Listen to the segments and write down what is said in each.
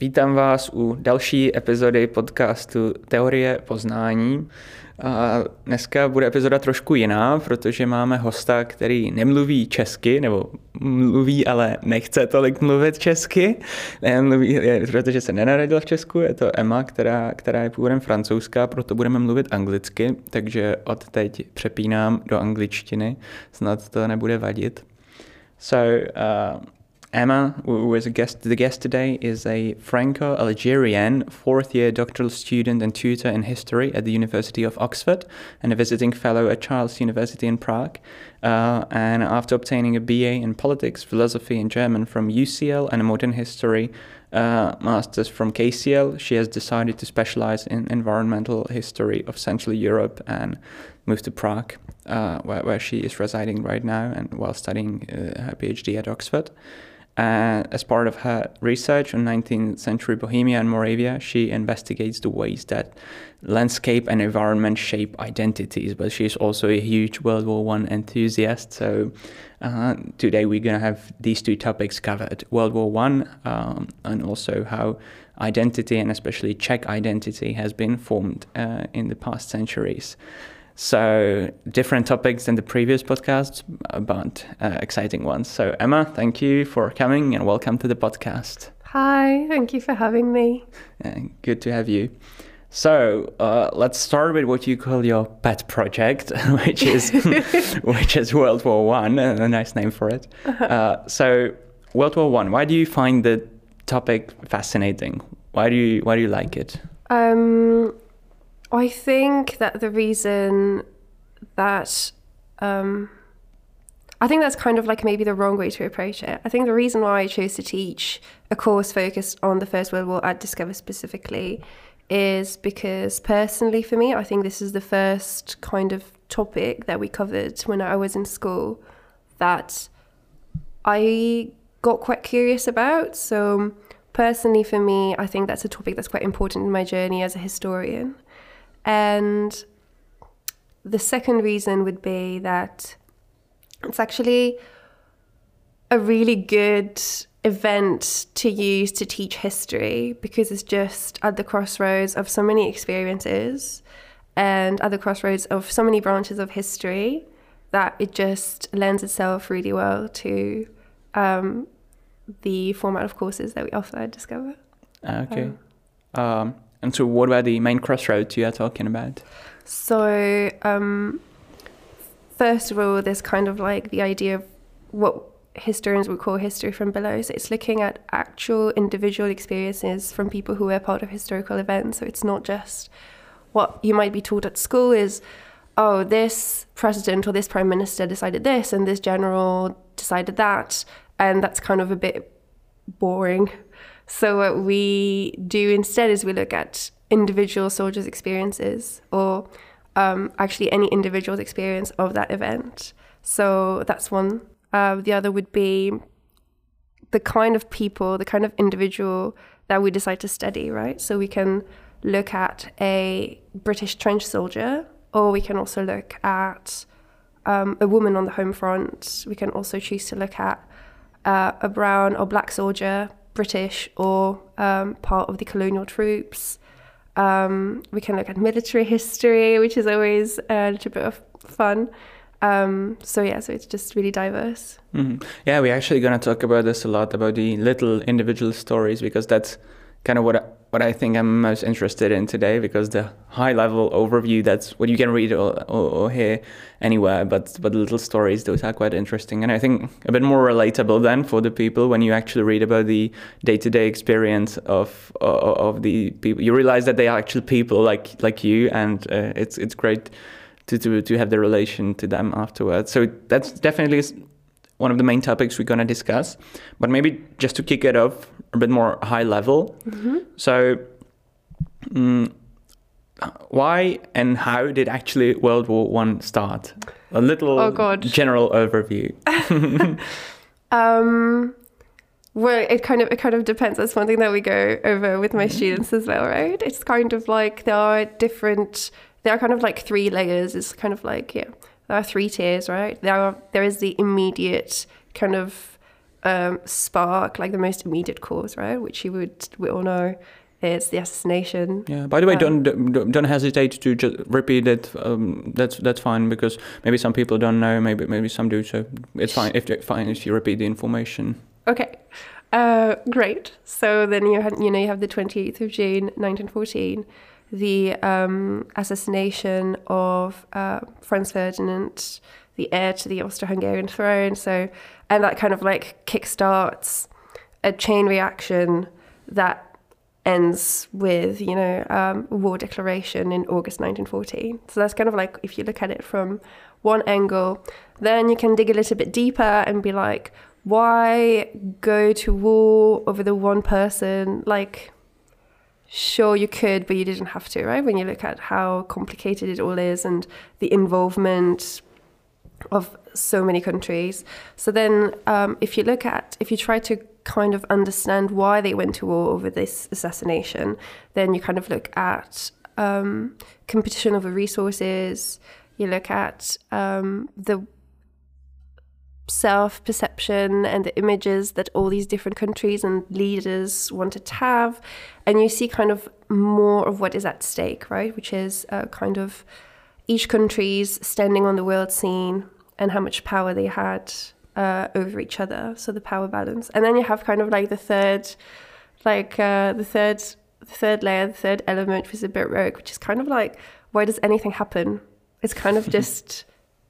vítám vás u další epizody podcastu Teorie poznání. A dneska bude epizoda trošku jiná, protože máme hosta, který nemluví česky, nebo mluví, ale nechce tolik mluvit česky, nemluví, protože se nenarodil v Česku, je to Emma, která, která je původem francouzská, proto budeme mluvit anglicky, takže od teď přepínám do angličtiny, snad to nebude vadit. So, uh, Emma, who is a guest, the guest today, is a Franco-Algerian fourth-year doctoral student and tutor in history at the University of Oxford, and a visiting fellow at Charles University in Prague. Uh, and after obtaining a BA in politics, philosophy, and German from UCL and a modern history uh, masters from KCL, she has decided to specialize in environmental history of Central Europe and moved to Prague, uh, where, where she is residing right now, and while studying uh, her PhD at Oxford. Uh, as part of her research on 19th century Bohemia and Moravia, she investigates the ways that landscape and environment shape identities. But she's also a huge World War One enthusiast. So uh, today we're going to have these two topics covered: World War One, um, and also how identity and especially Czech identity has been formed uh, in the past centuries. So, different topics than the previous podcasts, but uh, exciting ones. So, Emma, thank you for coming and welcome to the podcast. Hi, thank you for having me. Uh, good to have you. So uh, let's start with what you call your pet project, which is which is World War One, a nice name for it. Uh-huh. Uh, so World War One, why do you find the topic fascinating? Why do you why do you like it? Um, I think that the reason that um, I think that's kind of like maybe the wrong way to approach it. I think the reason why I chose to teach a course focused on the First World War at Discover specifically is because personally for me, I think this is the first kind of topic that we covered when I was in school that I got quite curious about. So personally for me, I think that's a topic that's quite important in my journey as a historian. And the second reason would be that it's actually a really good event to use to teach history because it's just at the crossroads of so many experiences and at the crossroads of so many branches of history that it just lends itself really well to um, the format of courses that we offer at Discover. Okay. Um, um and so, what were the main crossroads you are talking about? So, um, first of all, there's kind of like the idea of what historians would call history from below. So, it's looking at actual individual experiences from people who were part of historical events. So, it's not just what you might be taught at school is, oh, this president or this prime minister decided this, and this general decided that. And that's kind of a bit boring so what we do instead is we look at individual soldiers' experiences or um, actually any individual's experience of that event. So that's one. Uh, the other would be the kind of people, the kind of individual that we decide to study, right? So we can look at a British trench soldier, or we can also look at um, a woman on the home front. We can also choose to look at uh, a brown or black soldier, British or um, part of the colonial troops. Um, we can look at military history, which is always a little bit of fun. Um, so yeah, so it's just really diverse. Mm-hmm. Yeah, we're actually going to talk about this a lot about the little individual stories because that's kind of what what I think I'm most interested in today because the high level overview that's what you can read or, or, or, hear anywhere but but the little stories those are quite interesting. And I think a bit more relatable then for the people when you actually read about the day-to-day experience of of, of the people. You realize that they are actual people like like you and uh, it's it's great to, to to have the relation to them afterwards. So that's definitely one of the main topics we're going to discuss. But maybe just to kick it off a bit more high level. Mm-hmm. So, um, why and how did actually World War One start? A little oh general overview. um, well, it kind of it kind of depends. That's one thing that we go over with my mm-hmm. students as well, right? It's kind of like there are different. There are kind of like three layers. It's kind of like yeah there are three tiers, right? There are there is the immediate kind of um, spark like the most immediate cause, right? Which you would we all know is the assassination. Yeah. By the way, Um, don't don't don't hesitate to just repeat it. Um, that's that's fine because maybe some people don't know. Maybe maybe some do. So it's fine if fine if you repeat the information. Okay, uh, great. So then you had, you know, you have the 28th of June, 1914, the um, assassination of uh, Franz Ferdinand, the heir to the Austro-Hungarian throne. So, and that kind of like kickstarts a chain reaction that ends with, you know, um, war declaration in August 1914. So that's kind of like if you look at it from one angle, then you can dig a little bit deeper and be like, why go to war over the one person? Like, sure, you could, but you didn't have to, right? When you look at how complicated it all is and the involvement of so many countries. So then, um, if you look at, if you try to kind of understand why they went to war over this assassination, then you kind of look at um, competition over resources. You look at um, the self perception and the images that all these different countries and leaders wanted to have. And you see kind of more of what is at stake, right? Which is uh, kind of each country's standing on the world scene and how much power they had uh, over each other. So the power balance. And then you have kind of like the third, like uh, the third, the third layer, the third element, which is a bit rogue, which is kind of like, why does anything happen? It's kind of just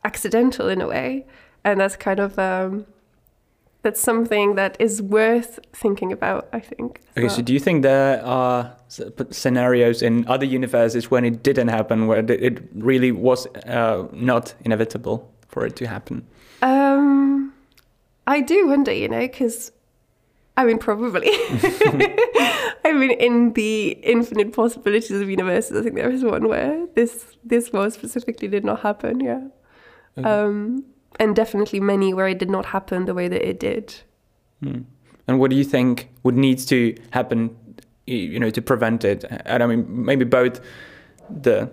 accidental in a way and that's kind of um, that's something that is worth thinking about i think Okay, well. so do you think there are scenarios in other universes when it didn't happen, where it really was uh, not inevitable for it to happen? um i do wonder you know because i mean probably i mean in the infinite possibilities of universes i think there is one where this this war specifically did not happen yeah Okay. um and definitely many where it did not happen the way that it did Hmm. And what do you think would need to happen, you know, to prevent it? And I mean, maybe both the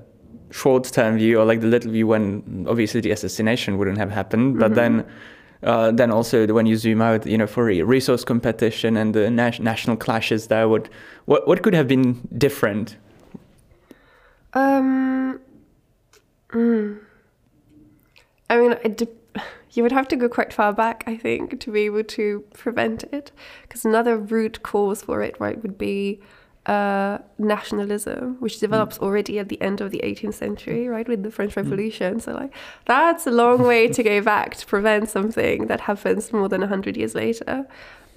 short-term view or like the little view when obviously the assassination wouldn't have happened, but then, uh, then also when you zoom out, you know, for resource competition and the national clashes there, would what what could have been different? Um, mm. I mean, it de- you would have to go quite far back, I think, to be able to prevent it. Because another root cause for it, right, would be uh, nationalism, which develops already at the end of the 18th century, right, with the French Revolution. So, like, that's a long way to go back to prevent something that happens more than 100 years later.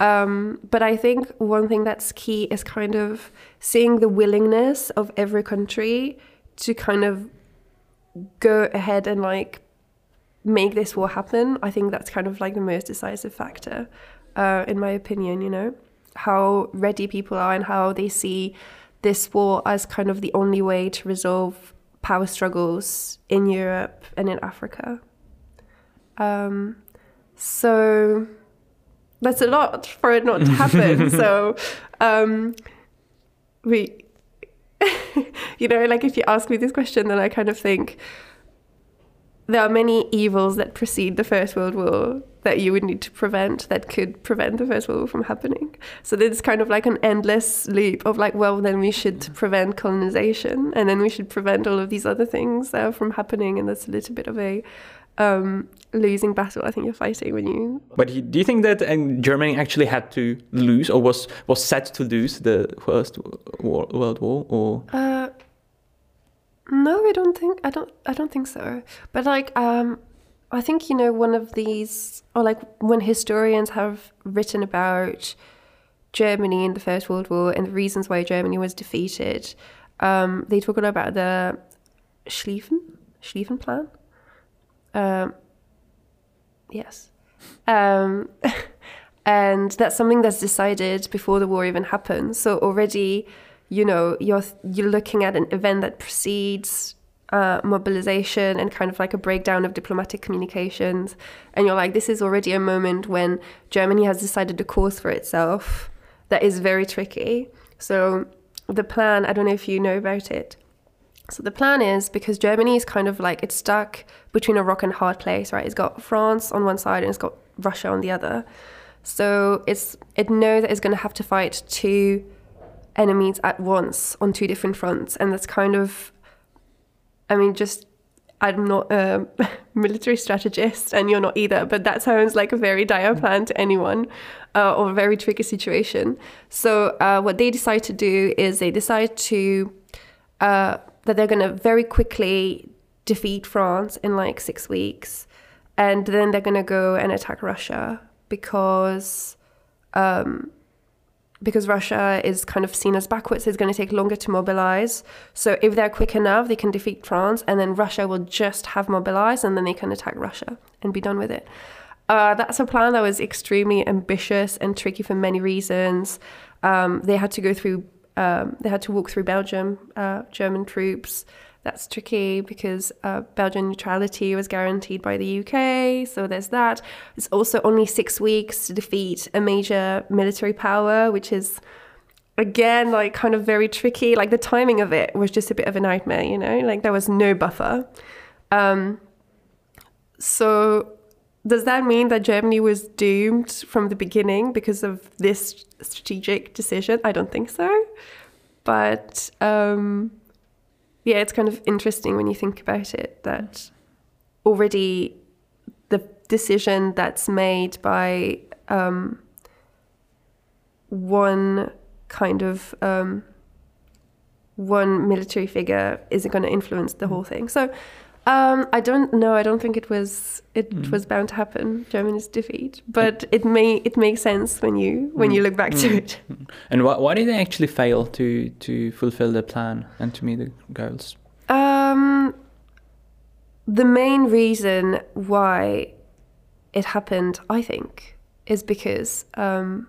Um, but I think one thing that's key is kind of seeing the willingness of every country to kind of go ahead and like make this war happen. I think that's kind of like the most decisive factor, uh, in my opinion, you know, how ready people are and how they see this war as kind of the only way to resolve power struggles in Europe and in Africa. Um, so that's a lot for it not to happen. so um, we, you know, like if you ask me this question, then I kind of think there are many evils that precede the First World War that you would need to prevent that could prevent the First World War from happening. So there's kind of like an endless loop of like, well, then we should prevent colonization and then we should prevent all of these other things uh, from happening. And that's a little bit of a um, losing battle I think you're fighting when you. But do you think that um, Germany actually had to lose or was was set to lose the First World War? Or Uh, no, I don't think I don't I don't think so. But like um I think you know one of these or like when historians have written about Germany in the First World War and the reasons why Germany was defeated, um, they talk a lot about the Schlieffen Schlieffen plan. Um, yes. Um, and that's something that's decided before the war even happens. So already, you know, you're you're looking at an event that precedes uh, mobilization and kind of like a breakdown of diplomatic communications, and you're like, this is already a moment when Germany has decided a course for itself that is very tricky. So the plan, I don't know if you know about it. So the plan is because Germany is kind of like it's stuck between a rock and hard place, right? It's got France on one side and it's got Russia on the other. So it's it knows that it's going to have to fight two enemies at once on two different fronts, and that's kind of, I mean, just I'm not a military strategist, and you're not either, but that sounds like a very dire plan to anyone, uh, or a very tricky situation. So uh, what they decide to do is they decide to uh, that they're going to very quickly defeat France in like six weeks, and then they're going to go and attack Russia because um, because Russia is kind of seen as backwards, it's going to take longer to mobilize. So if they're quick enough, they can defeat France, and then Russia will just have mobilized, and then they can attack Russia and be done with it. Uh, that's a plan that was extremely ambitious and tricky for many reasons. Um, they had to go through, um, they had to walk through Belgium, uh, German troops that's tricky because uh, Belgian neutrality was guaranteed by the UK. So there's that. It's also only six weeks to defeat a major military power, which is again like kind of very tricky. Like the timing of it was just a bit of a nightmare, you know. Like there was no buffer. Um, so does that mean that Germany was doomed from the beginning because of this strategic decision? I don't think so. But um, yeah, it's kind of interesting when you think about it that already the decision that's made by um, one kind of um, one military figure isn't going to influence the whole thing. So um, I don't know. I don't think it was it mm. was bound to happen. Germany's defeat, but it may it makes sense when you when mm. you look back mm. to it. And why, why did they actually fail to to fulfill the plan and to meet the goals? Um, the main reason why it happened, I think, is because um,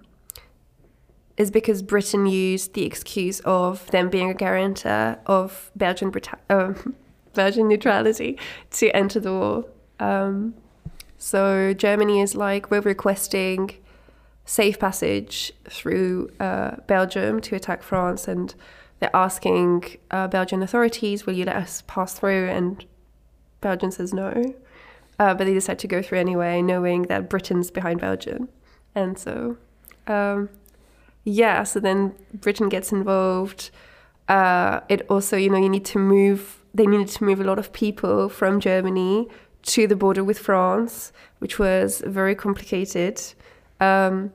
is because Britain used the excuse of them being a guarantor of Belgian Brita- uh, Belgian neutrality to enter the war. Um, so Germany is like, we're requesting safe passage through uh, Belgium to attack France, and they're asking uh, Belgian authorities, will you let us pass through? And Belgium says no. Uh, but they decide to go through anyway, knowing that Britain's behind Belgium. And so, um, yeah, so then Britain gets involved. Uh, it also, you know, you need to move they needed to move a lot of people from Germany to the border with France, which was very complicated. Um,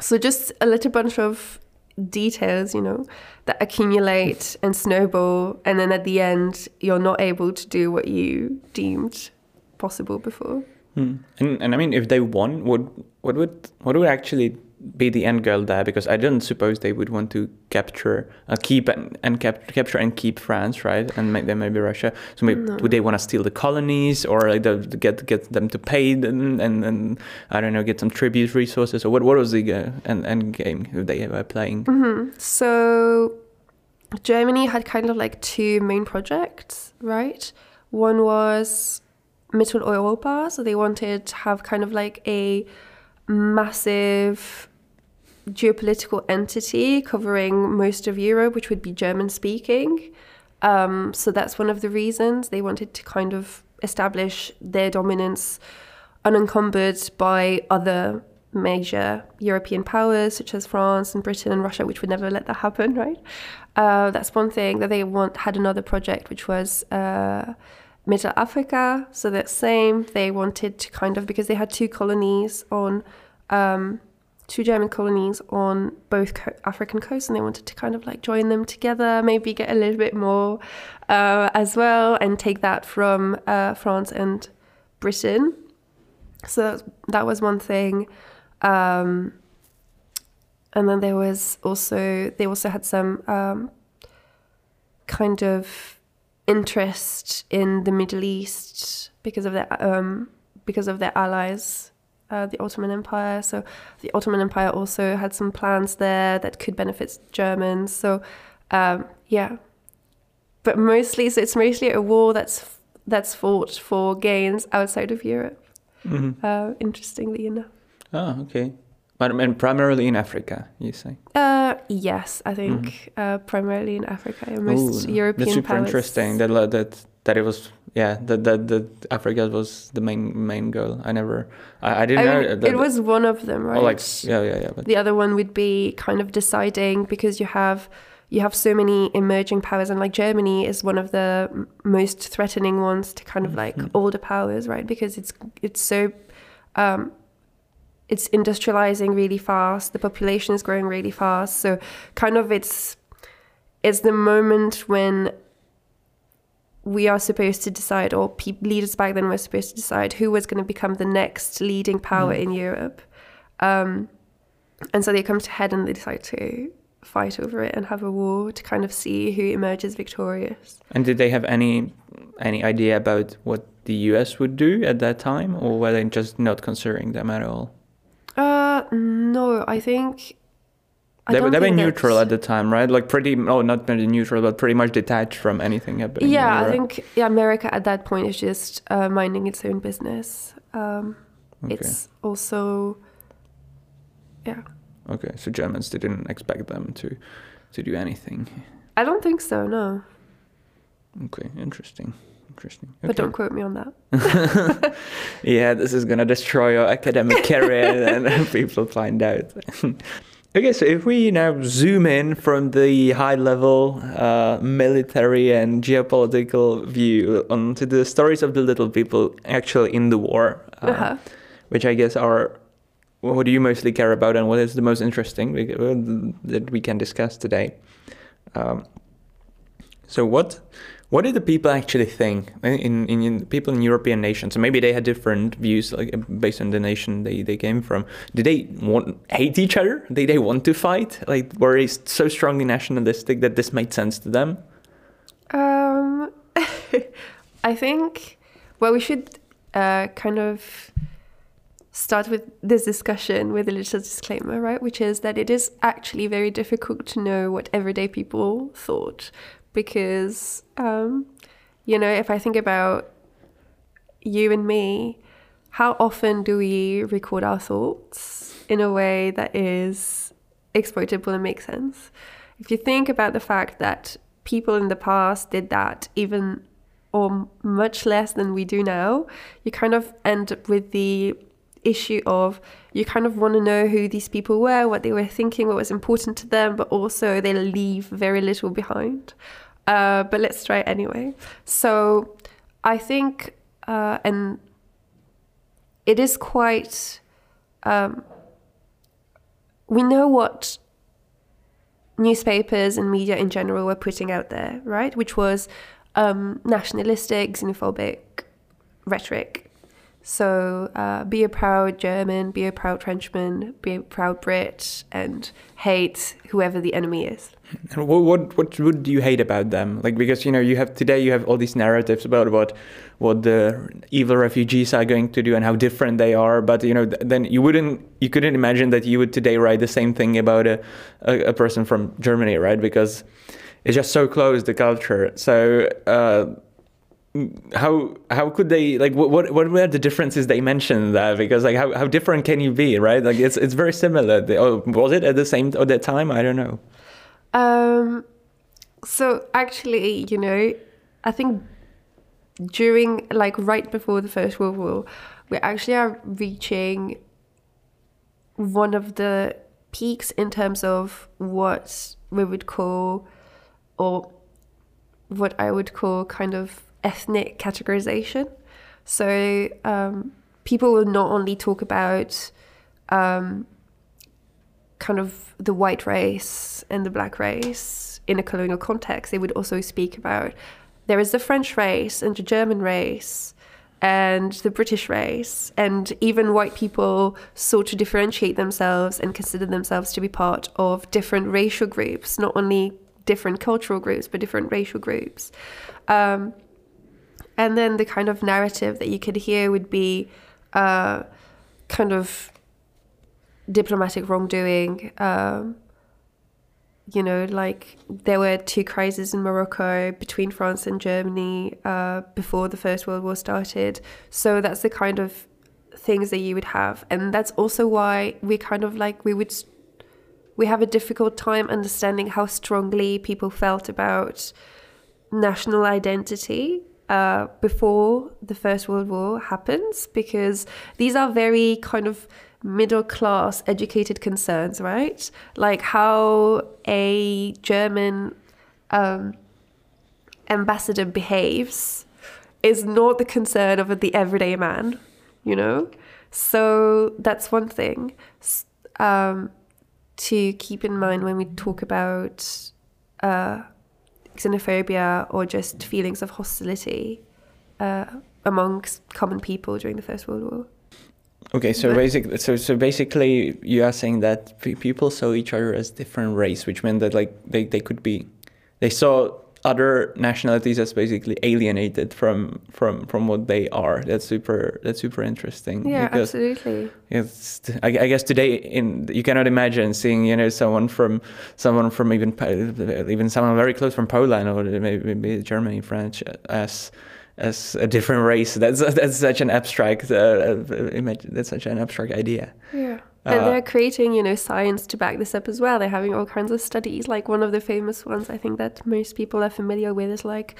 so just a little bunch of details, you know, that accumulate and snowball, and then at the end, you're not able to do what you deemed possible before. Hmm. And, and I mean, if they won, what what would what would actually be the end goal there because I didn't suppose they would want to capture, uh, keep and, and cap- capture and keep France, right? And make them maybe Russia. So maybe, no. would they want to steal the colonies or like the, get get them to pay them and, and I don't know get some tribute resources or what? What was the uh, end, end game they were playing? Mm-hmm. So Germany had kind of like two main projects, right? One was Mitteleuropa, so they wanted to have kind of like a massive geopolitical entity covering most of Europe, which would be German speaking. Um, so that's one of the reasons they wanted to kind of establish their dominance unencumbered by other major European powers such as France and Britain and Russia, which would never let that happen, right? Uh, that's one thing that they want had another project which was uh, Middle Africa. So that same, they wanted to kind of because they had two colonies on um, two German colonies on both co- African coasts, and they wanted to kind of like join them together, maybe get a little bit more uh, as well, and take that from uh, France and Britain. So that was, that was one thing. Um, and then there was also they also had some um, kind of interest in the Middle East because of their um, because of their allies uh, the Ottoman Empire. So the Ottoman Empire also had some plans there that could benefit Germans. So um, yeah, but mostly, so it's mostly a war that's that's fought for gains outside of Europe. Mm-hmm. Uh, interestingly enough. Oh, okay. But and primarily in Africa, you say? Uh, yes, I think mm-hmm. uh, primarily in Africa. Most Ooh, European That's super powers. interesting. That that that it was yeah, that that that Africa was the main main goal. I never, I, I didn't I know that. it was one of them, right? Oh, like yeah, yeah, yeah. But the other one would be kind of deciding because you have you have so many emerging powers and like germany is one of the most threatening ones to kind of like Mhm. older powers right because it's it's so um it's industrializing really fast the population is growing really fast so kind of it's it's the moment when we are supposed to decide or pe- leaders back then were supposed to decide who was going to become the next leading power Mm. in europe um, and so they come to head and they decide to fight over it and have a war to kind of see who emerges victorious. and did they have any any idea about what the U.S. would do at that time, or were they just not considering them at all? Uh, no, I think. They were they were neutral at the time, right? Like pretty, oh, not really neutral, but pretty much detached from anything happening. Yeah, I think yeah, America at that point is just uh, minding its own business. Um, Okay. It's also, yeah, Okay, so Germans they didn't expect them to to do anything. I don't think so. No, Okay, interesting, interesting. but don't quote me on that. yeah, this is gonna destroy your academic career, and people find out. Okay, so if we now zoom in from the high-level uh, military and geopolitical view onto the stories of the little people actually in the war, uh, Uh-huh. which I guess are what do you mostly care about, and what is the most interesting that we can discuss today. Um, so what what did the people actually think in, in, in people in European nations? So maybe they had different views, like based on the nation they, they came from. Did they want hate each other? Did they want to fight? Like were they so strongly nationalistic that this made sense to them? Um, I think, well, we should uh, kind of start with this discussion with a little disclaimer, right? Which is that it is actually very difficult to know what everyday people thought because, um, you know, if I think about you and me, how often do we record our thoughts in a way that is exploitable and makes sense? If you think about the fact that people in the past did that even or much less than we do now, you kind of end up with the issue of you kind of want to know who these people were, what they were thinking, what was important to them, but also they leave very little behind. Uh, but let's try anyway. So I think, uh, and it is quite, um, we know what newspapers and media in general were putting out there, right? Which was um, nationalistic, xenophobic rhetoric. So uh, be a proud German, be a proud Frenchman, be a proud Brit, and hate whoever the enemy is. What, what what would you hate about them? Like because you know you have today you have all these narratives about what what the evil refugees are going to do and how different they are. But you know th- then you wouldn't you couldn't imagine that you would today write the same thing about a a, a person from Germany, right? Because it's just so close the culture. So. Uh, how how could they like what what what were the differences they mentioned there because like how, how different can you be right like it's it's very similar They- oh, was it at the same at that time I don't know Um, so actually, you know, I think during like right before the First World War, we actually are reaching one of the peaks in terms of what we would call, or what I would call kind of ethnic categorization. So um, people will not only talk about um, kind of the white race and the black race in a colonial context, they would also speak about there is the French race and the German race and the British race, and even white people sought to differentiate themselves and consider themselves to be part of different racial groups, not only different cultural groups, but different racial groups. Um, and then the kind of narrative that you could hear would be uh, kind of diplomatic wrongdoing. Um, you know, like there were two crises in Morocco between France and Germany uh, before the First World War started. So that's the kind of things that you would have, and that's also why we kind of like we would we have a difficult time understanding how strongly people felt about national identity uh, before the First World War happens because these are very kind of middle class educated concerns, right? Like how a German um, ambassador behaves is not the concern of the everyday man, you know? So that's one thing um, to keep in mind when we talk about uh, xenophobia or just feelings of hostility uh, amongst common people during the First World War. Okay, so basically, so so basically, you are saying that people saw each other as different race, which meant that like they, they could be, they saw other nationalities as basically alienated from from from what they are. That's super. That's super interesting. Yeah, absolutely. It's, I, I, guess today in you cannot imagine seeing you know someone from someone from even even someone very close from Poland or maybe, maybe Germany, French as as a different race. That's that's such an abstract uh, uh image. That's such an abstract idea. Yeah. And they're creating, you know, science to back this up as well. They're having all kinds of studies. Like one of the famous ones, I think that most people are familiar with, is like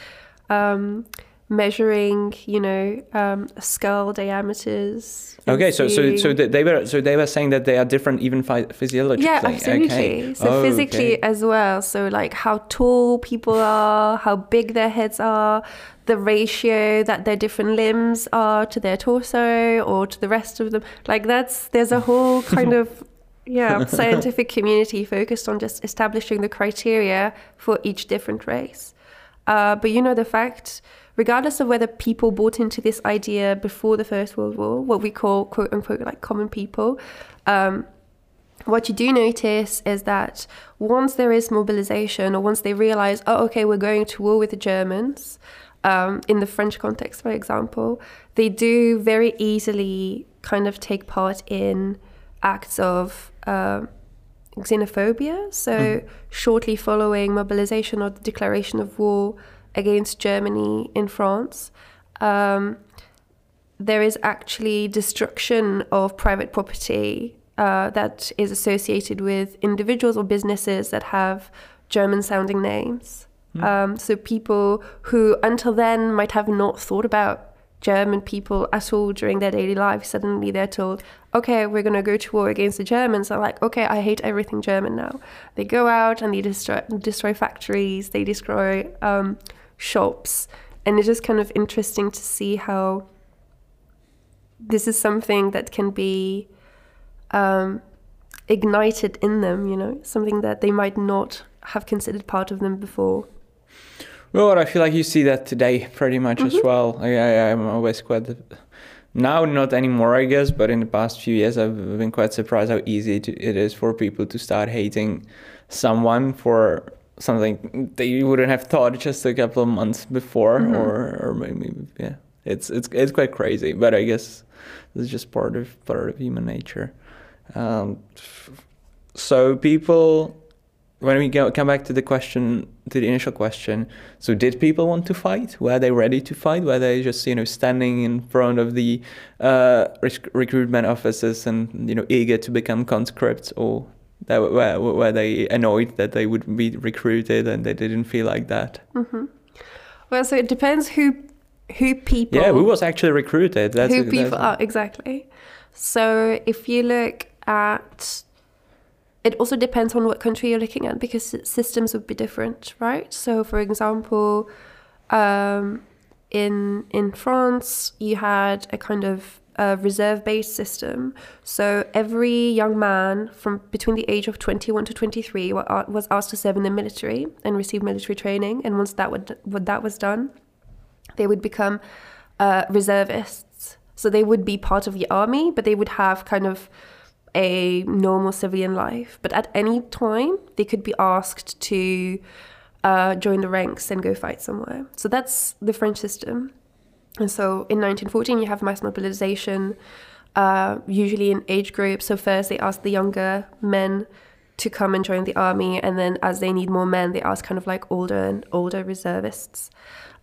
um, measuring, you know, um, skull diameters. Okay, so so so they were so they were saying that they are different even physiologically. Yeah, absolutely. Okay. So oh, physically okay. as well. So like how tall people are, how big their heads are, the ratio that their different limbs are to their torso or to the rest of them. Like that's there's a whole kind of yeah scientific community focused on just establishing the criteria for each different race. Uh, but you know the fact regardless of whether people bought into this idea before the First World War, what we call quote unquote like common people, um, what you do notice is that once there is mobilization or once they realize, oh, okay, we're going to war with the Germans, um, in the French context, for example, they do very easily kind of take part in acts of uh, xenophobia. So, mm. shortly following mobilization or the declaration of war, against Germany in France, um, there is actually destruction of private property uh, that is associated with individuals or businesses that have German sounding names. Mm. Um, so people who until then might have not thought about German people at all during their daily life, suddenly they're told, okay, we're going to go to war against the Germans. They're like, okay, I hate everything German now. They go out and they destroy, destroy factories, they destroy um, shops. And it's just kind of interesting to see how this is something that can be um, ignited in them, you know, something that they might not have considered part of them before. Well, I feel like you see that today pretty much mm-hmm. as well. I, I, I'm always quite now not anymore, I guess, but in the past few years, I've been quite surprised how easy it is for people to start hating someone for something that you wouldn't have thought just a couple of months before, mm-hmm. or or maybe yeah, it's it's it's quite crazy. But I guess it's just part of part of human nature. Um, so people, when we go, come back to the question, to the initial question, so did people want to fight? Were they ready to fight? Were they just you know standing in front of the uh, rec- recruitment offices and you know eager to become conscripts, or that were, were they annoyed that they would be recruited and they didn't feel like that? Mm-hmm. Well, so it depends who who people. Yeah, who was actually recruited? That's who people are exactly. So if you look at, it also depends on what country you're looking at because systems would be different, right? So for example, um, in in France, you had a kind of a reserve based system. So every young man from between the age of 21 to 23 was asked to serve in the military and receive military training. And once that would, what that was done, they would become uh, reservists. So they would be part of the army, but they would have kind of a normal civilian life. But at any time, they could be asked to uh, join the ranks and go fight somewhere. So that's the French system. And so in 1914, you have mass mobilization, uh, usually in age groups. So first they ask the younger men to come and join the army, and then as they need more men, they ask kind of like older and older reservists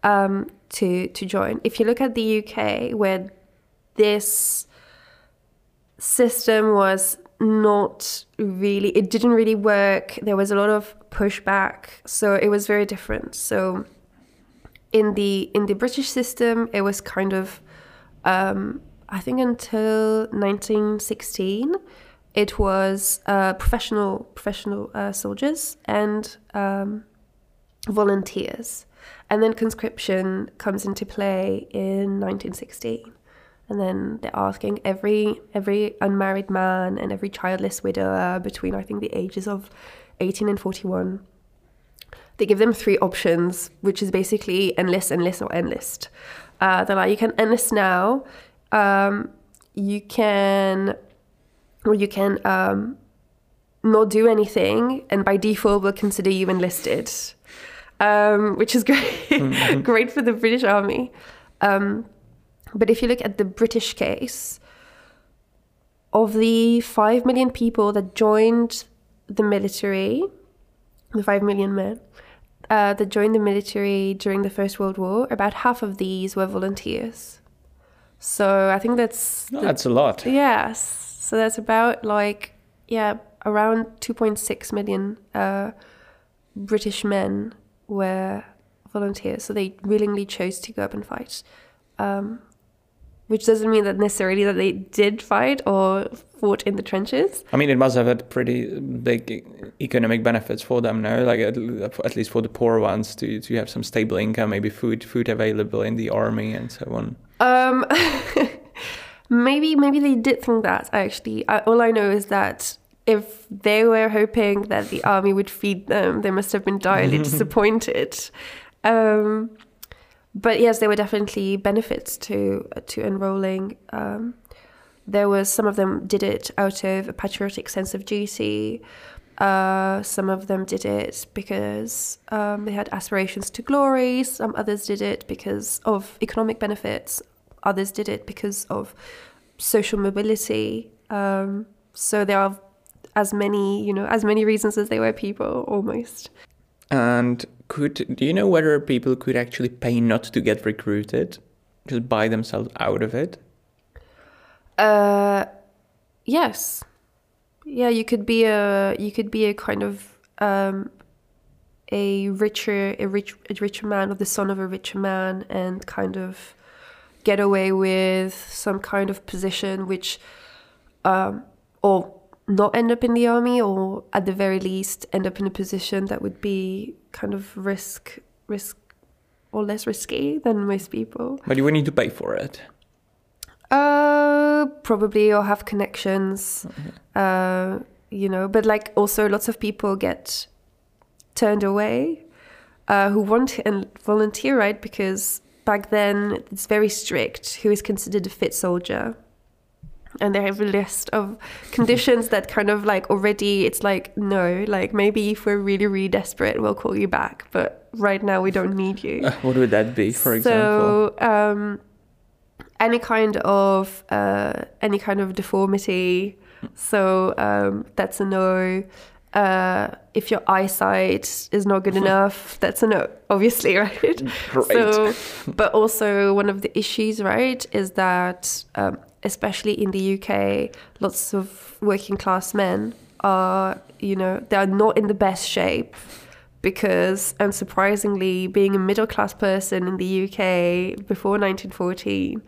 um, to to join. If you look at the UK, where this system was not really, it didn't really work. There was a lot of pushback, so it was very different. So in the in the British system, it was kind of, um, I think until 1916, it was uh, professional professional uh, soldiers and um, volunteers, and then conscription comes into play in 1916, and then they're asking every every unmarried man and every childless widower between I think the ages of 18 and 41 they give them three options, which is basically enlist, enlist, or enlist. Uh, they're like, you can enlist now, um, you can, or you can um, not do anything, and by default, we'll consider you enlisted, um, which is great, mm-hmm. great for the British Army. Um, but if you look at the British case, of the 5 million people that joined the military, the 5 million men, uh, that joined the military during the First World War, about half of these were volunteers. So I think that's oh, that's a lot. Yes. So that's about like yeah, around 2.6 million uh, British men were volunteers. So they willingly chose to go up and fight. Um, which doesn't mean that necessarily that they did fight or fought in the trenches. I mean, it must have had pretty big economic benefits for them, no? Like at, at least for the poor ones to to have some stable income, maybe food food available in the army and so on. Um, maybe maybe they did think that actually. I, all I know is that if they were hoping that the army would feed them, they must have been direly disappointed. Um, but yes, there were definitely benefits to to enrolling. Um, there was some of them did it out of a patriotic sense of duty. Uh, some of them did it because um, they had aspirations to glory. Some others did it because of economic benefits. Others did it because of social mobility. Um, so there are as many, you know, as many reasons as there were people, almost. And could do you know whether people could actually pay not to get recruited, just buy themselves out of it? Uh, yes. Yeah, you could be a you could be a kind of um, a richer a rich a richer man or the son of a richer man and kind of get away with some kind of position which um, or not end up in the army or at the very least end up in a position that would be kind of risk risk or less risky than most people. But you would need to pay for it. Uh, probably or have connections. Mm-hmm. Uh, you know, but like also lots of people get turned away uh, who want to volunteer, right? Because back then it's very strict who is considered a fit soldier and they have a list of conditions that kind of like already it's like no like maybe if we're really really desperate we'll call you back but right now we don't need you what would that be for example so um, any kind of uh, any kind of deformity so um, that's a no uh, if your eyesight is not good enough, that's a no, obviously, right? Great. So, but also one of the issues, right, is that um, especially in the UK, lots of working class men are, you know, they are not in the best shape because, unsurprisingly, being a middle class person in the UK before 1914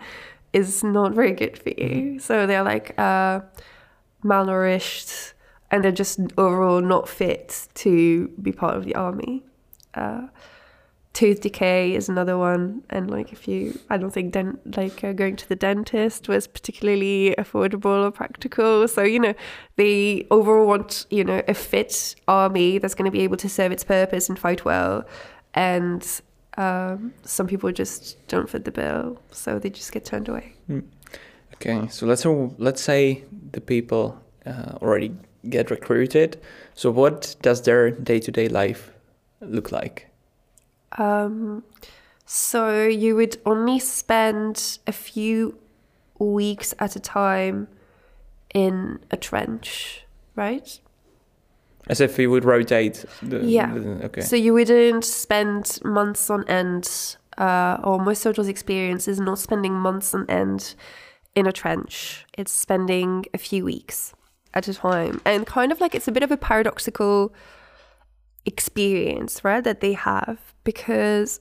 is not very good for you. Mm-hmm. So they're like uh, malnourished and they're just overall not fit to be part of the army. Uh, tooth decay is another one. And like if you i don't think dent like uh, going to the dentist was particularly affordable or practical. So you know they overall want you know a fit army that's going to be able to serve its purpose and fight well. And um, some people just don't fit the bill so they just get turned away. Mm. okay so let's let's say the people uh, already get recruited. So what does their day-to-day life look like um, so you would only spend a few weeks at a time in a trench, right? As if you would rotate. The, yeah. The, okay. So you wouldn't spend months on end, uh, or most soldiers' experience is not spending months on end in a trench. It's spending a few weeks at a time, and kind of like it's a bit of a paradoxical experience, right? That they have because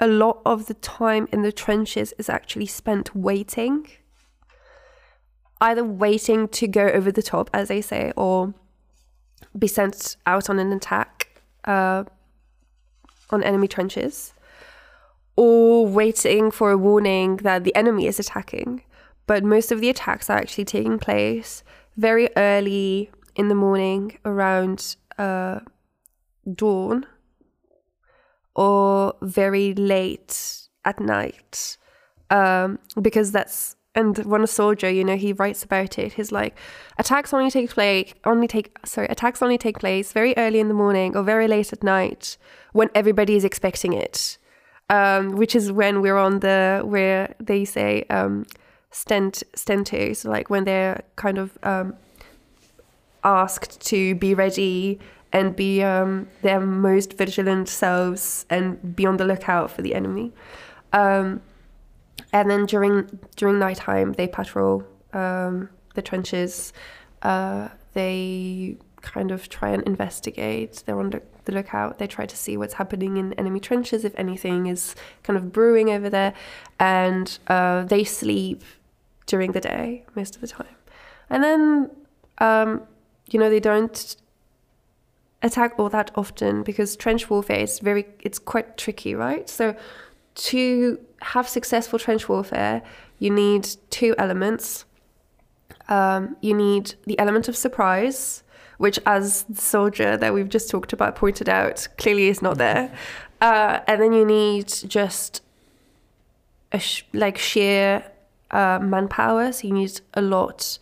a lot of the time in the trenches is actually spent waiting. Either waiting to go over the top, as they say, or be sent out on an attack uh, on enemy trenches, or waiting for a warning that the enemy is attacking. But most of the attacks are actually taking place very early in the morning around uh, dawn or very late at night um, because that's and when a soldier you know he writes about it he's like attacks only take place only take sorry attacks only take place very early in the morning or very late at night when everybody is expecting it um, which is when we're on the where they say um, stent stand-tos like when they're kind of um, asked to be ready and be um, their most vigilant selves and be on the lookout for the enemy. Um, and then during during nighttime, they patrol um, the trenches. Uh, they kind of try and investigate. They're on the, the lookout. They try to see what's happening in enemy trenches, if anything is kind of brewing over there, and uh, they sleep during the day most of the time. And then, um, you know, they don't attack all that often because trench warfare is very it's quite tricky, right? So to have successful trench warfare, you need two elements. Um, you need the element of surprise, which, as the soldier that we've just talked about pointed out, clearly is not there. Uh, and then you need just a sh- like sheer uh, manpower. So you need a lot.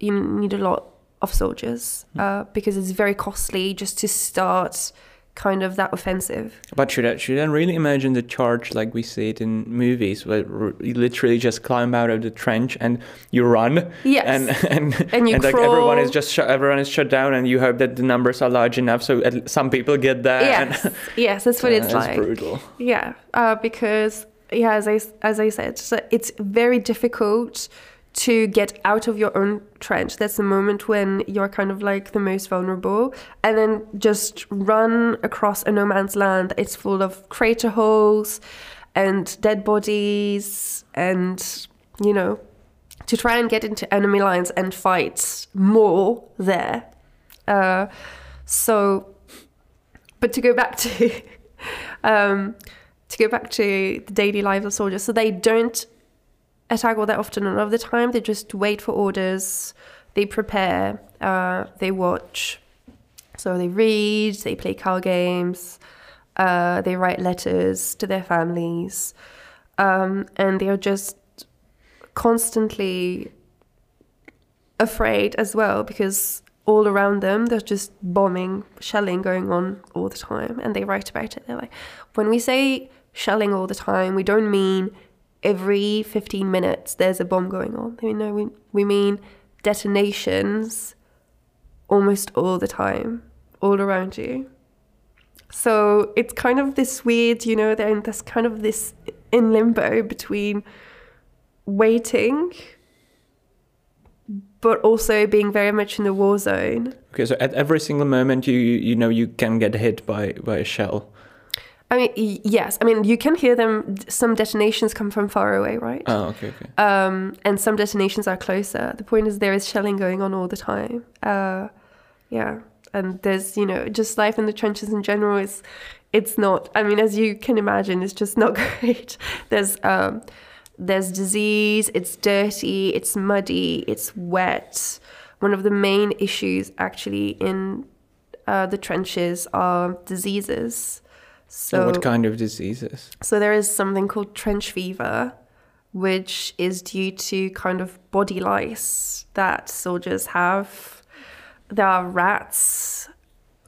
You need a lot of soldiers uh, because it's very costly just to start kind of that offensive. But should I, should I really imagine the charge like we see it in movies, where you literally just climb out of the trench and you run, Yes. and and And you like everyone is just shut, everyone is shut down, and you hope that the numbers are large enough so at, some people get there. yes, and, yes, that's what Uh, it's like. brutal. Yeah, uh, because yeah, as I as I said, so it's very difficult to get out of your own trench. That's the moment when you're kind of like the most vulnerable, and then just run across a no man's land. It's full of crater holes and dead bodies, and you know, to try and get into enemy lines and fight more there. Uh, so but to go back to um, to go back to the daily lives of soldiers, so they don't attack all that often. A lot of the time, they just wait for orders. They prepare. Uh, they watch. So they read. They play card games. Uh, they write letters to their families, um, and they are just constantly afraid as well because all around them there's just bombing, shelling going on all the time, and they write about it. They're like, when we say shelling all the time, we don't mean every 15 minutes there's a bomb going on. I mean, no, we, we mean detonations almost all the time, all around you. So it's kind of this weird, you know, they're this kind of this in limbo between waiting but also being very much in the war zone. Okay, so at every single moment you you know you can get hit by by a shell. I mean, yes. I mean, you can hear them. Some detonations come from far away, right? Oh, okay, okay. Um, and some detonations are closer. The point is, there is shelling going on all the time. Uh, yeah, and there's you know just life in the trenches in general is, it's not. I mean, as you can imagine, it's just not great. There's um, there's disease. It's dirty. It's muddy. It's wet. One of the main issues actually in uh, the trenches are diseases. So what kind of diseases? so there is something called trench fever, which is due to kind of body lice that soldiers have. There are rats,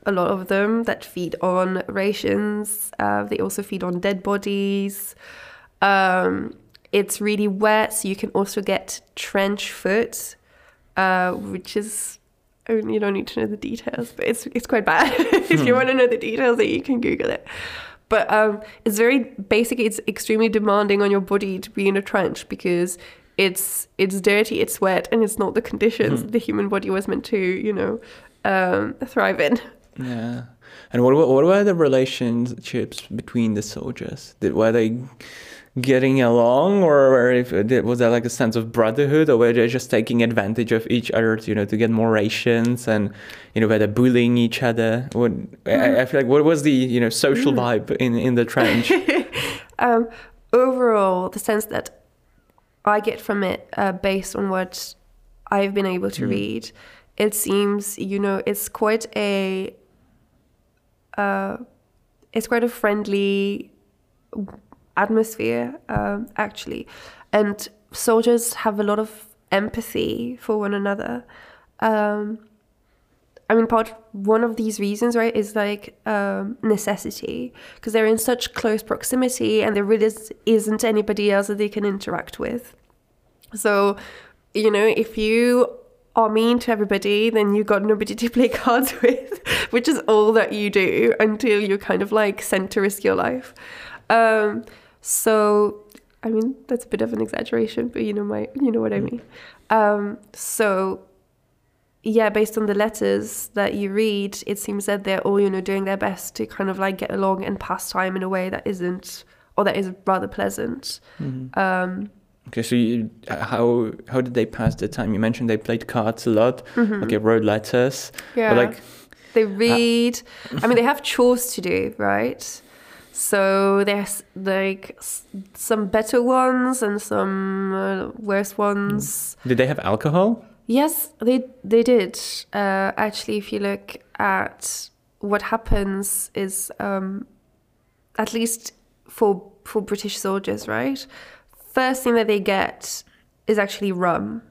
a lot of them, that feed on rations. Uh, they also feed on dead bodies. Um, it's really wet, so you can also get trench foot, uh, which is I mean, you don't need to know the details, but it's it's quite bad. if you want to know the details, then you can Google it. But um, it's very basically it's extremely demanding on your body to be in a trench because it's it's dirty, it's wet, and it's not the conditions the human body was meant to you know um, thrive in. Yeah. And what, what were the relationships between the soldiers? Did, were they getting along, or if, was there like a sense of brotherhood, or were they just taking advantage of each other, to, you know, to get more rations, and you know, were they bullying each other? What I, I feel like what was the you know social vibe in in the trench? um, overall, the sense that I get from it, uh, based on what I've been able to mm. read, it seems you know it's quite a uh, it's quite a friendly atmosphere um, actually, and soldiers have a lot of empathy for one another. Um, I mean, part one of these reasons, right, is like um, necessity because they're in such close proximity, and there really is, isn't anybody else that they can interact with. So, you know, if you are mean to everybody, then you got nobody to play cards with, which is all that you do until you're kind of like sent to risk your life. Um, so, I mean, that's a bit of an exaggeration, but you know my, you know what I mean. Um, so yeah, based on the letters that you read, it seems that they're all, you know, doing their best to kind of like get along and pass time in a way that isn't, or that is rather pleasant. Mm-hmm. Um, okay, so you, how how did they pass the time? You mentioned they played cards a lot. Mm-hmm. Okay, wrote letters. Yeah. But like they read. Uh, I mean, they have chores to do, right? So there's like some better ones and some uh, worse ones. Did they have alcohol? Yes, they they did. Uh, actually, if you look at what happens, is um, at least for for British soldiers, right? First thing that they get is actually rum.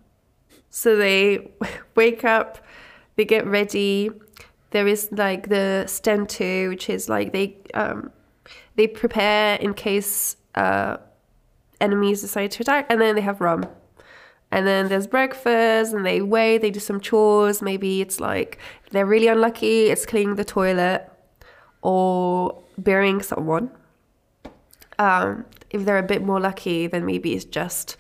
So they wake up, they get ready. There is like the stand-to, which is like they um, they prepare in case uh, enemies decide to attack, and then they have rum. And then there's breakfast and they wait, they do some chores. Maybe it's like they're really unlucky, it's cleaning the toilet or burying someone. Um, if they're a bit more lucky, then maybe it's just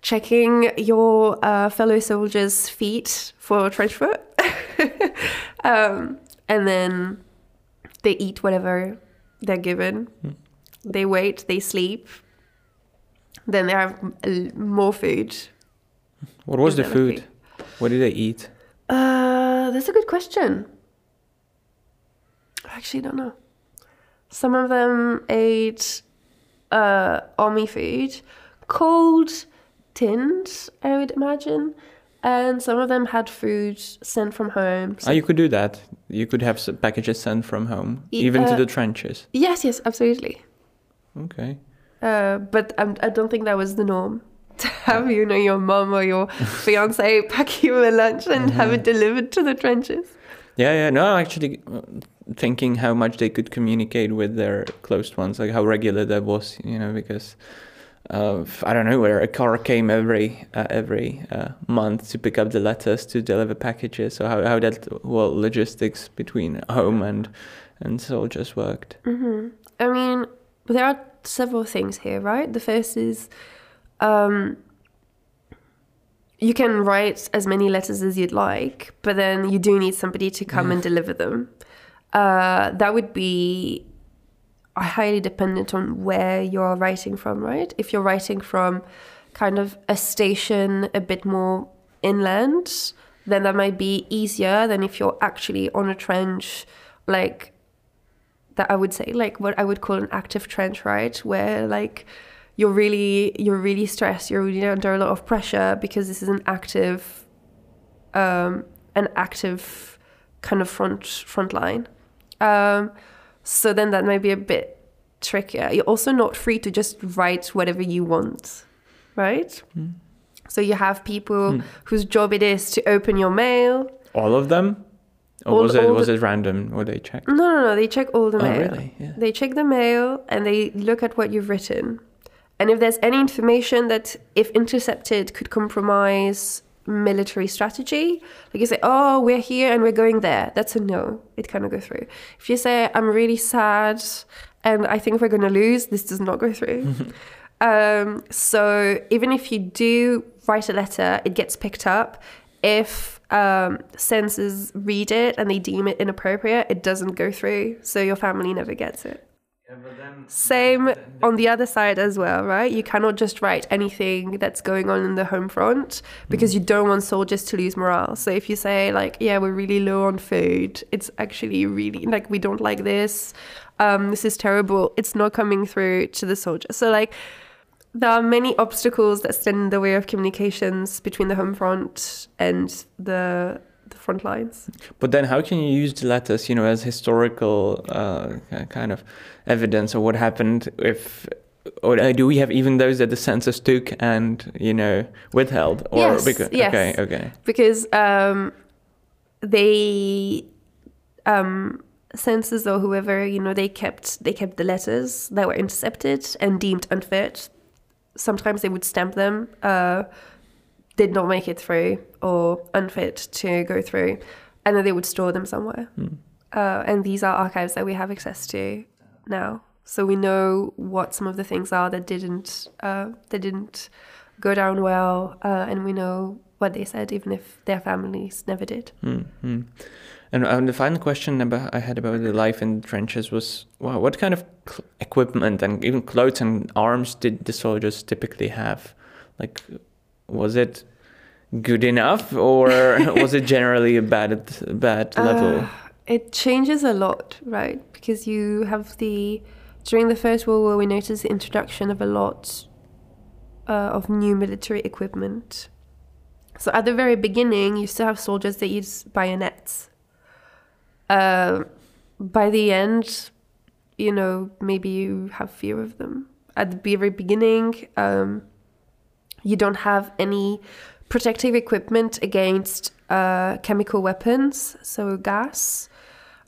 checking your uh, fellow soldiers' feet for trench foot. um, and then they eat whatever they're given. Mm. They wait, they sleep. Then they have more food what was the food? What did they eat? Uh, that's a good question. I actually don't know. Some of them ate uh, army food, cold, tinned, I would imagine. And some of them had food sent from home. So oh, you could do that. You could have packages sent from home, even uh, to the trenches. Yes, yes, absolutely. Okay. Uh, but um, I don't think that was the norm to have you know your mom or your fiance pack you a lunch and mm-hmm. have it delivered to the trenches. Yeah, yeah. No, actually thinking how much they could communicate with their close ones, like how regular that was, you know, because uh, I don't know where a car came every uh, every uh, month to pick up the letters to deliver packages. So how how that well logistics between home and and soldiers worked. Mm-hmm. I mean, there are several things here, right? The first is um, you can write as many letters as you'd like, but then you do need somebody to come and deliver them. Uh, that would be highly dependent on where you're writing from, right? If you're writing from kind of a station a bit more inland, then that might be easier than if you're actually on a trench, like that I would say, like what I would call an active trench, right? Where like you're really you're really stressed you're really under a lot of pressure because this is an active um, an active kind of front front line um, so then that might be a bit trickier you're also not free to just write whatever you want right mm. so you have people mm. whose job it is to open your mail all of them or all, was it was the, it random or they check no no no they check all the oh, mail really? yeah. they check the mail and they look at what you've written and if there's any information that, if intercepted, could compromise military strategy, like you say, oh, we're here and we're going there, that's a no. It cannot go through. If you say, I'm really sad and I think we're going to lose, this does not go through. um, so even if you do write a letter, it gets picked up if um, censors read it and they deem it inappropriate, it doesn't go through. So your family never gets it. Same on the other side as well, right? You cannot just write anything that's going on in the home front because you don't want soldiers to lose morale. So if you say like, yeah, we're really low on food, it's actually really like we don't like this. Um, this is terrible. It's not coming through to the soldier. So like there are many obstacles that stand in the way of communications between the home front and the the front lines. But then, how can you use the letters, you know, as historical uh, kind of evidence of what happened? If or do we have even those that the censors took and you know withheld? Or yes, because, yes. okay, okay, Because um, they um, censors or whoever you know they kept they kept the letters that were intercepted and deemed unfit. Sometimes they would stamp them. Uh, did not make it through or unfit to go through, and then they would store them somewhere. Hmm. Uh, and these are archives that we have access to now, so we know what some of the things are that didn't uh, that didn't go down well, uh, and we know what they said, even if their families never did. Mm-hmm. And um, the final question about, I had about the life in the trenches was, what kind of cl- equipment and even clothes and arms did the soldiers typically have? Like, was it good enough, or was it generally a bad bad level? Uh, it changes a lot, right? Because you have the during the First World War, we noticed the introduction of a lot uh, of new military equipment. So at the very beginning, you still have soldiers that use bayonets. Uh, by the end, you know, maybe you have fear of them. At the very beginning, um, you don't have any protective equipment against uh, chemical weapons, so gas,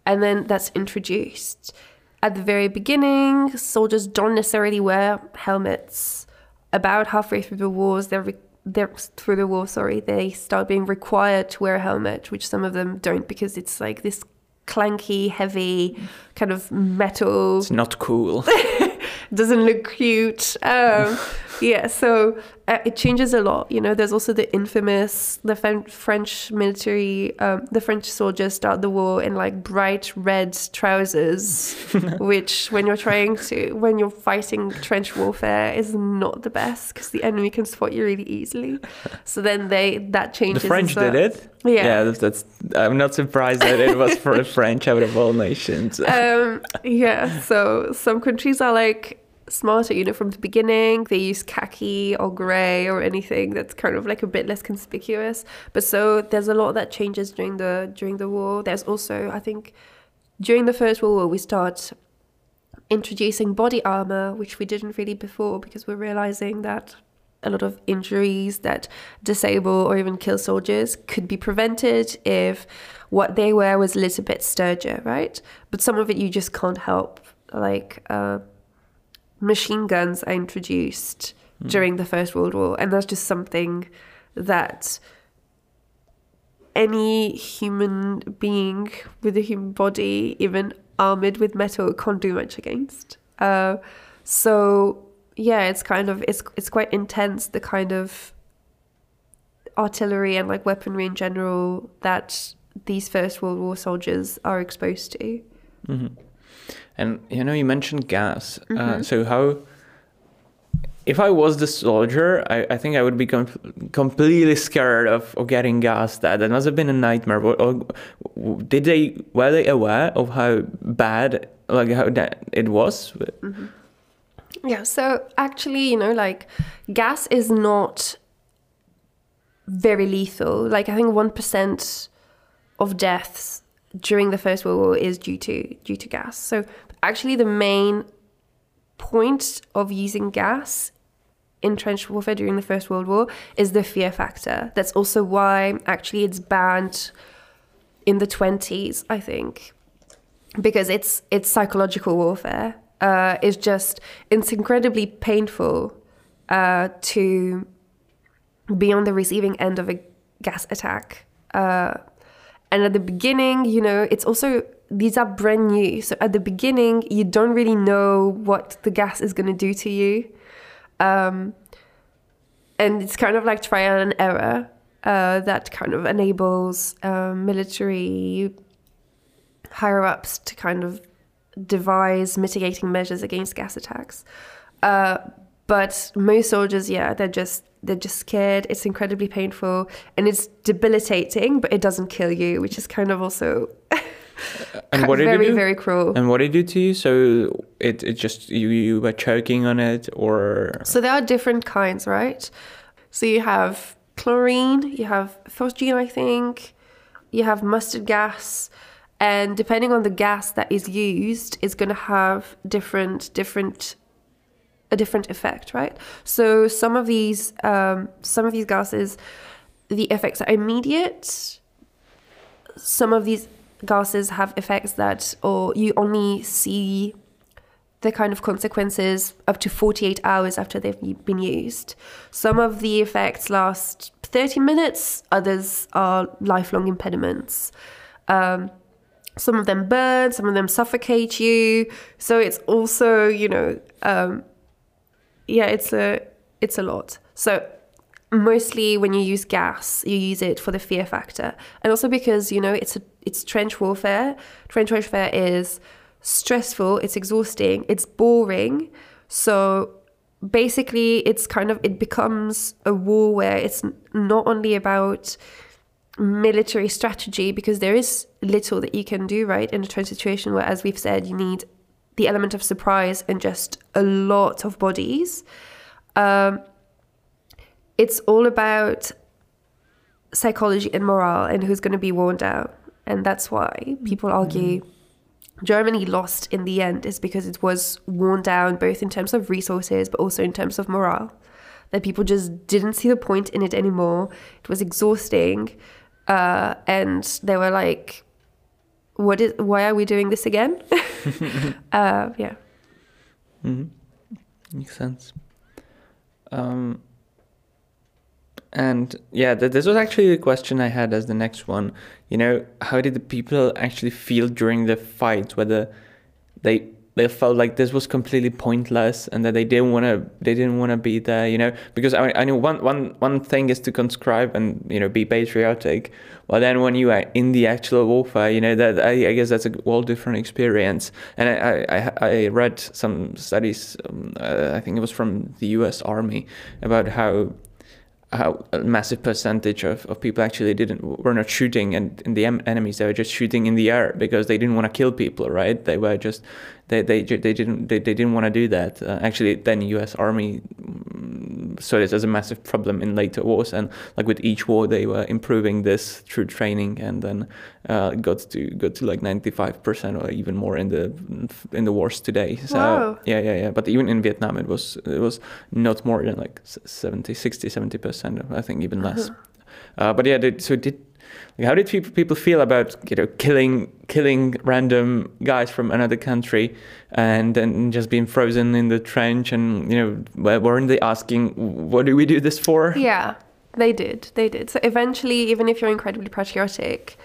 and then that's introduced. At the very beginning, soldiers don't necessarily wear helmets. About halfway through the wars, they're, re- they're through the war. Sorry, they start being required to wear a helmet, which some of them don't because it's like this clanky, heavy kind of metal. It's not cool. doesn't look cute. Um, yeah, so uh, it changes a lot. You know, there's also the infamous the Fen- French military, um, the French soldiers start the war in like bright red trousers, which when you're trying to when you're fighting trench warfare is not the best because the enemy can spot you really easily. So then they that changes. the. French well. did it. Yeah. yeah. That's, that's. I'm not surprised that it was for the French out of all nations. um, yeah, so some countries are like smarter, know, from the beginning. They use khaki or grey or anything that's kind of like a bit less conspicuous. But so there's a lot that changes during the during the war. There's also, I think, during the First World War, we start introducing body armor, which we didn't really before because we're realizing that a lot of injuries that disable or even kill soldiers could be prevented if what they wear was a little bit sturdier, right? But some of it you just can't help. Like uh, machine guns are introduced during the First World War, and that's just something that any human being with a human body, even armored with metal, can't do much against. Uh, so yeah, it's kind of it's it's quite intense the kind of artillery and like weaponry in general that these First World War soldiers are exposed to. hmm And you know, you mentioned gas. Uh, Mhm. so how? If I was the soldier, I, I think I would be com- completely scared of, of getting gas. That that must have been a nightmare. Or, or did they were they aware of how bad like how that it was? Yeah, so actually, you know, like gas is not very lethal. Like I think 1% of deaths during the First World War is due to due to gas. So actually the main point of using gas in trench warfare during the First World War is the fear factor. That's also why actually it's banned in the 20s, I think because it's it's psychological warfare. Uh, it's just it's incredibly painful uh, to be on the receiving end of a gas attack. Uh, and at the beginning, you know, it's also these are brand new. So at the beginning, you don't really know what the gas is going to do to you. Um, and it's kind of like trial and error. uh, that kind of enables um, military higher ups to kind of devise mitigating measures against gas attacks. Uh, but most soldiers, yeah, they're just they're just scared. It's incredibly painful and it's debilitating, but it doesn't kill you, which is kind of also and what did very it do? very cruel. And what did it do to you? So it, it just you you were choking on it, or So there are different kinds, right? So you have chlorine, you have phosgene, I think, you have mustard gas, and depending on the gas that is used, is going to have different different a different effect, right? So some of these um, some of these gases, the effects are immediate. Some of these gases have effects that, or you only see the kind of consequences up to 48 hours after they've been used. Some of the effects last 30 minutes, others are lifelong impediments. Um, some of them burn, some of them suffocate you. So it's also, you know, um, yeah, it's a it's a lot. So mostly when you use gas, you use it for the fear factor, and also because you know it's a it's trench warfare. Trench warfare is stressful, it's exhausting, it's boring. So basically, it's kind of it becomes a war where it's not only about military strategy because there is little that you can do right in a trench situation where as we've said you need the element of surprise and just a lot of bodies um, it's all about psychology and morale and who's going to be worn down and that's why people argue Germany lost in the end is because it was worn down both in terms of resources but also in terms of morale. That people just didn't see the point in it anymore. It was exhausting, uh, and they were like, "What is? Why are we doing this again?" uh, yeah. Mm-hmm. Makes sense. Um, and yeah, th- this was actually the question I had as the next one. You know, how did the people actually feel during the fight? Whether they they felt like this was completely pointless and that they didn't want to they didn't want to be there. You know, because I I know one one one thing is to conscribe and you know be patriotic. Well, then when you are in the actual warfare, you know that I, I guess that's a whole different experience. And I I, I read some studies. Um, uh, I think it was from the U.S. Army about how how a massive percentage of, of people actually didn't were not shooting and in the em- enemies they were just shooting in the air because they didn't want to kill people right they were just they they, they didn't they, they didn't want to do that. Uh, actually then US army mm, saw this as a massive problem in later wars and like with each war they were improving this through training and then uh, got to got to like 95% or even more in the in the wars today. So Wow. yeah yeah yeah. But even in Vietnam it was it was not more than like s- 70 60 70 percent I think even less. Uh, but yeah did, so did like, how did people people feel about you know killing killing random guys from another country and then just being frozen in the trench and you know weren't they asking what do we do this for Yeah, they did. They did. So eventually, even if you're incredibly patriotic,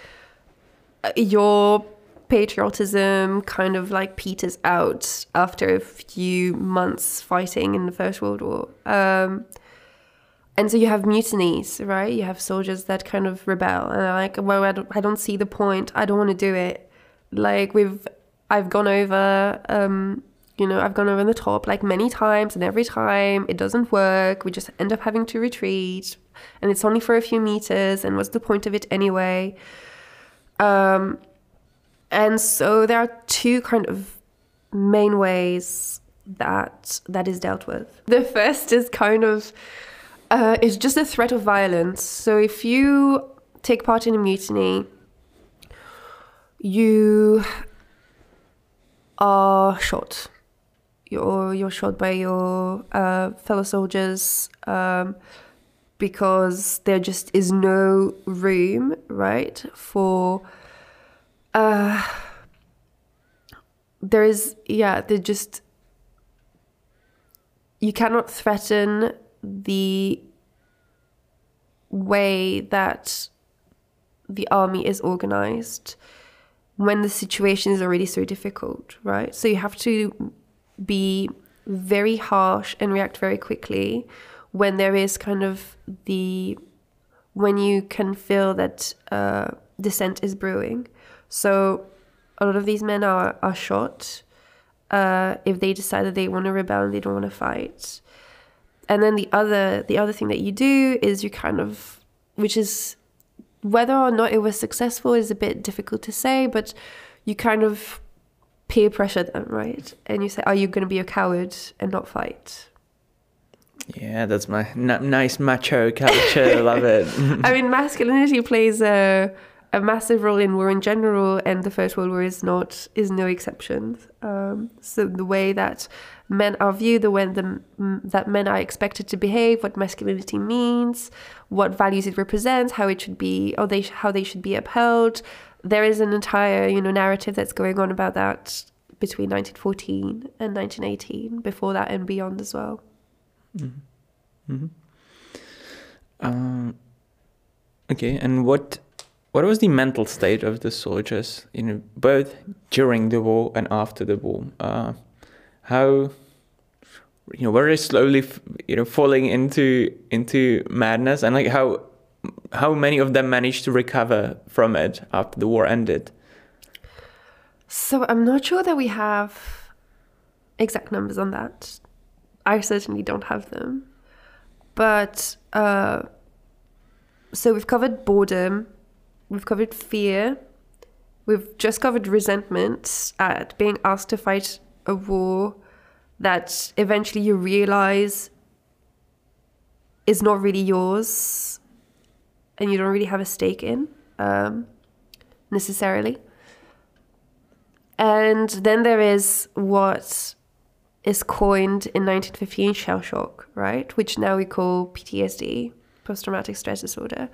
uh, your patriotism kind of like peters out after a few months fighting in the First World War. Um, and so you have mutinies, right? You have soldiers that kind of rebel and are like, well, I don't, I don't see the point. I don't want to do it. Like we've, I've gone over, um, you know, I've gone over the top like many times, and every time it doesn't work. We just end up having to retreat, and it's only for a few meters. And what's the point of it anyway? Um, and so there are two kind of main ways that that is dealt with. The first is kind of uh, is just a threat of violence. So if you take part in a mutiny, you are shot. You're you're shot by your uh, fellow soldiers um, because there just is no room, right, for. Uh, there is yeah, there just you cannot threaten the way that the army is organized when the situation is already so difficult, right? So you have to be very harsh and react very quickly when there is kind of the when you can feel that uh, dissent is brewing. So a lot of these men are, are shot uh, if they decide that they want to rebel and they don't want to fight. And then the other the other thing that you do is you kind of which is whether or not it was successful is a bit difficult to say, but you kind of peer pressure them, right? And you say, "Are you going to be a coward and not fight?" Yeah, that's my n- nice macho culture. Love it. I mean, masculinity plays a a massive role in war in general, and the First World War is not is no exception. Um, so the way that men are viewed, the way the, that men are expected to behave, what masculinity means, what values it represents, how it should be, or they how they should be upheld. There is an entire you know narrative that's going on about that between 1914 and 1918, before that and beyond as well. Mm-hmm. Mm-hmm. Um, okay, and what what was the mental state of the soldiers, know, both during the war and after the war? Uh, how, you know, were slowly, you know, falling into into madness, and like how how many of them managed to recover from it after the war ended? So I'm not sure that we have exact numbers on that. I certainly don't have them, but uh, so we've covered boredom We've covered fear. We've just covered resentment at being asked to fight a war that eventually you realize is not really yours and you don't really have a stake in um, necessarily. And then there is what is coined in 1915 shell shock, right? Which now we call PTSD, post traumatic stress disorder.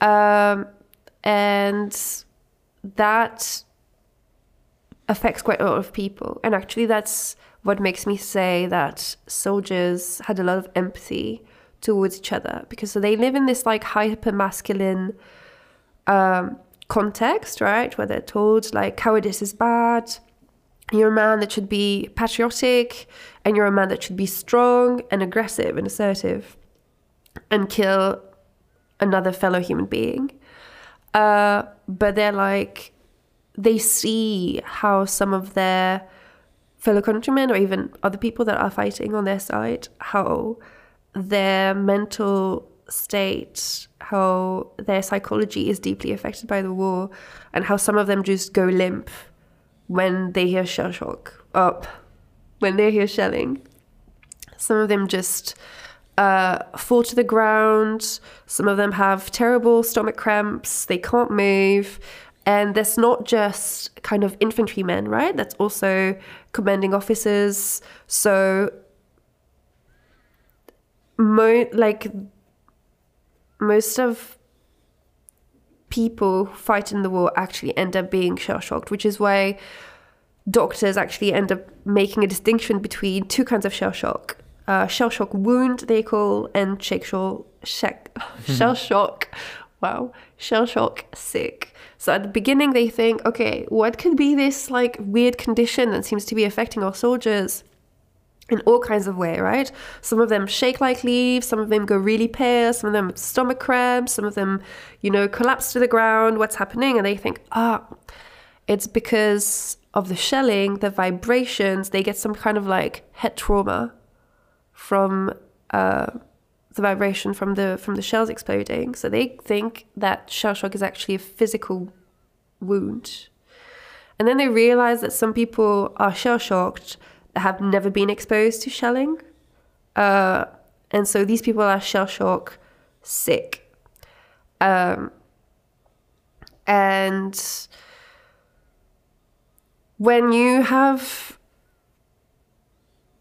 Um, and that affects quite a lot of people. And actually, that's what makes me say that soldiers had a lot of empathy towards each other because so they live in this like hyper masculine um, context, right? Where they're told like cowardice is bad. You're a man that should be patriotic, and you're a man that should be strong and aggressive and assertive and kill another fellow human being. Uh, but they're like, they see how some of their fellow countrymen or even other people that are fighting on their side, how their mental state, how their psychology is deeply affected by the war, and how some of them just go limp when they hear shell shock up, when they hear shelling. Some of them just uh, fall to the ground. Some of them have terrible stomach cramps. They can't move. And that's not just kind of infantrymen, right? That's also commanding officers. So, mo- like, most of people who fight in the war actually end up being shell shocked, which is why doctors actually end up making a distinction between two kinds of shell shock uh, shell shock wound, they call, and shell shock, shell shock, wow, shell shock sick. So at the beginning, they think, okay, what could be this like weird condition that seems to be affecting our soldiers? in all kinds of way, right? Some of them shake like leaves, some of them go really pale, some of them stomach cramps, some of them, you know, collapse to the ground. What's happening? And they think, ah, it's because of the shelling, the vibrations, they get some kind of like head trauma from uh, the vibration from the from the shells exploding. So they think that shell shock is actually a physical wound. And then they realize that some people are shell shocked that have never been exposed to shelling. Uh, and so these people are shell shock sick. Um, and when you have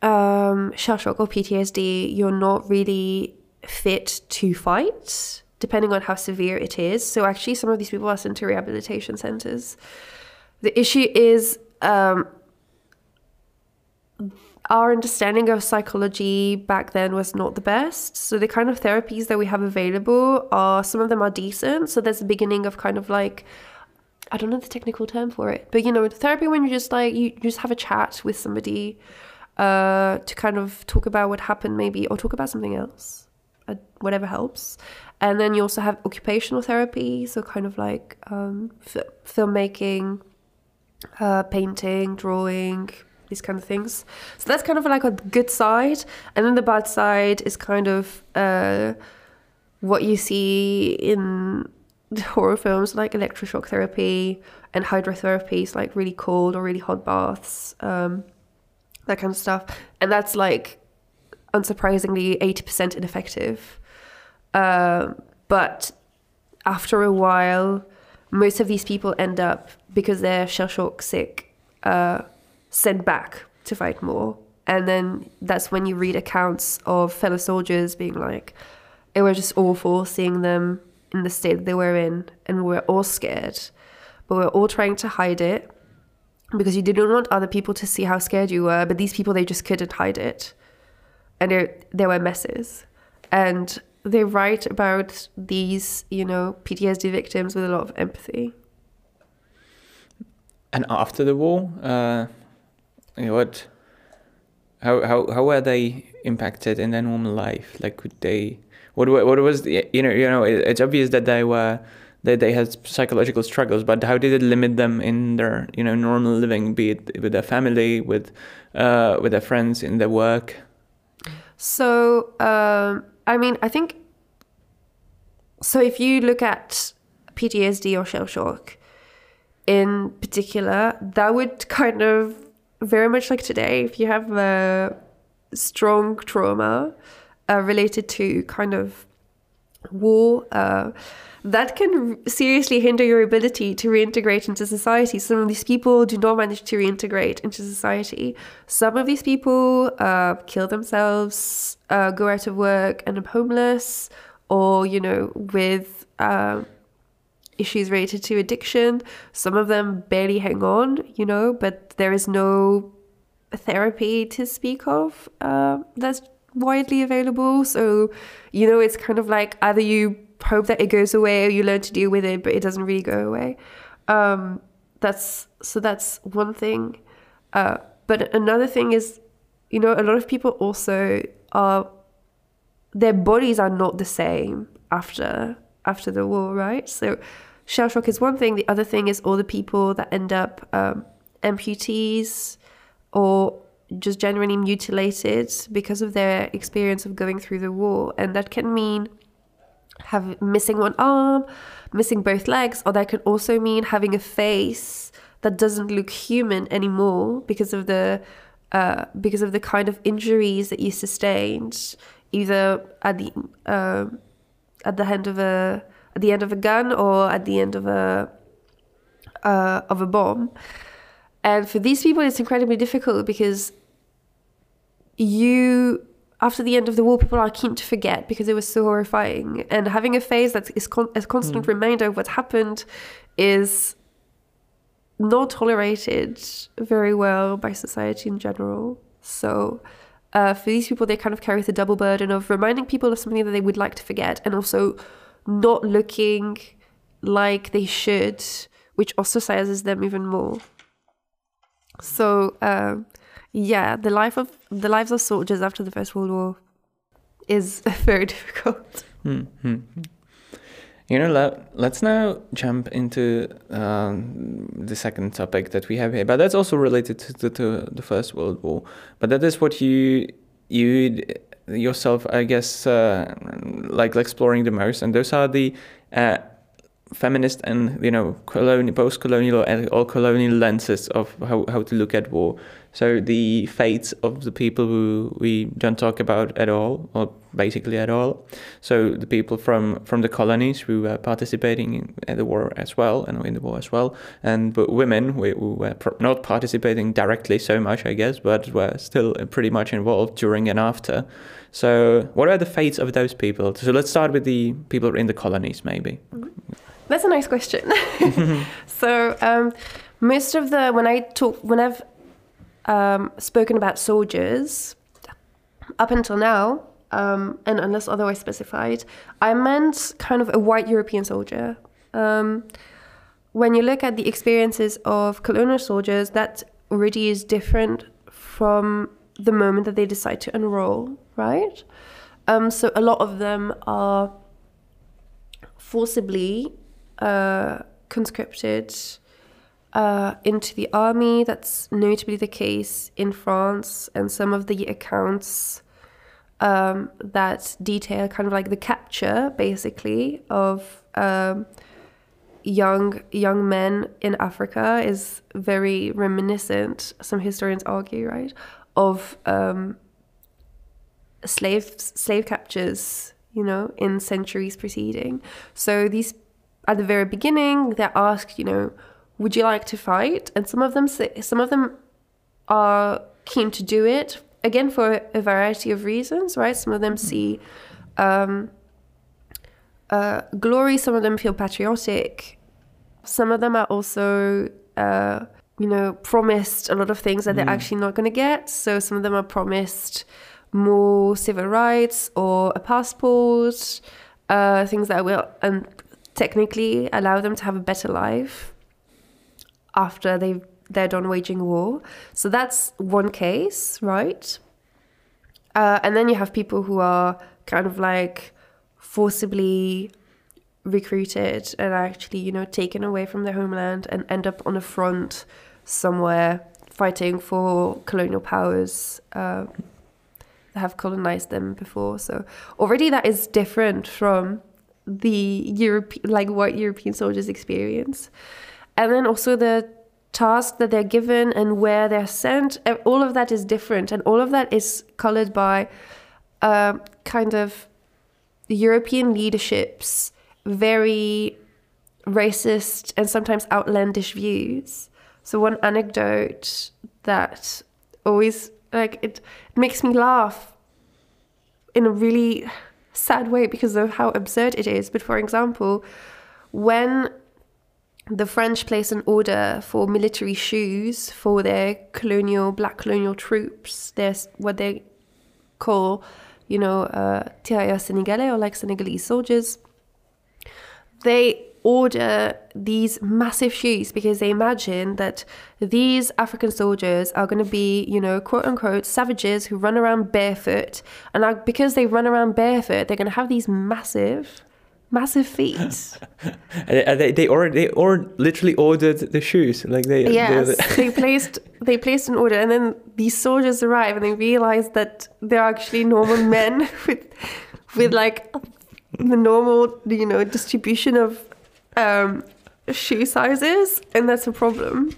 um, shell shock or PTSD, you're not really fit to fight, depending on how severe it is. So, actually, some of these people are sent to rehabilitation centers. The issue is um, our understanding of psychology back then was not the best. So, the kind of therapies that we have available are some of them are decent. So, there's a beginning of kind of like, I don't know the technical term for it, but you know, therapy when you just like, you just have a chat with somebody uh, to kind of talk about what happened, maybe, or talk about something else. I whatever helps. And then you also have occupational therapy, so kind of like um, f- filmmaking, uh, painting, drawing, these kind of things. So that's kind of like a good side. And then the bad side is kind of uh, what you see in horror films like electroshock therapy and hydrotherapies, like really cold or really hot baths, um, that kind of stuff. And that's like unsurprisingly 80% ineffective. Uh, but after a while, most of these people end up, because they're shell shock sick, uh, sent back to fight more. And then that's when you read accounts of fellow soldiers being like, it was just awful seeing them in the state they were in, and we were all scared, but we are all trying to hide it because you didn't want other people to see how scared you were. But these people, they just couldn't hide it, and they were messes. And they write about these, you know, PTSD victims with a lot of empathy. And after the war, uh, what? How how how were they impacted in their normal life? Like, could they what what was the, you know you know it's obvious that they were that they had psychological struggles, but how did it limit them in their you know normal living, be it with their family, with uh, with their friends, in their work? So um, I mean, I think so. If you look at PTSD or shell shock in particular, that would kind of very much like today. If you have a strong trauma, uh, related to kind of war uh, that can seriously hinder your ability to reintegrate into society. Some of these people do not manage to reintegrate into society. Some of these people uh, kill themselves, uh, go out of work, end up homeless, or, you know, with uh, issues related to addiction. Some of them barely hang on, you know, but there is no therapy to speak of uh, that's widely available. So, you know, it's kind of like either you hope that it goes away or you learn to deal with it, but it doesn't really go away. Um, that's so that's one thing. Uh, but another thing is, you know, a lot of people also are their bodies are not the same after after the war, right? So shell shock is one thing. The other thing is all the people that end up um, amputees or just generally mutilated because of their experience of going through the war. And that can mean have missing one arm, missing both legs, or that can also mean having a face that doesn't look human anymore because of the uh, because of the kind of injuries that you sustained, either at the uh, at the end of a at the end of a gun or at the end of a uh, of a bomb. And for these people, it's incredibly difficult because you, after the end of the war, people are keen to forget because it was so horrifying. And having a face that is con- a constant mm. reminder of what happened is not tolerated very well by society in general. So, uh, for these people, they kind of carry the double burden of reminding people of something that they would like to forget and also not looking like they should, which ostracizes them even more. So uh, yeah, the life of the lives of soldiers after the First World War is very difficult. Mm-hmm. You know, let, let's now jump into um, the second topic that we have here, but that's also related to, to, to, the First World War. But that is what you you yourself, I guess, uh, like exploring the most, and those are the uh, feminist and you know colonial, post-colonial all colonial lenses of how, how to look at war. So the fates of the people who we don't talk about at all, or basically at all. So the people from from the colonies who were participating in the war as well and in the war as well, and but women who were not participating directly so much, I guess, but were still pretty much involved during and after. So what are the fates of those people? So let's start with the people in the colonies, maybe. Mm-hmm. That's a nice question. so um, most of the when I talk when I've um, spoken about soldiers up until now, um, and unless otherwise specified, I meant kind of a white European soldier. Um, when you look at the experiences of colonial soldiers, that already is different from the moment that they decide to enroll, right? Um, so a lot of them are forcibly uh, conscripted uh, into the army. That's notably the case in France, and some of the accounts um, that detail kind of like the capture, basically, of um, young young men in Africa is very reminiscent. Some historians argue, right, of um, slave slave captures. You know, in centuries preceding. So these, at the very beginning, they're asked, you know, would you like to fight? And some of them say, some of them are keen to do it again for a variety of reasons, right? Some of them see um, uh, glory. Some of them feel patriotic. Some of them are also, uh, you know, promised a lot of things that they're actually not going to get. So some of them are promised more civil rights or a passport, uh, things that will and technically allow them to have a better life after they they're done waging war. So that's one case, right? Uh, and then you have people who are kind of like forcibly recruited and actually, you know, taken away from their homeland and end up on a front somewhere fighting for colonial powers uh, that have colonized them before. So already that is different from the Europe, like what European soldiers experience. And then also the task that they're given and where they're sent, all of that is different. And all of that is colored by uh, kind of European leadership's very racist and sometimes outlandish views. So one anecdote that always like it, it makes me laugh in a really sad way because of how absurd it is. But for example, when the French place an order for military shoes for their colonial black colonial troops, there's what they call, you know, uh, tirailleurs sénégalais or like Senegalese soldiers they order these massive shoes because they imagine that these African soldiers are going to be, you know, quote unquote, savages who run around barefoot. And because they run around barefoot, they're going to have these massive, massive feet. they, they already they or literally ordered the shoes like they yes they placed they placed an order and then these soldiers arrive and they realize that they're actually normal men with with like the normal, you know, distribution of um, shoe sizes, and that's a problem.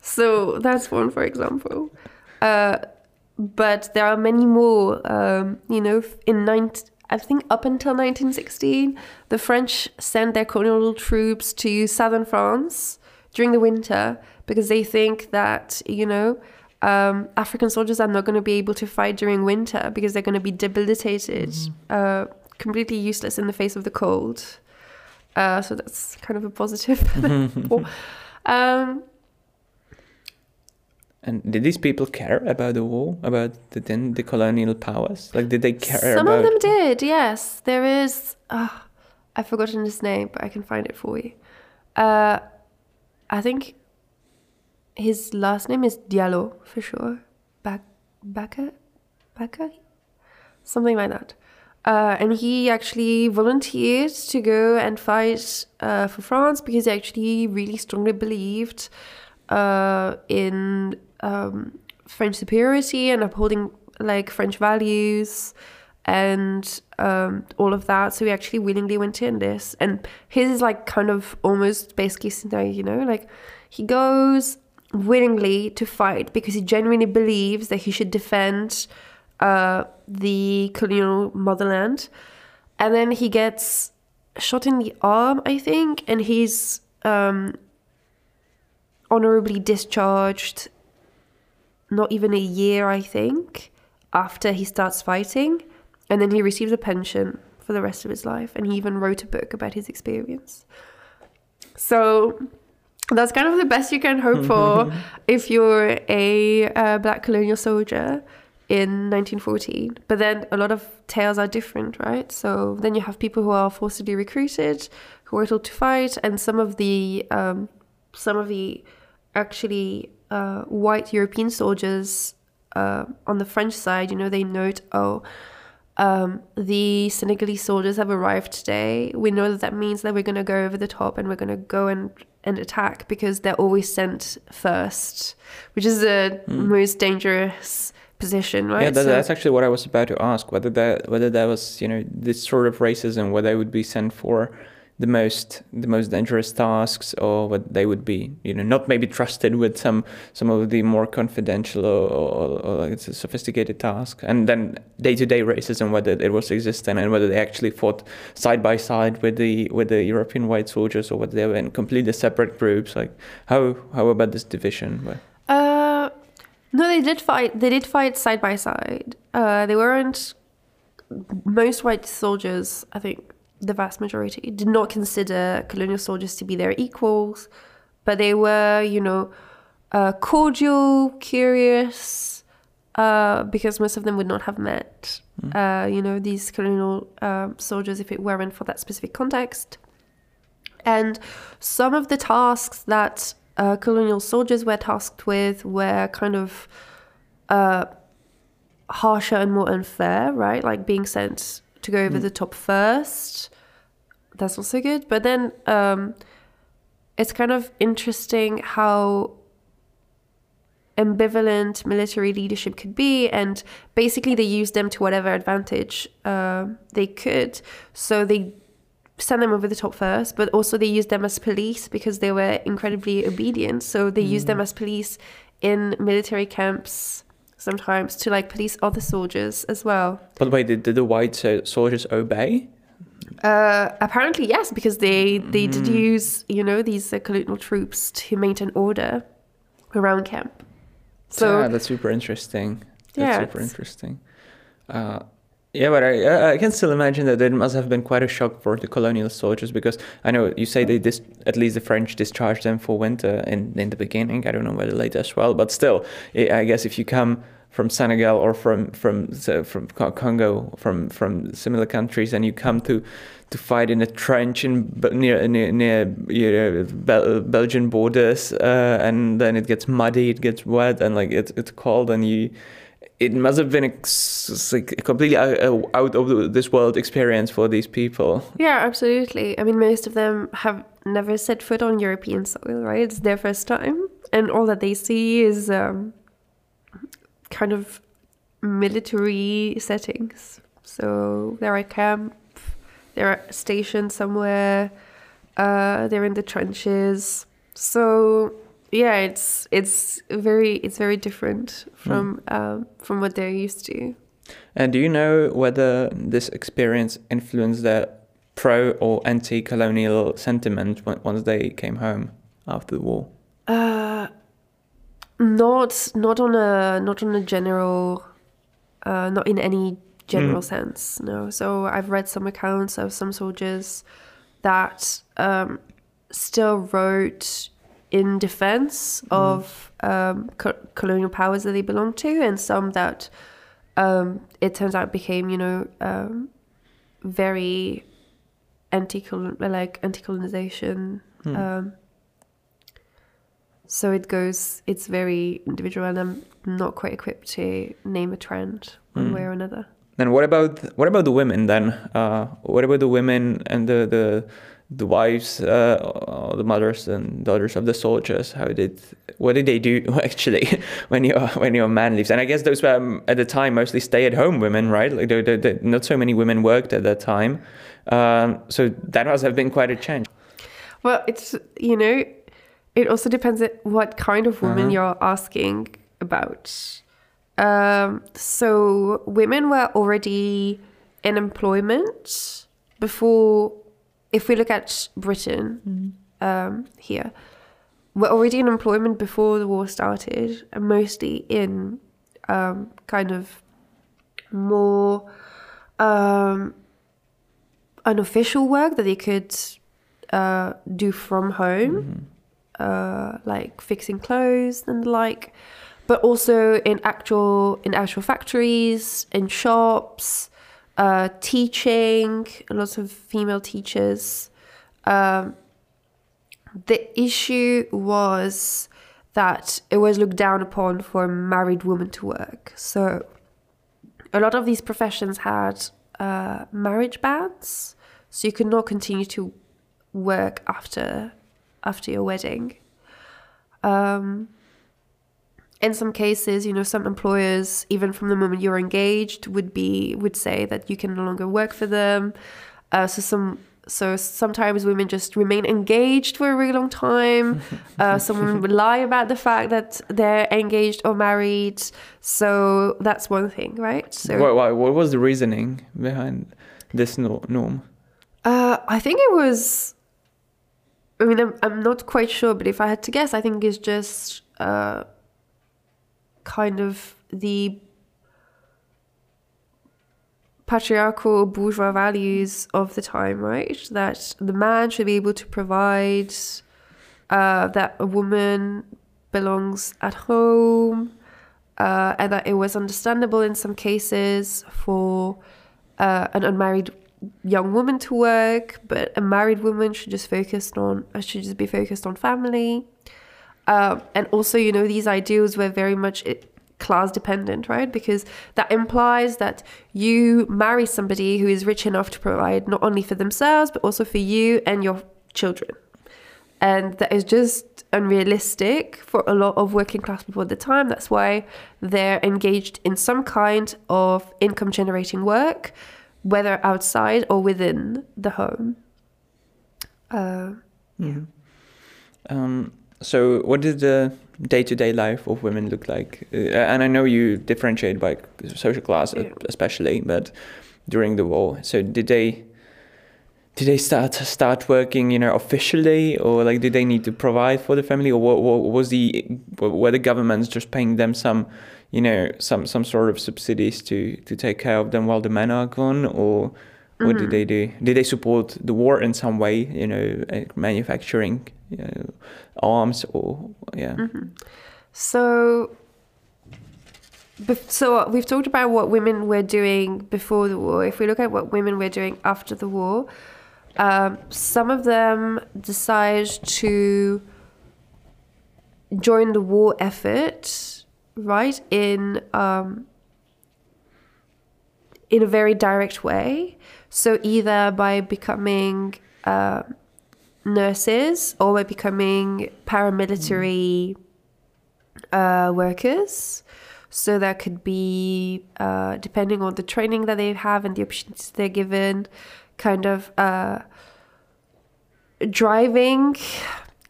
So that's one, for example. Uh, but there are many more. Um, you know, in 19, I think up until 1916, the French sent their colonial troops to southern France during the winter because they think that you know um, African soldiers are not going to be able to fight during winter because they're going to be debilitated. Mm. Uh, completely useless in the face of the cold. Uh, so that's kind of a positive. um, and did these people care about the war, about the then the colonial powers? Like, did they care? Some about... of them did. Yes, there is. Uh, I've forgotten his name, but I can find it for you. Uh, I think his last name is Diallo for sure. Back, Baka, Baka, something like that. Uh, and he actually volunteered to go and fight uh, for France because he actually really strongly believed uh, in um, French superiority and upholding like French values and um, all of that. So he actually willingly went in this. And his is like kind of almost basically you know, like he goes willingly to fight because he genuinely believes that he should defend uh, the colonial motherland. And then he gets shot in the arm, I think, and he's um, honorably discharged not even a year, I think, after he starts fighting. And then he receives a pension for the rest of his life. And he even wrote a book about his experience. So that's kind of the best you can hope for if you're a uh, black colonial soldier in 1914. But then a lot of tales are different, right? So then you have people who are forcibly recruited, who are told to fight, and some of the um, some of the actually uh, white European soldiers uh, on the French side, you know, they note, oh, um, the Senegalese soldiers have arrived today, we know that that means that we're going to go over the top and we're going to go and, and attack because they're always sent first, which is the most dangerous position, right? Yeah, that, So- that's actually what I was about to ask. Whether that whether that was you know this sort of racism, where they would be sent for the most the most dangerous tasks, or what they would be you know not maybe trusted with some some of the more confidential or, or, or like it's a sophisticated task, and then day to day racism, whether it was existing and whether they actually fought side by side with the with the European white soldiers, or whether they were in completely separate groups. Like how how about this division? Uh, no, they did fight. They did fight side by side. Uh, they weren't. Most white soldiers, I think, the vast majority, did not consider colonial soldiers to be their equals, but they were, you know, uh, cordial, curious, uh, because most of them would not have met, uh, you know, these colonial um soldiers if it weren't for that specific context. And some of the tasks that uh, colonial soldiers were tasked with were kind of uh, harsher and more unfair, right? Like being sent to go over the top first. That's also good. But then um, it's kind of interesting how ambivalent military leadership could be and basically they used them to whatever advantage uh, they could so they sent them over the top first but also they used them as police because they were incredibly obedient so they used them as police in military camps sometimes to like police other soldiers as well by the way, did, did the white soldiers obey? uh, apparently yes because they they did use you know these uh, colonial troops to maintain order around camp so yeah, that's super interesting. That's Yeah, super it's- interesting. Uh, yeah, but I, I- can still imagine that it must have been quite a shock for the colonial soldiers because I know you say they dis- at least the French discharged them for winter in, in the beginning. I don't know whether later as well, but still, I I guess if you come from Senegal or from from from Congo, from from similar countries, and you come to to fight in a trench in near near, near Bel- Belgian borders, uh, and then it gets muddy, it gets wet, and like it's it's cold, and you. It must have been like completely out, out of this world experience for these people. Yeah, absolutely. I mean, most of them have never set foot on European soil, right? It's their first time, and all that they see is um, kind of military settings. So they're at camp, they're stationed somewhere, uh, they're in the trenches. So yeah, it's it's very it's very different from um, from what they're used to. And do you know whether this experience influenced their pro or anti-colonial sentiment once they came home after the war? Uh, not not on a not on a general, uh, not in any general sense. No. So I've read some accounts of some soldiers that um, still wrote in defense of um, co- colonial powers that they belong to, and some that um, it turns out became you know um, very anti like anti colonization. Um, so it goes, it's very individual, and I'm not quite equipped to name a trend one way or another. Then what about what about the women then? Uh, what about the women and the the the wives, uh, the mothers and daughters of the soldiers? How did what did they do actually when your when your man leaves? And I guess those were um, at the time mostly stay at home women, right? Like there- there- there- not so many women worked at that time, um, so that must have been quite a change. Well, it's, you know, it also depends on what kind of woman you're asking about. Um, so women were already in employment before, if we look at Britain um, here, were already in employment before the war started, and mostly in um, kind of more um, unofficial work that they could uh, do from home, uh, like fixing clothes and the like, but also in actual in actual factories, in shops, uh, teaching. Lots of female teachers. Um, the issue was that it was looked down upon for a married woman to work. So a lot of these professions had uh, marriage bans, so you could not continue to work after after your wedding. Um, in some cases, you know, some employers, even from the moment you're engaged, would be would say that you can no longer work for them. Uh, so some so sometimes women just remain engaged for a really long time. Uh, some women would lie about the fact that they're engaged or married. So that's one thing, right? So what, what, what was the reasoning behind this norm? Uh, I think it was. I mean, I'm, I'm not quite sure, but if I had to guess, I think it's just uh, kind of the patriarchal bourgeois values of the time, right? That the man should be able to provide, uh, that a woman belongs at home, uh, and that it was understandable in some cases for uh, an unmarried young woman to work, but a married woman should just focus on uh, should just be focused on family. Uh, and also, you know, these ideals were very much class dependent, right? Because that implies that you marry somebody who is rich enough to provide not only for themselves, but also for you and your children. And that is just unrealistic for a lot of working class people at the time. That's why they're engaged in some kind of income generating work, whether outside or within the home. Uh, yeah. Um, so, what did the day-to-day life of women look like? Uh, and I know you differentiate by social class, yeah. especially, but during the war. So, did they did they start start working, you know, officially, or like did they need to provide for the family, or what, what was the were the governments just paying them some, you know, some some sort of subsidies to to take care of them while the men are gone, or what mm-hmm. did they do? Did they support the war in some way, you know, manufacturing you know, arms, or yeah? Mm-hmm. So so we've talked about what women were doing before the war. If we look at what women were doing after the war, um, some of them decide to join the war effort, right, in um, in a very direct way. So either by becoming uh, nurses or by becoming paramilitary uh, workers. So that could be, uh, depending on the training that they have and the opportunities they're given, kind of uh, driving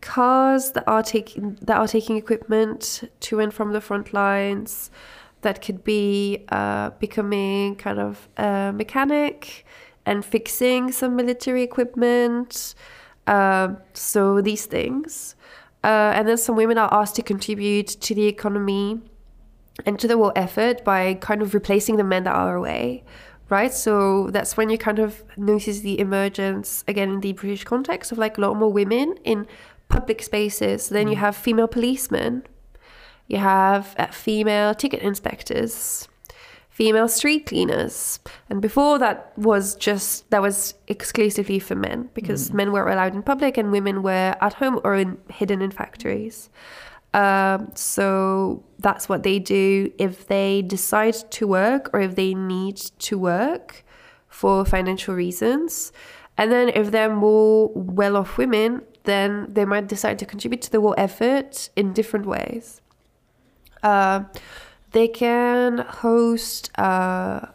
cars that are taking that are taking equipment to and from the front lines. That could be uh, becoming kind of a mechanic and fixing some military equipment. Uh, so these things. Uh, and then some women are asked to contribute to the economy and to the war effort by kind of replacing the men that are away right? So that's when you kind of notice the emergence, again, in the British context, of like a lot more women in public spaces. Then you mm. have female policemen, you have uh, female ticket inspectors, female street cleaners. And before that was just, that was exclusively for men because mm. men were allowed in public and women were at home or in, hidden in factories. Um, so that's what they do if they decide to work or if they need to work for financial reasons. And then if they're more well off women, then they might decide to contribute to the war effort in different ways. Uh, they can host uh,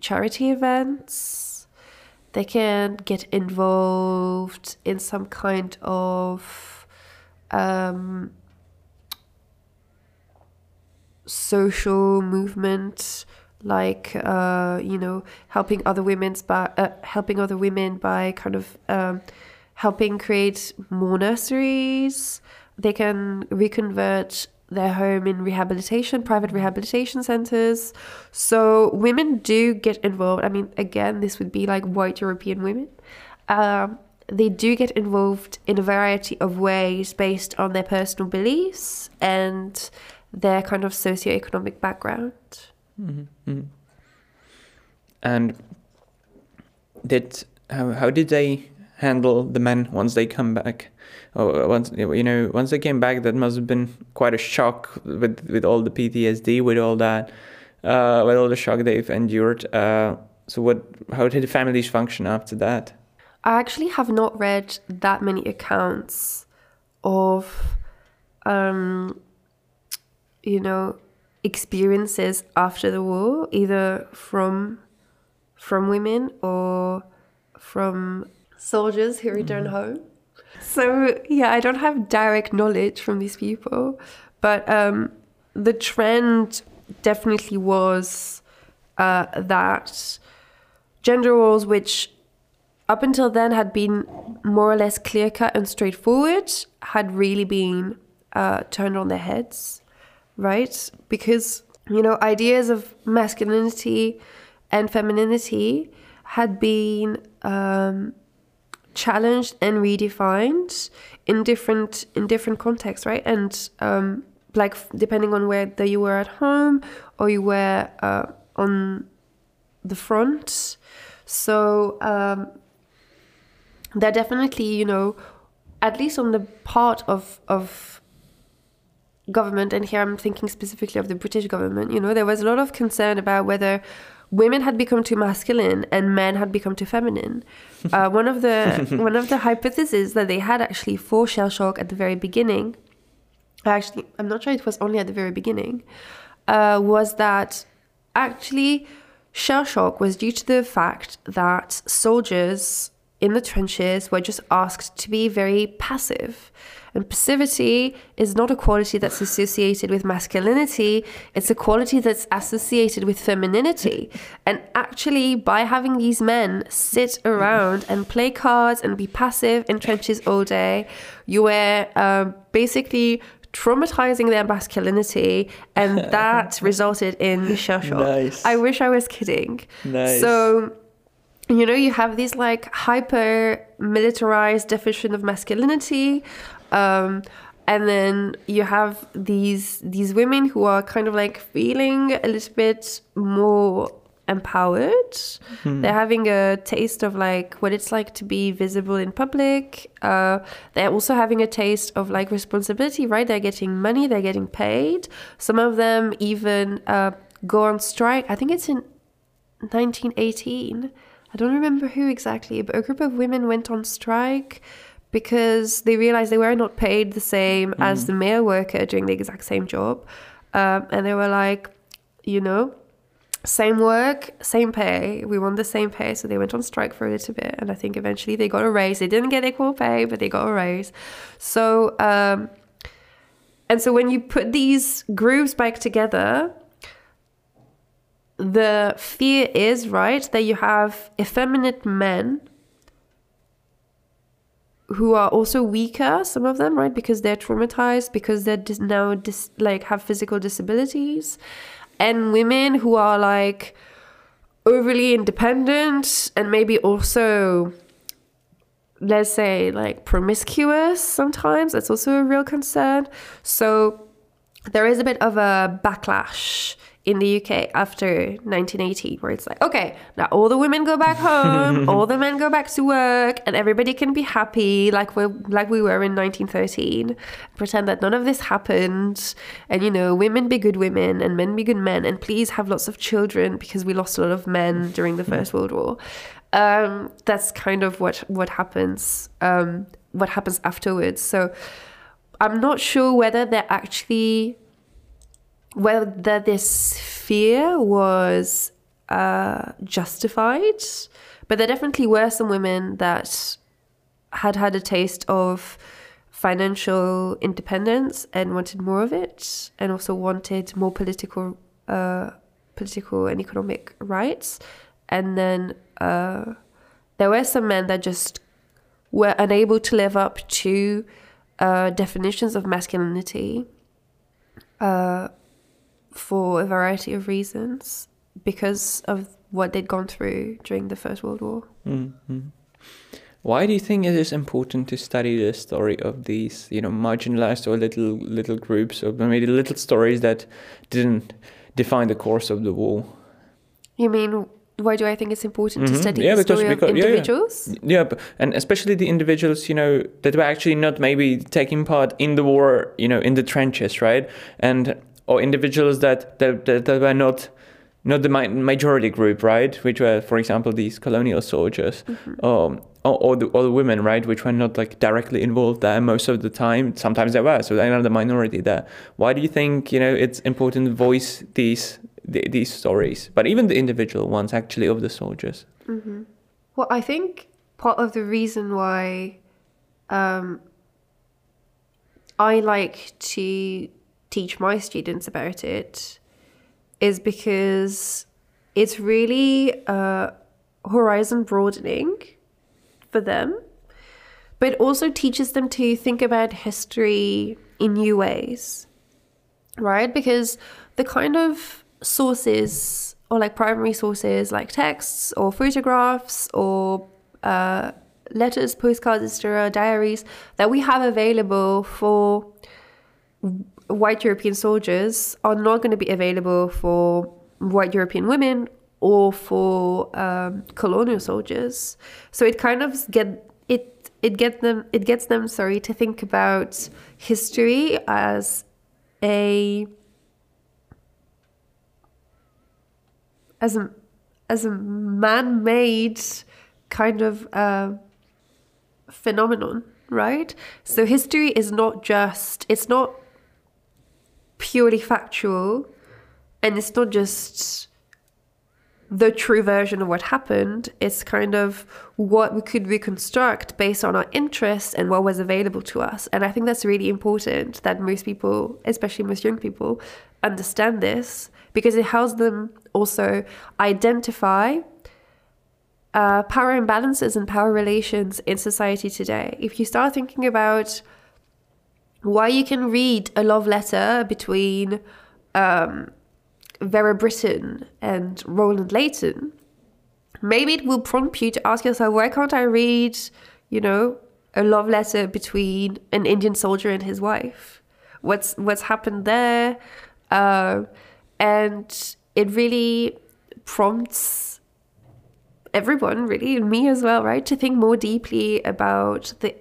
charity events. They can get involved in some kind of um, social movement like uh, you know helping other women's by uh, helping other women by kind of um, helping create more nurseries they can reconvert their home in rehabilitation private rehabilitation centers so women do get involved i mean again this would be like white european women um, they do get involved in a variety of ways based on their personal beliefs and their kind of socioeconomic background. Mm-hmm. mm-hmm. And did how how did they handle the men once they come back? Oh, once you know, once they came back, that must have been quite a shock with with all the PTSD, with all that uh, with all the shock they've endured. Uh, so, what? How did the families function after that? I actually have not read that many accounts of, um, you know, experiences after the war, either from from women or from soldiers who return mm. home. So yeah, I don't have direct knowledge from these people, but um, the trend definitely was uh, that gender roles, which up until then had been more or less clear cut and straightforward, had really been uh, turned on their heads, right? Because, you know, ideas of masculinity and femininity had been um, challenged and redefined in different in different contexts, right? And um, like depending on whether you were at home or you were uh, on the front. So um, they're definitely, you know, at least on the part of of government, and here I'm thinking specifically of the British government. You know, there was a lot of concern about whether women had become too masculine and men had become too feminine. Uh, one of the one of the hypotheses that they had actually for shell shock at the very beginning, actually, I'm not sure it was only at the very beginning, uh, was that actually shell shock was due to the fact that soldiers in the trenches were just asked to be very passive. And passivity is not a quality that's associated with masculinity, it's a quality that's associated with femininity. And actually, by having these men sit around and play cards and be passive in trenches all day, you were uh, basically traumatizing their masculinity, and that resulted in shell shock. Nice. I wish I was kidding. Nice. So you know you have this like hyper militarized definition of masculinity um, and then you have these these women who are kind of like feeling a little bit more empowered. Hmm. they're having a taste of like what it's like to be visible in public. Uh, they're also having a taste of like responsibility right? They're getting money they're getting paid. Some of them even uh, go on strike. I think it's in 1918 I don't remember who exactly, but a group of women went on strike because they realized they were not paid the same mm. as the male worker doing the exact same job. Um, and they were like, you know, same work, same pay. We want the same pay. So they went on strike for a little bit. And I think eventually they got a raise. They didn't get equal pay, but they got a raise. So, um, and so when you put these groups back together, the fear is, right, that you have effeminate men who are also weaker, some of them, right, because they're traumatized, because they're dis- now dis- like have physical disabilities, and women who are like overly independent and maybe also let's say like promiscuous sometimes that's also a real concern. So there is a bit of a backlash in the UK after 1980, where it's like, okay, now all the women go back home, all the men go back to work, and everybody can be happy like we like we were in 1913. Pretend that none of this happened, and you know, women be good women and men be good men, and please have lots of children because we lost a lot of men during the First World War. Um, that's kind of what what happens. Um, what happens afterwards. So I'm not sure whether they're actually whether this fear was uh, justified, but there definitely were some women that had had a taste of financial independence and wanted more of it, and also wanted more political, uh, political and economic rights. And then uh, there were some men that just were unable to live up to uh, definitions of masculinity. Uh, for a variety of reasons because of what they'd gone through during the First World War. Mm-hmm. Why do you think it is important to study the story of these, you know, marginalized or little little groups, or maybe little stories that didn't define the course of the war? You mean why do I think it's important mm-hmm. to study yeah, the story because, of individuals? Yeah, yeah, and especially the individuals, you know, that were actually not maybe taking part in the war, you know, in the trenches, right? And or individuals that that, that, that were not not the majority group, right? Which were, for example, these colonial soldiers, mm-hmm. um, or, or, the, or the women, right? Which were not like directly involved there most of the time. Sometimes they were, so they're not the minority there. Why do you think you know it's important to voice these these stories, but even the individual ones actually of the soldiers? Mm-hmm. Well, I think part of the reason why um, I like to teach my students about it is because it's really uh, horizon broadening for them, but also teaches them to think about history in new ways, right? Because the kind of sources or like primary sources like texts or photographs or uh, letters, postcards, etc., diaries that we have available for white European soldiers are not going to be available for white European women or for um, colonial soldiers. So it kind of get it it get them it gets them sorry to think about history as a as a as a man-made kind of uh, phenomenon, right? So history is not just it's not purely factual and it's not just the true version of what happened. It's kind of what we could reconstruct based on our interests and what was available to us. And I think that's really important that most people, especially most young people, understand this because it helps them also identify uh, power imbalances and power relations in society today. If you start thinking about why you can read a love letter between um, Vera Brittain and Roland Leighton, maybe it will prompt you to ask yourself, why can't I read, you know, a love letter between an Indian soldier and his wife? What's what's happened there? Uh, and it really prompts everyone, really, and me as well, right, to think more deeply about the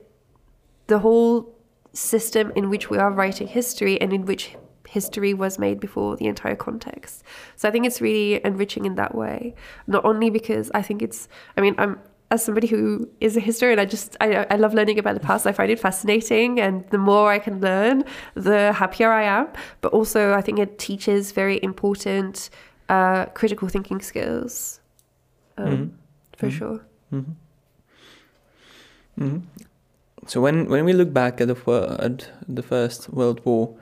the whole system in which we are writing history and in which history was made before the entire context. So I think it's really enriching in that way. Not only because I think it's, I mean, I'm as somebody who is a historian, I just I, I love learning about the past. I find it fascinating, and the more I can learn, the happier I am. But also, I think it teaches very important uh, critical thinking skills, um, mm-hmm. for mm-hmm. sure. Mm-hmm. So when when we look back at the at the First World War,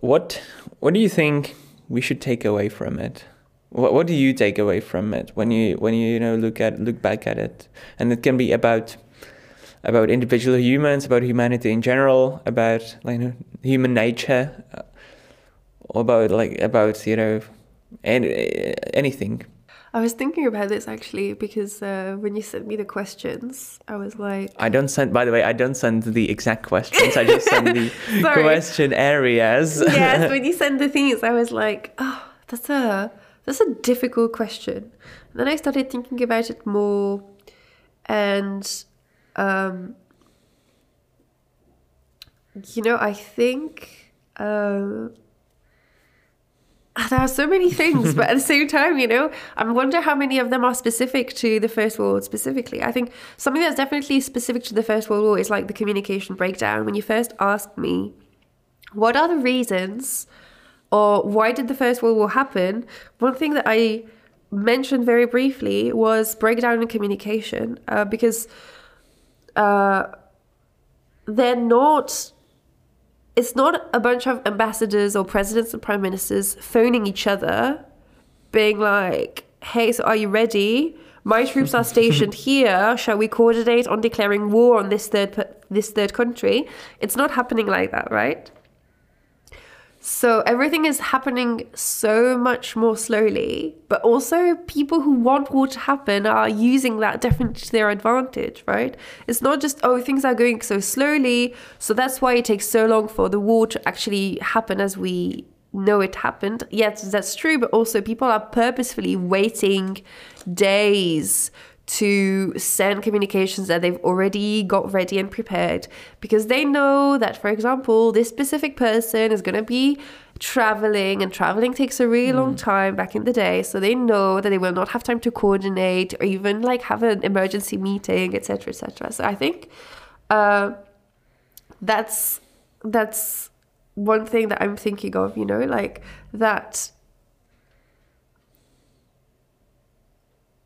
what what do you think we should take away from it? What what do you take away from it when you when you you know look at look back at it? And it can be about about individual humans, about humanity in general, about like you know, human nature, uh, or about like about you know any, anything. I was thinking about this actually because uh, when you sent me the questions, I was like, I don't send. By the way, I don't send the exact questions. I just send the question areas. yes, when you send the things, I was like, oh, that's a that's a difficult question. And then I started thinking about it more, and um, you know, I think. Uh, there are so many things, but at the same time, you know, I wonder how many of them are specific to the First World War specifically. I think something that's definitely specific to the First World War is like the communication breakdown. When you first asked me, what are the reasons or why did the First World War happen? One thing that I mentioned very briefly was breakdown in communication uh, because uh, they're not it's not a bunch of ambassadors or presidents and prime ministers phoning each other, being like, hey, so are you ready? My troops are stationed here. Shall we coordinate on declaring war on this third this third country? It's not happening like that, right? So everything is happening so much more slowly, but also people who want war to happen are using that definitely to their advantage, right? It's not just, oh, things are going so slowly, so that's why it takes so long for the war to actually happen as we know it happened. Yes, that's true, but also people are purposefully waiting days to send communications that they've already got ready and prepared because they know that, for example, this specific person is going to be traveling and traveling takes a really mm. long time back in the day so they know that they will not have time to coordinate or even like have an emergency meeting etc etc so i think uh, that's that's one thing that i'm thinking of you know like that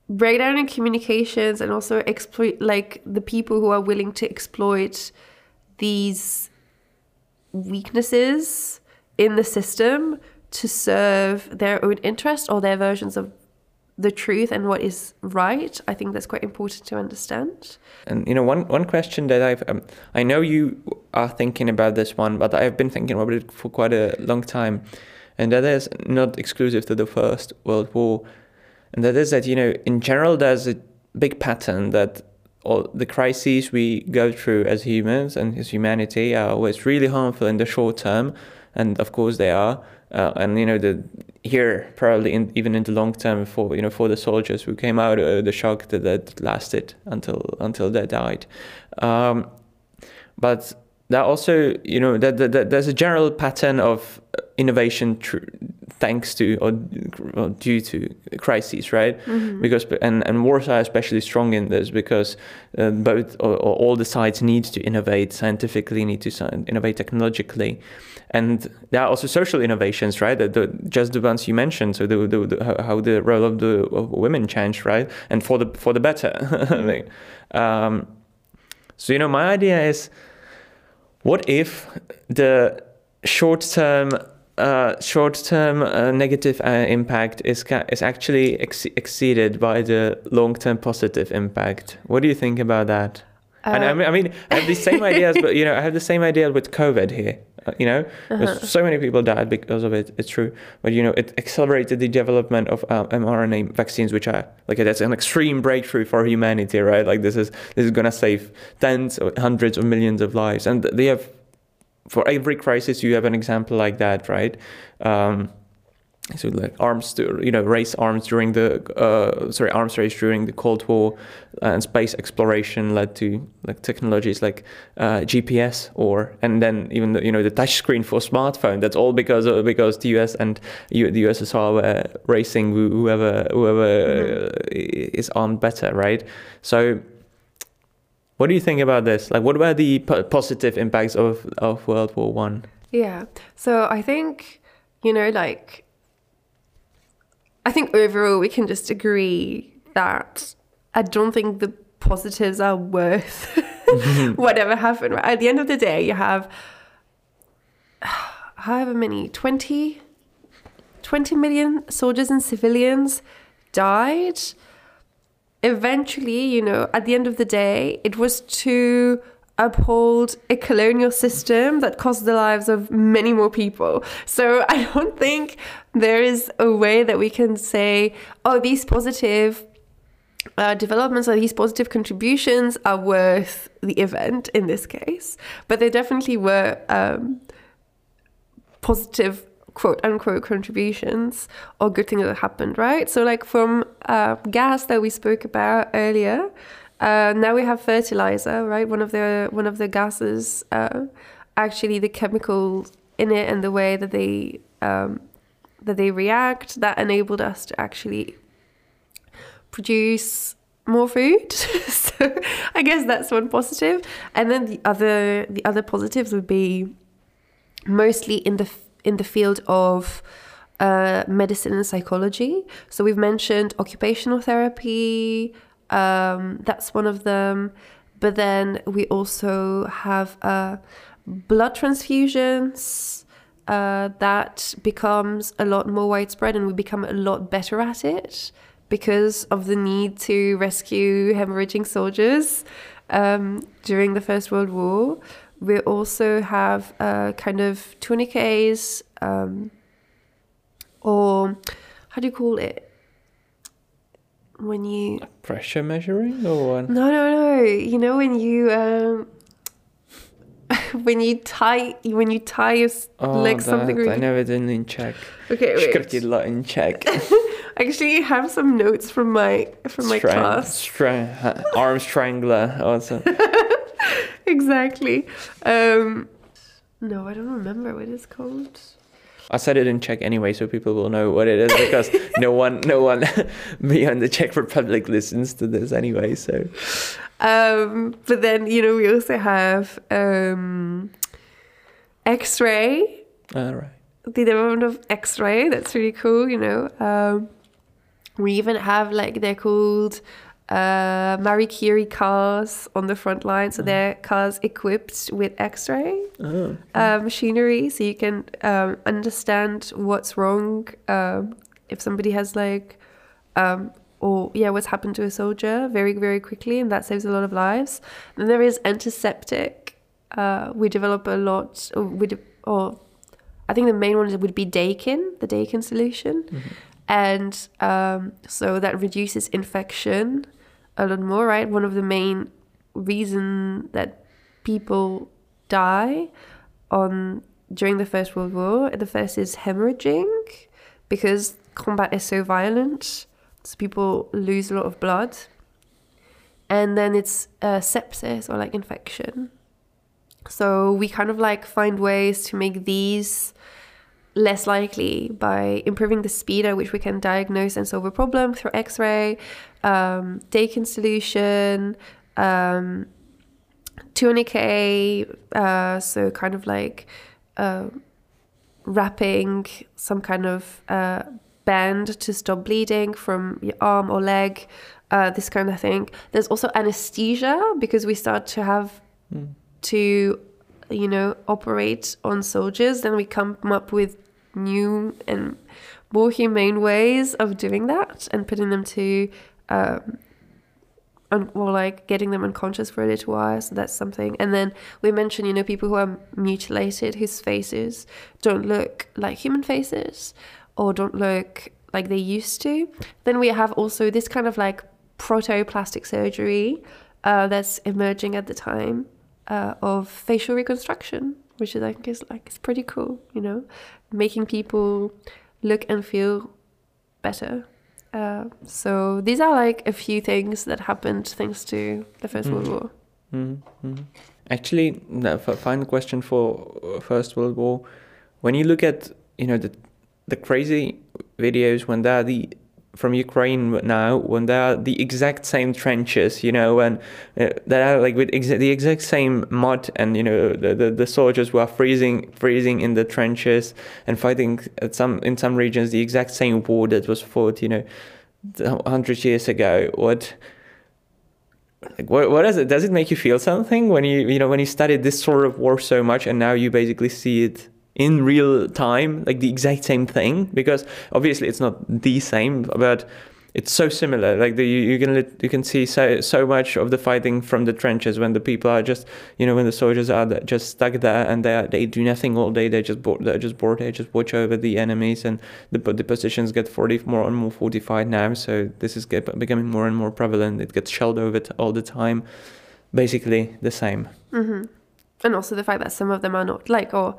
breakdown in communications and also exploit like the people who are willing to exploit these weaknesses in the system to serve their own interest or their versions of the truth and what is right. I think that's quite important to understand. And you know, one one question that I've um, I know you are thinking about this one, but I've been thinking about it for quite a long time, and that is not exclusive to the First World War and that is that you know in general there's a big pattern that all the crises we go through as humans and as humanity are always really harmful in the short term, and of course they are. Uh, and you know the here probably in, even in the long term for you know for the soldiers who came out of the shock that, that lasted until until they died. Um, but that also you know that, that, that, there's a general pattern of innovation tr- thanks to or, or, due to crises right? Mm-hmm. because and and wars are especially strong in this because uh, both or, or, all the sides need to innovate scientifically need to innovate technologically. And there are also social innovations right? The, the just the ones you mentioned. So the, the, the, how the role of the of women changed right? And for the for the better like, um, so you know my idea is what if the short-term uh, short-term uh, negative uh, impact is is actually ex- exceeded by the long-term positive impact? What do you think about that? and I uh, mean, I mean, I have the same ideas, but you know, I have the same idea with COVID here. Uh, you know, uh-huh. so many people died because of it. It's true, but you know, it accelerated the development of uh, mRNA vaccines, which are like that's an extreme breakthrough for humanity, right? Like this is this is gonna save tens or hundreds of millions of lives, and they have for every crisis you have an example like that, right? Um, so like arms to you know race arms during the uh, sorry arms race during the Cold War and space exploration led to like technologies like uh, GPS or and then even the, you know the touch screen for smartphone that's all because of, because the US and U, the USSR were racing whoever whoever mm-hmm. uh, is armed better right so what do you think about this like what were the positive impacts of of World War One yeah so I think you know like I think overall we can just agree that I don't think the positives are worth whatever happened. Right? At the end of the day, you have however many 20, 20 million soldiers and civilians died. Eventually, you know, at the end of the day, it was to uphold a colonial system that cost the lives of many more people. So I don't think there is a way that we can say, oh, these positive uh, developments or these positive contributions are worth the event in this case. But they definitely were um, positive quote unquote contributions or good things that happened, right? So, like from uh, gas that we spoke about earlier, uh, now we have fertilizer, right? One of the one of the gases, uh, actually the chemicals in it and the way that they um, that they react that enabled us to actually produce more food. so I guess that's one positive. And then the other the other positives would be mostly in the in the field of uh, medicine and psychology. So we've mentioned occupational therapy, um, that's one of them. But then we also have uh, blood transfusions. Uh, that becomes a lot more widespread and we become a lot better at it because of the need to rescue hemorrhaging soldiers um, during the First World War. We also have uh, kind of tourniquets um, or how do you call it? when you pressure measuring or no no no you know when you um when you tie when you tie your oh, like that, something really... I never did in Czech okay wait. in Czech actually have some notes from my from my Strang- class. stra- arm strangler also. exactly. Um, no, I don't remember what it's called. I said it in Czech anyway, so people will know what it is because no one, no one beyond the Czech Republic listens to this anyway. So Um, but then you know we also have um, X-ray. all right. the development of X-ray. That's really cool. You know, um, we even have like they're called uh, Marie Curie cars on the front line. So they're cars equipped with X-ray Oh. uh, machinery, so you can um, understand what's wrong um, if somebody has like. Um, or yeah, what's happened to a soldier very very quickly, and that saves a lot of lives. Then there is antiseptic. Uh, we develop a lot. Or we de- or I think the main one would be Dakin, the Dakin solution, and um, so that reduces infection a lot more. Right, one of the main reason that people die on during the First World War. The first is hemorrhaging because combat is so violent, so people lose a lot of blood. And then it's uh, sepsis or like infection. So we kind of like find ways to make these less likely by improving the speed at which we can diagnose and solve a problem through X-ray, um, Dakin solution, um, tourniquet, uh, so kind of like uh, wrapping some kind of uh, band to stop bleeding from your arm or leg, uh, this kind of thing. There's also anesthesia because we start to have to, you know, operate on soldiers. Then we come up with new and more humane ways of doing that and putting them to um, or like getting them unconscious for a little while. So that's something. And then we mentioned, you know, people who are mutilated, whose faces don't look like human faces or don't look like they used to. Then we have also this kind of like protoplastic surgery uh, that's emerging at the time uh, of facial reconstruction, which I think is like it's pretty cool, you know, making people look and feel better. Uh, so these are like a few things that happened thanks to the First World Mm. War. Mm-hmm. Actually, the f- final question for uh, First World War: When you look at you know the the crazy videos when they're the from Ukraine now when they are the exact same trenches, you know, and uh, that are like with exa- the exact same mud, and you know the, the the soldiers were freezing freezing in the trenches and fighting at some in some regions the exact same war that was fought, you know, hundred years ago. What like what what is it does it make you feel something when you you know when you studied this sort of war so much and now you basically see it in real time like the exact same thing because obviously it's not the same but it's so similar. Like the, you, you can you can see so so much of the fighting from the trenches when the people are just you know when the soldiers are just stuck there and they are, they do nothing all day. They're just they're just bored they just watch over the enemies and the the positions get 40 more and more fortified now. So this is get, becoming more and more prevalent. It gets shelled over all the time. Basically the same. Hmm And also the fact that some of them are not like, or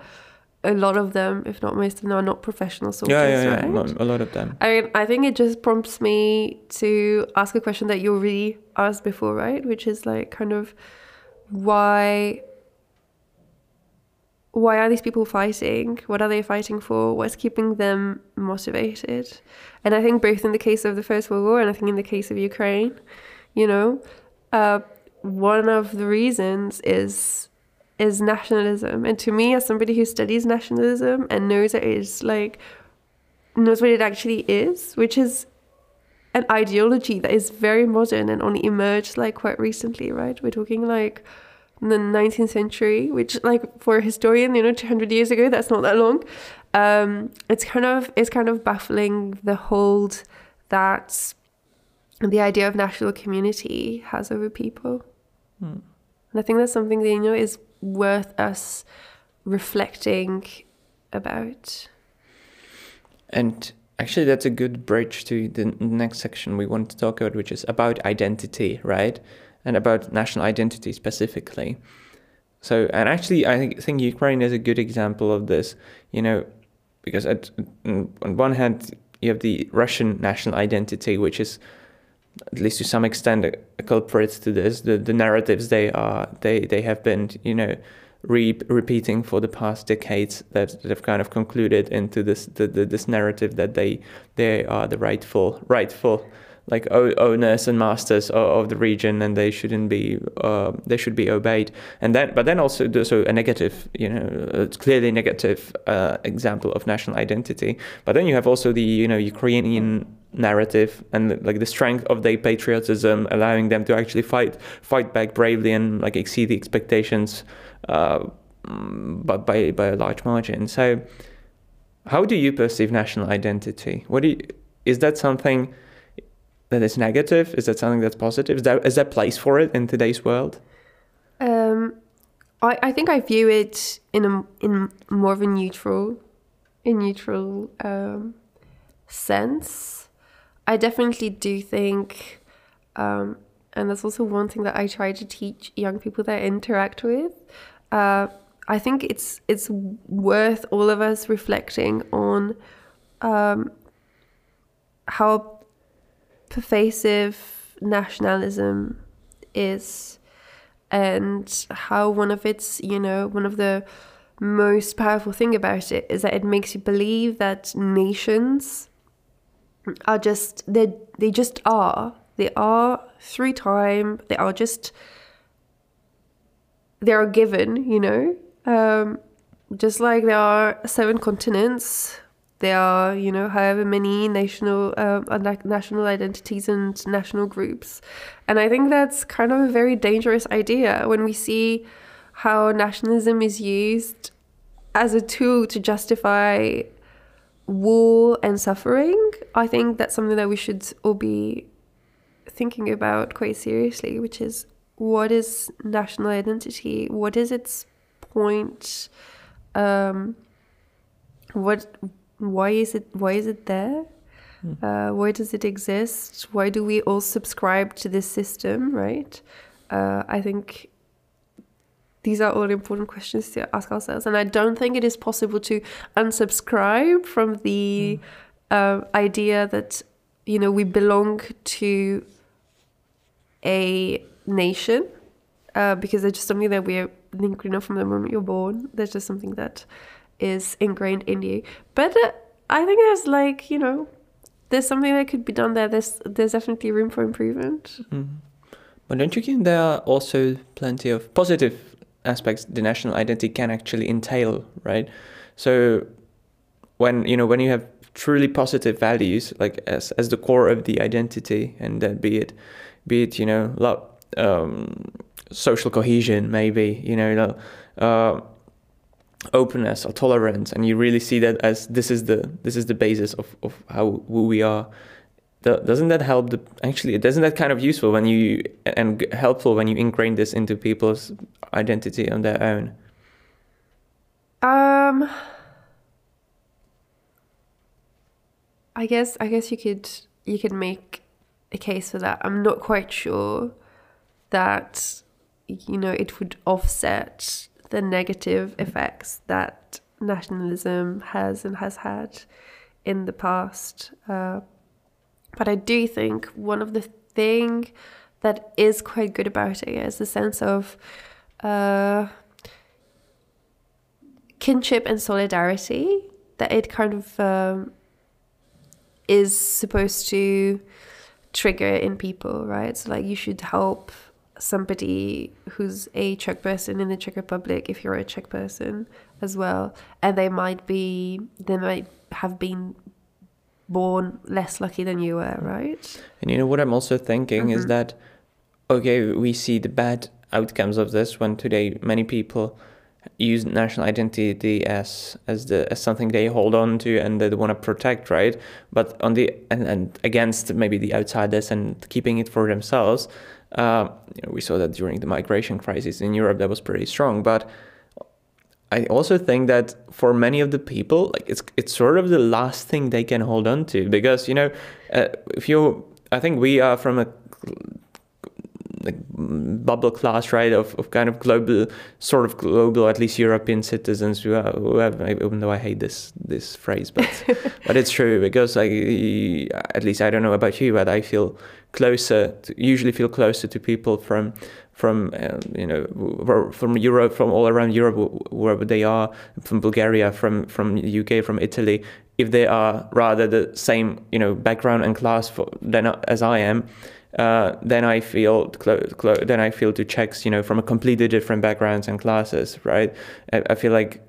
a lot of them, if not most of them, are not professional soldiers, yeah yeah, yeah. right? A lot of them I mean, I think it just prompts me to ask a question that you already asked before, right? Which is like kind of why why are these people fighting? What are they fighting for? What's keeping them motivated? And I think both in the case of the First World War and I think in the case of Ukraine, you know, uh, one of the reasons is is nationalism. And to me, as somebody who studies nationalism and knows it's like knows what it actually is, which is an ideology that is very modern and only emerged like quite recently, right? We're talking like in the 19th century, which like for a historian, you know, 200 years ago, that's not that long. Um, it's kind of it's kind of baffling the hold that the idea of national community has over people. Hmm. And I think that's something that you know is worth us reflecting about. And actually, that's a good bridge to the next section we want to talk about, which is about identity, right? And about national identity specifically. So, and actually, I think, think Ukraine is a good example of this, you know, because at, on one hand, you have the Russian national identity, which is at least to some extent a, a culprit to this. The the narratives they are they they have been you know re- repeating for the past decades that, that have kind of concluded into this the, the, this narrative that they they are the rightful rightful like owners and masters of, the region and they shouldn't be uh, they should be obeyed and then but then also so a negative you know it's clearly negative uh, example of national identity but then you have also the you know Ukrainian narrative and like the strength of their patriotism allowing them to actually fight fight back bravely and like exceed the expectations uh, but by by a large margin so how do you perceive national identity what do you, is that something that is negative? Is that something that's positive? Is there is there place for it in today's world? Um, I I think I view it in a in more of a neutral, a neutral um, sense. I definitely do think, um, and that's also one thing that I try to teach young people that I interact with. Uh, I think it's it's worth all of us reflecting on um, how pervasive nationalism is and how one of its, you know, one of the most powerful thing about it is that it makes you believe that nations are just they they just are. They are through time. They are just they are given you know? Um, just like there are seven continents there are, you know, however many national uh, national identities and national groups, and I think that's kind of a very dangerous idea when we see how nationalism is used as a tool to justify war and suffering. I think that's something that we should all be thinking about quite seriously, which is what is national identity? What is its point? Um, what why is it why is it there? Mm. Uh, why does it exist? Why do we all subscribe to this system? Right? Uh, I think these are all important questions to ask ourselves, and I don't think it is possible to unsubscribe from the mm. uh, idea that you know we belong to a nation uh, because it's just something that we're linked enough from the moment you're born. There's just something that is ingrained in you. But uh, I think there's like you know, there's something that could be done there. There's there's definitely room for improvement. Mm. But don't you think there are also plenty of positive aspects the national identity can actually entail, right? So when you know when you have truly positive values like as as the core of the identity, and then be it be it you know love, um, social cohesion, maybe you know. Uh, openness or tolerance and you really see that as this is the this is the basis of, of how who we are doesn't that help the actually doesn't that kind of useful when you and helpful when you ingrain this into people's identity on their own um i guess i guess you could you could make a case for that i'm not quite sure that you know it would offset the negative effects that nationalism has and has had in the past. Uh, but I do think one of the thing that is quite good about it is the sense of uh, kinship and solidarity that it kind of um, is supposed to trigger in people, right? So like you should help somebody who's a Czech person in the Czech Republic, if you're a Czech person as well, and they might be, they might have been born less lucky than you were, right? And you know what I'm also thinking mm-hmm. is that, okay, we see the bad outcomes of this when today many people use national identity as as the as something they hold on to and they want to protect right but on the and, and against maybe the outsiders and keeping it for themselves uh, you know, we saw that during the migration crisis in Europe, that was pretty strong. But I also think that for many of the people, like it's it's sort of the last thing they can hold on to because you know, uh, if you, I think we are from a like bubble class, right, of, of kind of global, sort of global, at least European citizens who, are, who have, even though I hate this this phrase, but but it's true because like at least I don't know about you, but I feel closer, to, usually feel closer to people from from uh, you know from Europe, from all around Europe, wherever they are, from Bulgaria, from from UK, from Italy, if they are rather the same you know background and class for, than as I am uh, then I feel clo- clo- then I feel to Czechs, you know, from a completely different backgrounds and classes, right? I, I feel like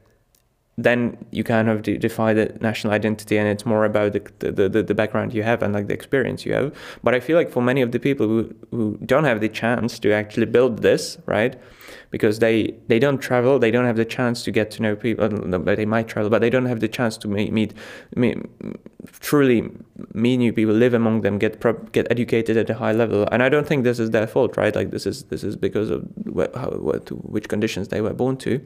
then you kind of define the national identity and it's more about the, the, the, the, background you have and like the experience you have. But i feel like for many of the people who, who don't have the chance to actually build this right because they they don't travel they don't have the chance to get to know people they might travel but they don't have the chance to meet meet, meet truly meet new people live among them get get educated at a high level. And i don't think this is their fault right? Like this is this is because of what, how, what, which conditions they were born to.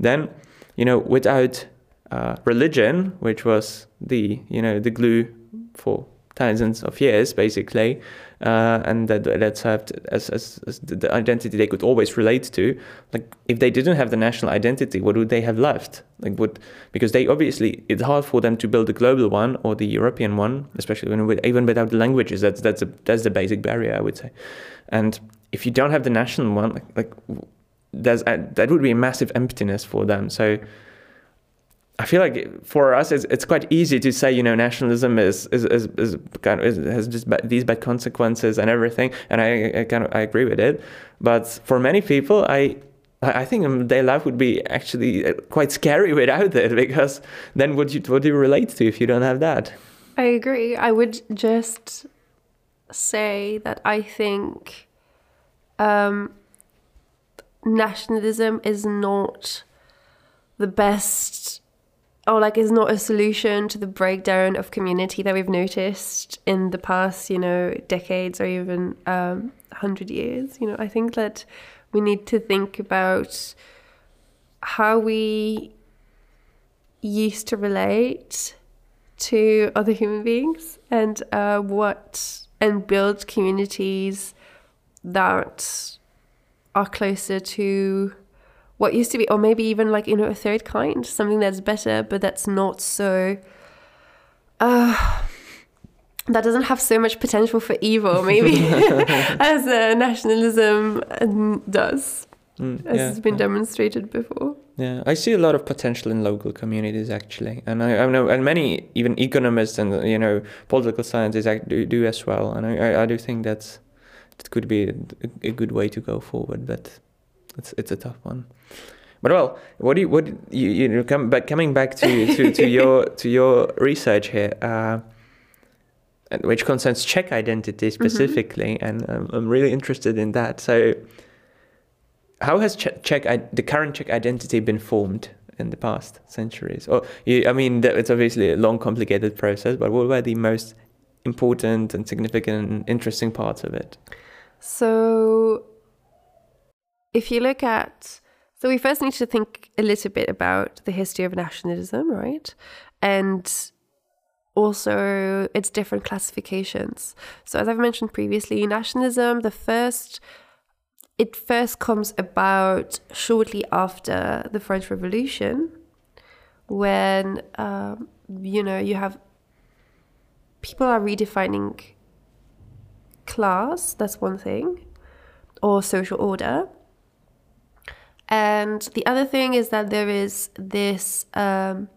Then you know, without uh, religion, which was the you know the glue for thousands of years, basically, uh, and that that served as, as, as, the identity they could always relate to. Like, if they didn't have the national identity, what would they have left? Like, would because they obviously it's hard for them to build a global one or the European one, especially when even without the languages. That's that's a that's the basic barrier, I would say. And if you don't have the national one, like, like there's a, that would be a massive emptiness for them. So I feel like for us, it's, it's quite easy to say, you know, nationalism is is, is, is kind of is, has just these bad consequences and everything, and I, I kind of I agree with it. But for many people, I I think their life would be actually quite scary without it because then what you what do you relate to if you don't have that? I agree. I would just say that I think um, nationalism is not the best or like is not a solution to the breakdown of community that we've noticed in the past you know decades or even um, 100 years. You know i think that we need to think about how we used to relate to other human beings and uh, what and build communities that are closer to what used to be, or maybe even like, you know, a third kind, something that's better, but that's not so. Uh, that doesn't have so much potential for evil, maybe, as uh, nationalism um, does, mm, as yeah, has been yeah. demonstrated before. Yeah, I see a lot of potential in local communities actually, and I, I know, and many even economists and you know political scientists do, do as well, and I, I do think that's it could be a, a good way to go forward, but it's it's a tough one. But well, what do you what you you know come back coming back to to, to your to your research here, uh, which concerns Czech identity mm-hmm. specifically, mm-hmm. and um, I'm really interested in that. So, how has Czech, Czech the current Czech identity been formed in the past centuries? Or you, I mean, it's obviously a long, complicated process, but what were the most important and significant and interesting parts of it? So, if you look at, so we first need to think a little bit about the history of nationalism, right? And also its different classifications. So, as I've mentioned previously, nationalism, the first, it first comes about shortly after the French Revolution, when, um, you know, you have people are redefining class, that's one thing, or social order. And the other thing is that there is this, um,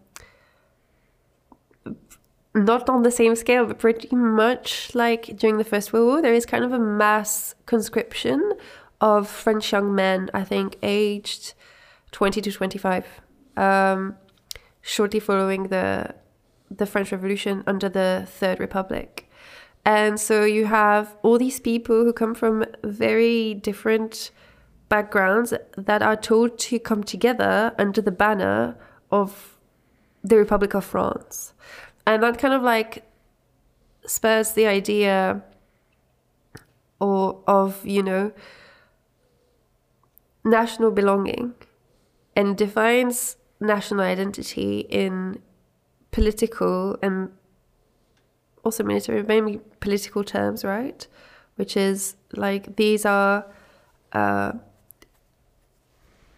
not on the same scale, but pretty much like during the First World War, there is kind of a mass conscription of French young men, I think aged 20 to 25, um, shortly following the the French Revolution under the Third Republic. And so you have all these people who come from very different backgrounds that are told to come together under the banner of the Republic of France. And that kind of like spurs the idea or of, you know, national belonging and defines national identity in political and also military, mainly political terms, right? which is like these are uh,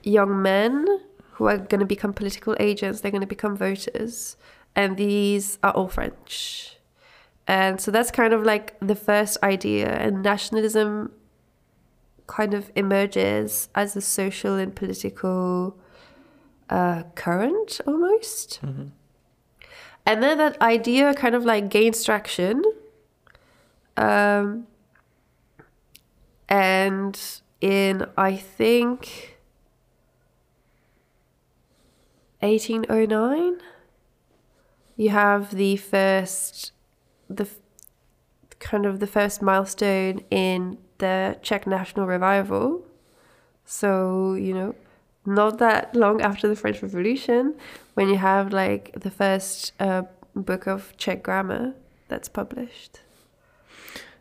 young men who are going to become political agents, they're going to become voters, and these are all French. And so that's kind of like the first idea, and nationalism kind of emerges as a social and political uh, current almost. Mm-hmm. And then that idea kind of like gains traction. Um, and in, I think, 1809, you have the first, the kind of the first milestone in the Czech national revival. So, you know, not that long after the French Revolution, when you have like the first uh, book of Czech grammar that's published.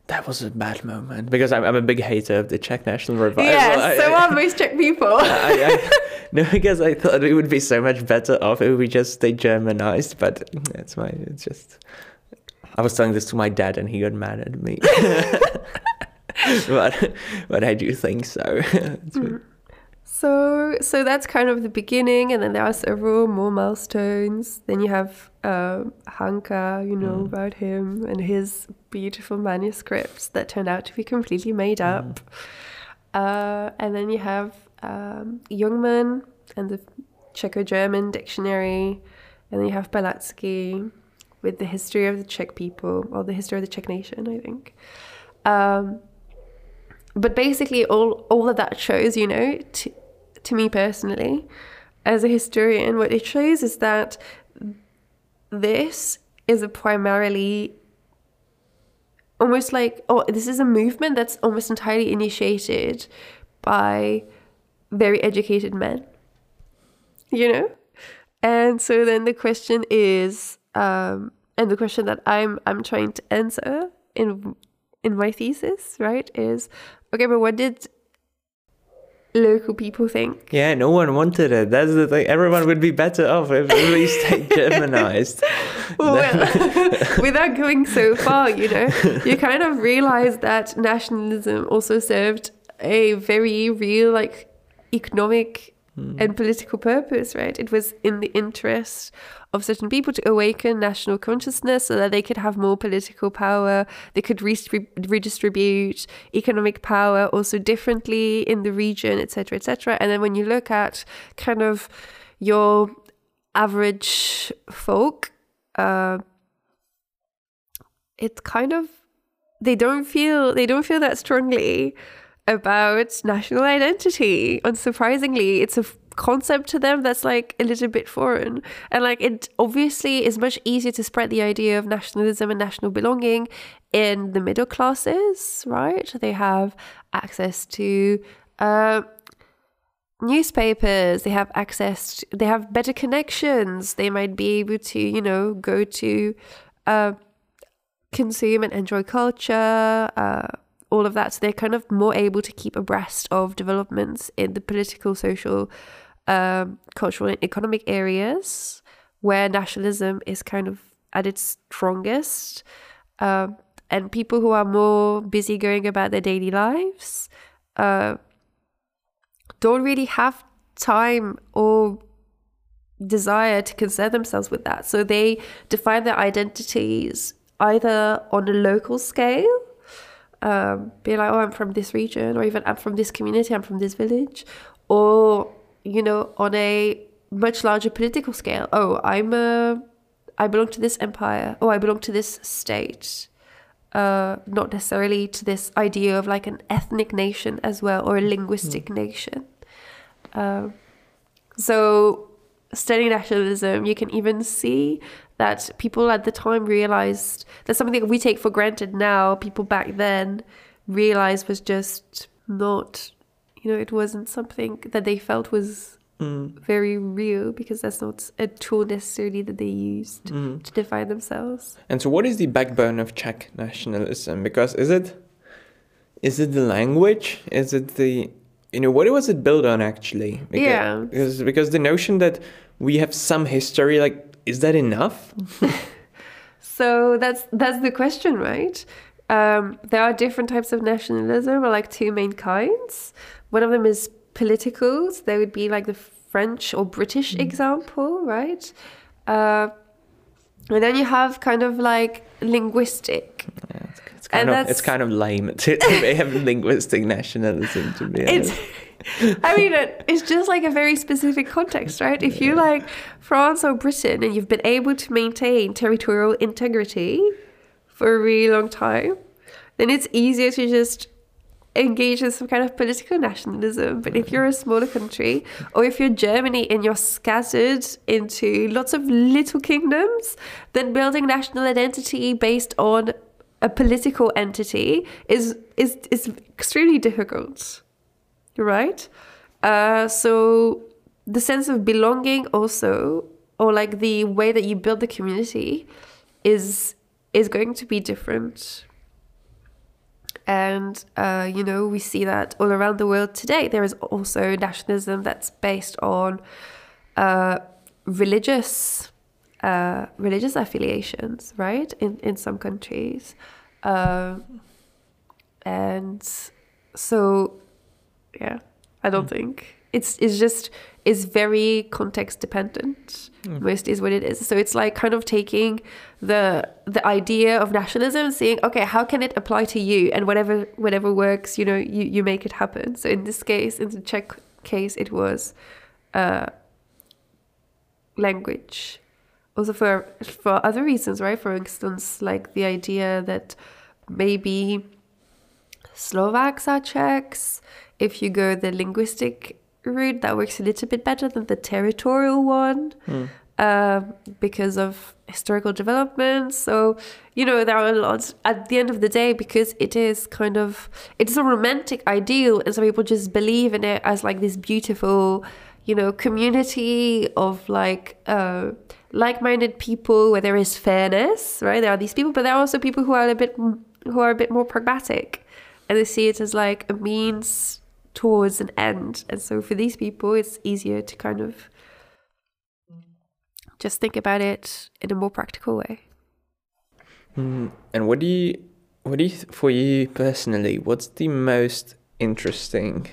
That was a bad moment because I'm, I'm a big hater of the Czech national revival. Yes, I- so I- are most Czech people. I, I, no, because I thought it would be so much better off if we just stay Germanized, but that's my, it's just. I was telling this to my dad and he got mad at me. but, but I do think so. So, so that's kind of the beginning, and then there are several more milestones. Then you have um, Hanka, you know Mm. about him and his beautiful manuscripts that turned out to be completely made up. Uh, and then you have um, Jungmann and the Czecho-German dictionary, and then you have Palacký with the history of the Czech people or the history of the Czech nation, I think. Um, but basically all all of that shows you know to, to me personally as a historian what it shows is that this is a primarily almost like oh this is a movement that's almost entirely initiated by very educated men you know? And so then the question is um and the question that i'm i'm trying to answer in in my thesis right is okay but what did local people think Yeah, no one wanted it. That's the thing. Everyone would be better off if we stayed Germanized. well, without going so far, you know, you kind of realize that nationalism also served a very real, like, economic and political purpose, right? It was in the interest of certain people to awaken national consciousness so that they could have more political power, they could redistribute economic power also differently in the region, etc., etc. And then when you look at kind of your average folk, uh, it's kind of they don't feel they don't feel that strongly about national identity. Unsurprisingly, it's a concept to them that's like a little bit foreign. And like it obviously is much easier to spread the idea of nationalism and national belonging in the middle classes, right? They have access to uh, newspapers they have access to, they have better connections they might be able to you know go to uh, consume and enjoy culture uh, all of that so they're kind of more able to keep abreast of developments in the political social um, cultural and economic areas where nationalism is kind of at its strongest um, and people who are more busy going about their daily lives uh, don't really have time or desire to concern themselves with that. So they define their identities either on a local scale, um, be like, oh, I'm from this region, or even I'm from this community, I'm from this village, or, you know, on a much larger political scale. Oh, I'm a, I belong to this empire. Oh, I belong to this state. Uh, not necessarily to this idea of like an ethnic nation as well or a linguistic nation. Um, so, studying nationalism, you can even see that people at the time realized that something that we take for granted now, people back then realized was just not, you know, it wasn't something that they felt was Mm. very real because that's not a tool necessarily that they used Mm. to define themselves. And so, what is the backbone of Czech nationalism? Because is it is it the language? Is it the you know what was it built on actually? Because, Yeah. Because because the notion that we have some history, like, is that enough? So that's that's the question, right? Um, there are different types of nationalism, or like two main kinds. One of them is political. So there would be like the French or British example, right? Uh, and then you have kind of like linguistic. Yeah, it's, it's kind And of that's- it's kind of lame to, to have linguistic nationalism to be It's, honest. I mean, it, it's just like a very specific context, right? If you like France or Britain and you've been able to maintain territorial integrity for a really long time, then it's easier to just engage in some kind of political nationalism. But if you're a smaller country, or if you're Germany and you're scattered into lots of little kingdoms, then building national identity based on a political entity is is is extremely difficult right? Uh, so the sense of belonging also, or like the way that you build the community, is is going to be different. And uh, you know, we see that all around the world today. There is also nationalism that's based on uh, religious uh, religious affiliations, right? In in some countries, Um and so yeah i don't think. It's it's just it's very context dependent most is what it is. So it's like kind of taking the the idea of nationalism and saying okay how can it apply to you? And whatever whatever works you know you you make it happen. So in this case in the czech case it was uh language. Also for for other reasons right? For instance like the idea that maybe Slovaks are Czechs. If you go the linguistic route, that works a little bit better than the territorial one um, because of historical developments. So, you know, there are a lot at the end of the day because it is kind of it's a romantic ideal, and some people just believe in it as like this beautiful, you know, community of like. Uh, like-minded people where there is fairness right there are these people but there are also people who are a bit who are a bit more pragmatic and they see it as like a means towards an end. And so for these people, it's easier to kind of just think about it in a more practical way. Mm, And what do you, what do you, for you personally, what's the most interesting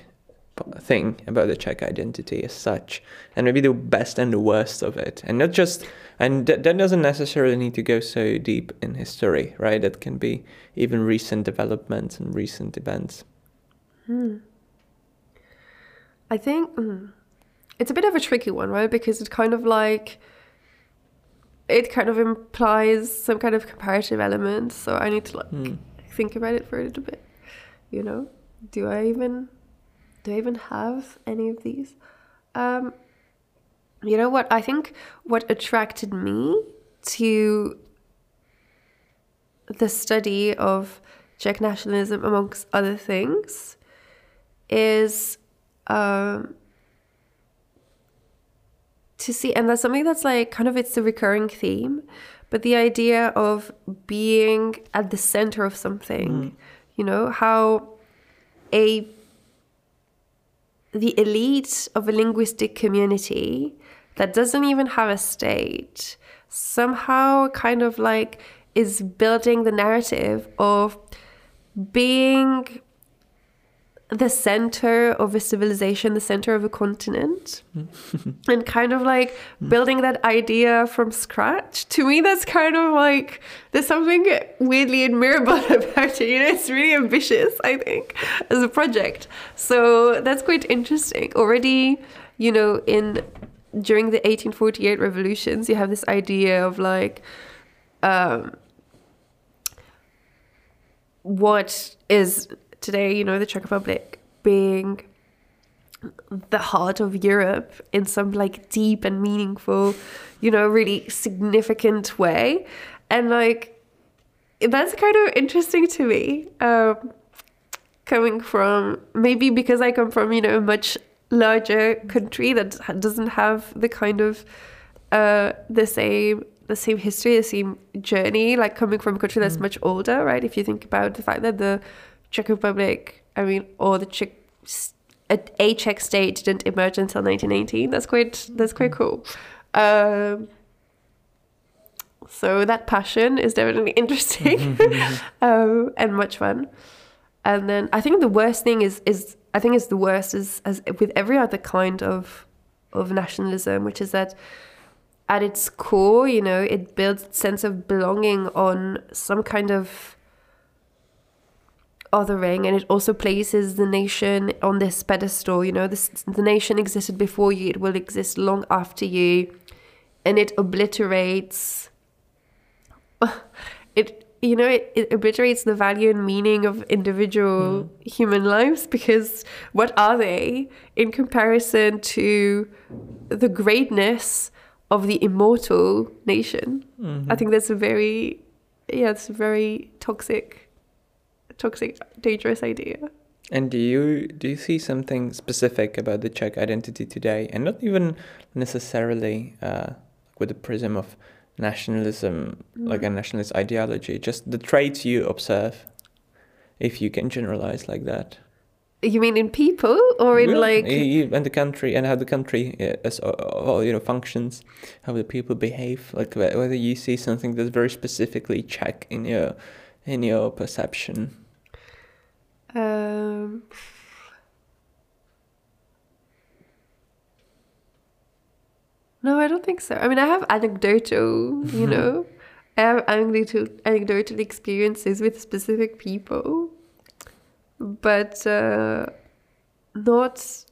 thing about the Czech identity as such, and maybe the best and the worst of it, and not just, and that, that doesn't necessarily need to go so deep in history, right? That can be even recent developments and recent events. I think mm, it's a bit of a tricky one, right? Because it kind of like it kind of implies some kind of comparative element. So I need to like Mm. think about it for a little bit. You know, do I even do I even have any of these? Um, you know what? I think what attracted me to the study of Czech nationalism, amongst other things, is um, to see, and that's something that's like kind of it's a recurring theme, but the idea of being at the center of something, you know, how a the elite of a linguistic community that doesn't even have a state somehow kind of like is building the narrative of being the center of a civilization, the center of a continent, and kind of like building that idea from scratch. To me, that's kind of like there's something weirdly admirable about it. You know, it's really ambitious, I think, as a project. So that's quite interesting. Already, you know, in during the 1848 revolutions, you have this idea of like. Um, what is today, you know, the Czech Republic being the heart of Europe in some like deep and meaningful, you know, really significant way. And like, that's kind of interesting to me. Um, coming from maybe because I come from, you know, a much larger country that doesn't have the kind of uh, the same the same history, the same journey, like coming from a country that's much older, right? If you think about the fact that the Czech Republic, I mean, or the Czech a Czech state didn't emerge until 1918. That's quite that's quite cool. Um, So that passion is definitely interesting um, and much fun. And then I think the worst thing is is I think it's the worst is as with every other kind of of nationalism, which is that at its core, you know, it builds a sense of belonging on some kind of othering and it also places the nation on this pedestal you know this, the nation existed before you it will exist long after you and it obliterates it you know it, it obliterates the value and meaning of individual mm. human lives because what are they in comparison to the greatness of the immortal nation mm-hmm. i think that's a very yeah it's a very toxic toxic, dangerous idea. And do you do you see something specific about the Czech identity today, and not even necessarily uh, with the prism of nationalism, mm. like a nationalist ideology, just the traits you observe, if you can generalize like that? You mean in people or in like in the country and how the country as you know functions, how the people behave, like whether you see something that's very specifically Czech in your in your perception. Um, no, I don't think so. I mean, I have anecdotal, you know, I have anecdotal, anecdotal experiences with specific people, but uh, not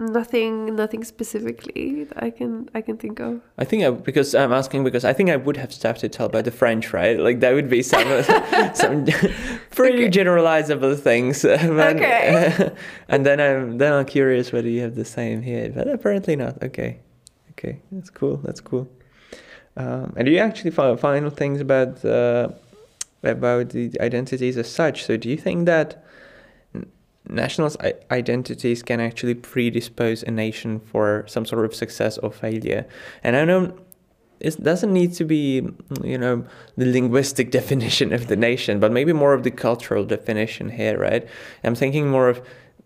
nothing nothing specifically that i can i can think of. I think I, because i'm asking because i think i would have stuff to tell about the french right? Like that would be some some pretty okay. generalizable things. Okay. and then i'm then i'm curious whether you have the same here but apparently not. Okay. Okay. That's cool. That's cool. Um, and do you actually find final things about uh, about the identities as such? So do you think that national identities can actually predispose a nation for some sort of success or failure. And I know it doesn't need to be, you know, the linguistic definition of the nation, but maybe more of the cultural definition here, right? I'm thinking more of,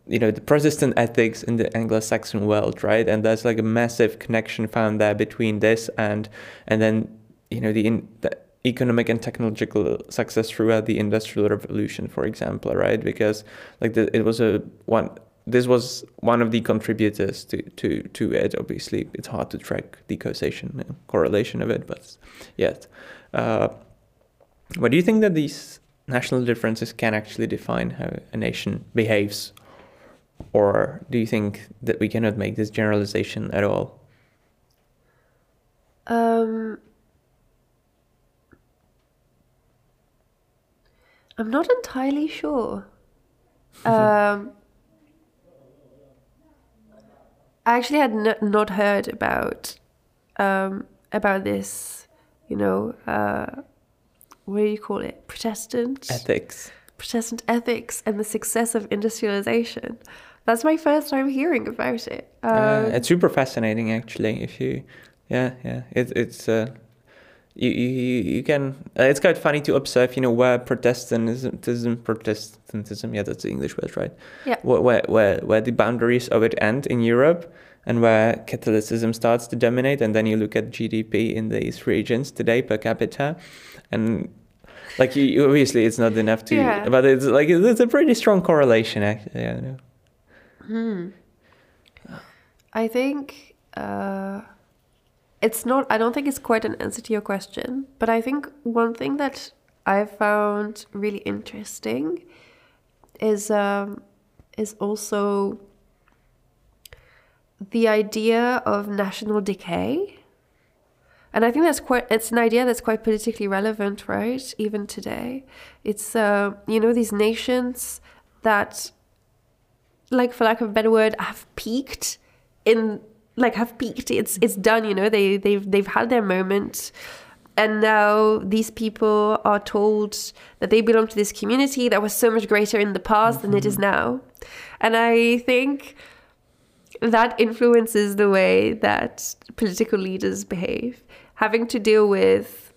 you know, the Protestant ethics in the Anglo-Saxon world, right? And there's like a massive connection found there between this and and then, you know, the, in, the economic and technological success throughout the industrial revolution for example right? Because like the, it was a one this was one of the contributors to to to it. Obviously it's hard to track the causation uh, correlation of it but yet. Uh, what do you think that these national differences can actually define how a nation behaves? Or do you think that we cannot make this generalization at all? Um I'm not entirely sure. um, I actually had n- not heard about um, about this. You know, uh, what do you call it? Protestant ethics. Protestant ethics and the success of industrialization. That's my first time hearing about it. Uh, um, uh, it's super fascinating, actually. If you, yeah, yeah, it, it's. Uh, you, you, you can uh, it's quite funny to observe you know where protestantism protestantism yeah that's the english word right yeah where, where where the boundaries of it end in europe and where catholicism starts to dominate and then you look at gdp in these regions today per capita and like you, obviously it's not enough to yeah. but it's like it's a pretty strong correlation actually yeah no. hmm i think uh it's not i don't think it's quite an answer to your question but i think one thing that i found really interesting is um, is also the idea of national decay. And i think that's quite it's an idea that's quite politically relevant right even today. It's uh, you know these nations that like for lack of a better word have peaked in like have peaked. It's it's done. You know, they they've they've had their moment. And now these people are told that they belong to this community that was so much greater in the past mm-hmm. than it is mm-hmm. now. And I think that influences the way that political leaders behave, having to deal with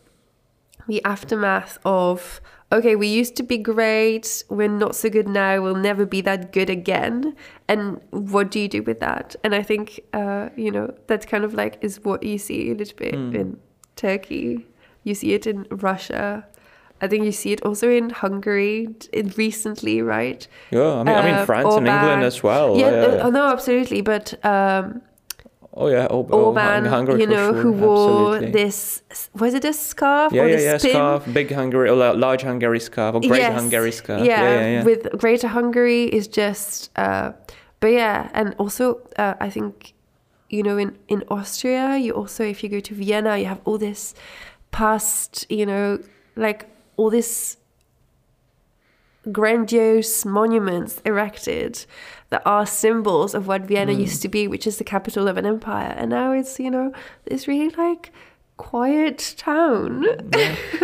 the aftermath of okay, we used to be great, we're not so good now, we'll never be that good again. And what do you do with that? And I think, uh, you know, that kind of like is what you see a little bit mm. in Turkey. You see it in Russia. I think you see it also in Hungary in recently, right? Yeah, I mean, I mean Uh, France and England as well. Yeah, uh, uh, no, absolutely. But um, oh yeah, oh, Orban, Hungary you know, sure, who wore absolutely. this was it a scarf Yeah, or yeah, yeah, spin? scarf, big Hungary, or large Hungary scarf, or great Yes. Hungary scarf. Yeah, yeah, yeah. yeah. with Greater Hungary is just, uh, but yeah, and also uh, I think, you know, in in Austria, you also if you go to Vienna, you have all this past, you know, like all this grandiose monuments erected that are symbols of what Vienna Hmm. used to be, which is the capital of an empire, and now it's you know this really like quiet town.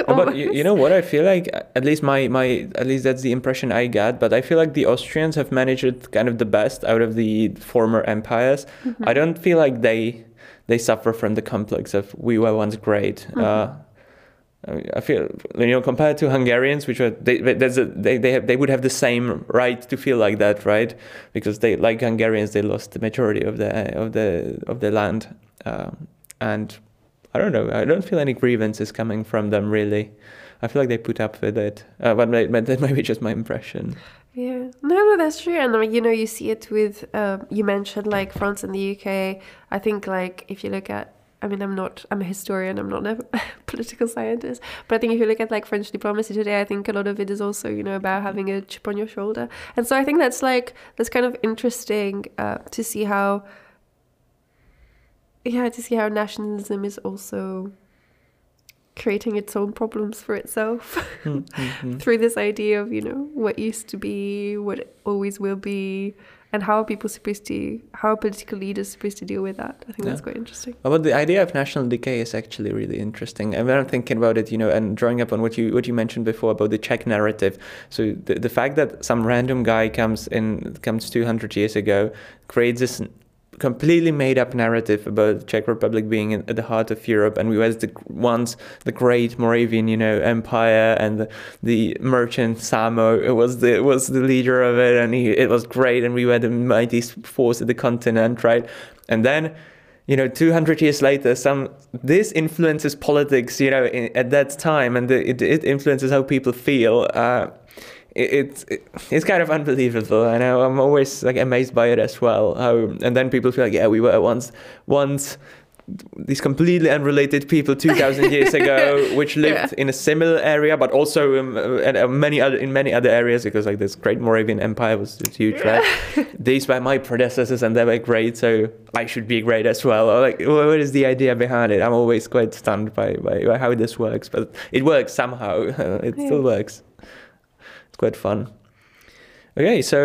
No, but you, you know what I feel like at least my my at least that's the impression I get but I feel like the Austrians have managed it kind of the best out of the former empires Mm-hmm. I don't feel like they they suffer from the complex of we were once great Mm-hmm. uh, I feel you know compared to Hungarians which were they a, they they, have, they would have the same right to feel like that right because they like Hungarians they lost the majority of the of the of the land um, and I don't know. I don't feel any grievances coming from them really. I feel like they put up with it, uh, but that might be just my impression. Yeah, no, no, that's true. And I mean, you know, you see it with um, you mentioned like France and the UK. I think like if you look at, I mean, I'm not, I'm a historian, I'm not a political scientist, but I think if you look at like French diplomacy today, I think a lot of it is also you know about having a chip on your shoulder. And so I think that's like that's kind of interesting uh, to see how, yeah, to see how nationalism is also creating its own problems for itself. Hmm, hmm, hmm. through this idea of you know what used to be what always will be and how are people supposed to how are political leaders supposed to deal with that i think that's quite interesting But the idea of national decay is actually really interesting. And when I'm thinking about it, you know, and drawing up on what you what you mentioned before about the Czech narrative. So the, the fact that some random guy comes in comes 200 years ago, creates this completely made up narrative about the Czech Republic being in, at the heart of Europe, and we was the once the great Moravian, you know, empire, and the, the merchant Samo was the was the leader of it, and he, it was great, and we were the mightiest force of the continent, right? And then you know 200 years later some this influences politics you know in, at that time and the, it, it influences how people feel uh, it's it, it's kind of unbelievable i know i'm always like amazed by it as well how and then people feel like yeah we were once once these completely unrelated people 2000 years ago which lived Yeah. in a similar area but also um, uh, and, uh, many other in many other areas because like this great moravian empire was huge right? These were my predecessors and they were great so i should be great as well. Or like what is the idea behind it? I'm always quite stunned by, by, by how this works but it works somehow. It Yeah. still works quite fun okay so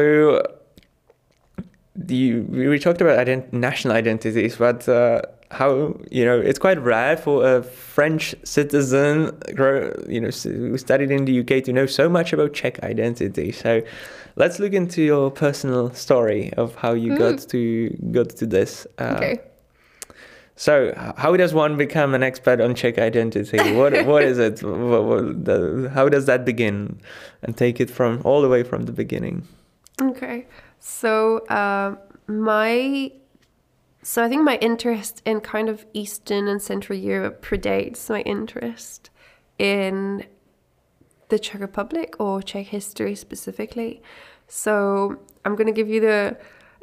the we talked about ident- national identities, but uh, how you know it's quite rare for a French citizen, grow, you know, who studied in the UK to know so much about Czech identity. So, let's look into your personal story of how you got to got to this. Uh, okay So, how does one become an expert on Czech identity? What what is it? What, what, the, how does that begin? And take it from all the way from the beginning. okay so um my so i think my interest in kind of eastern and central europe predates my interest in the czech republic or czech history specifically so i'm going to give you the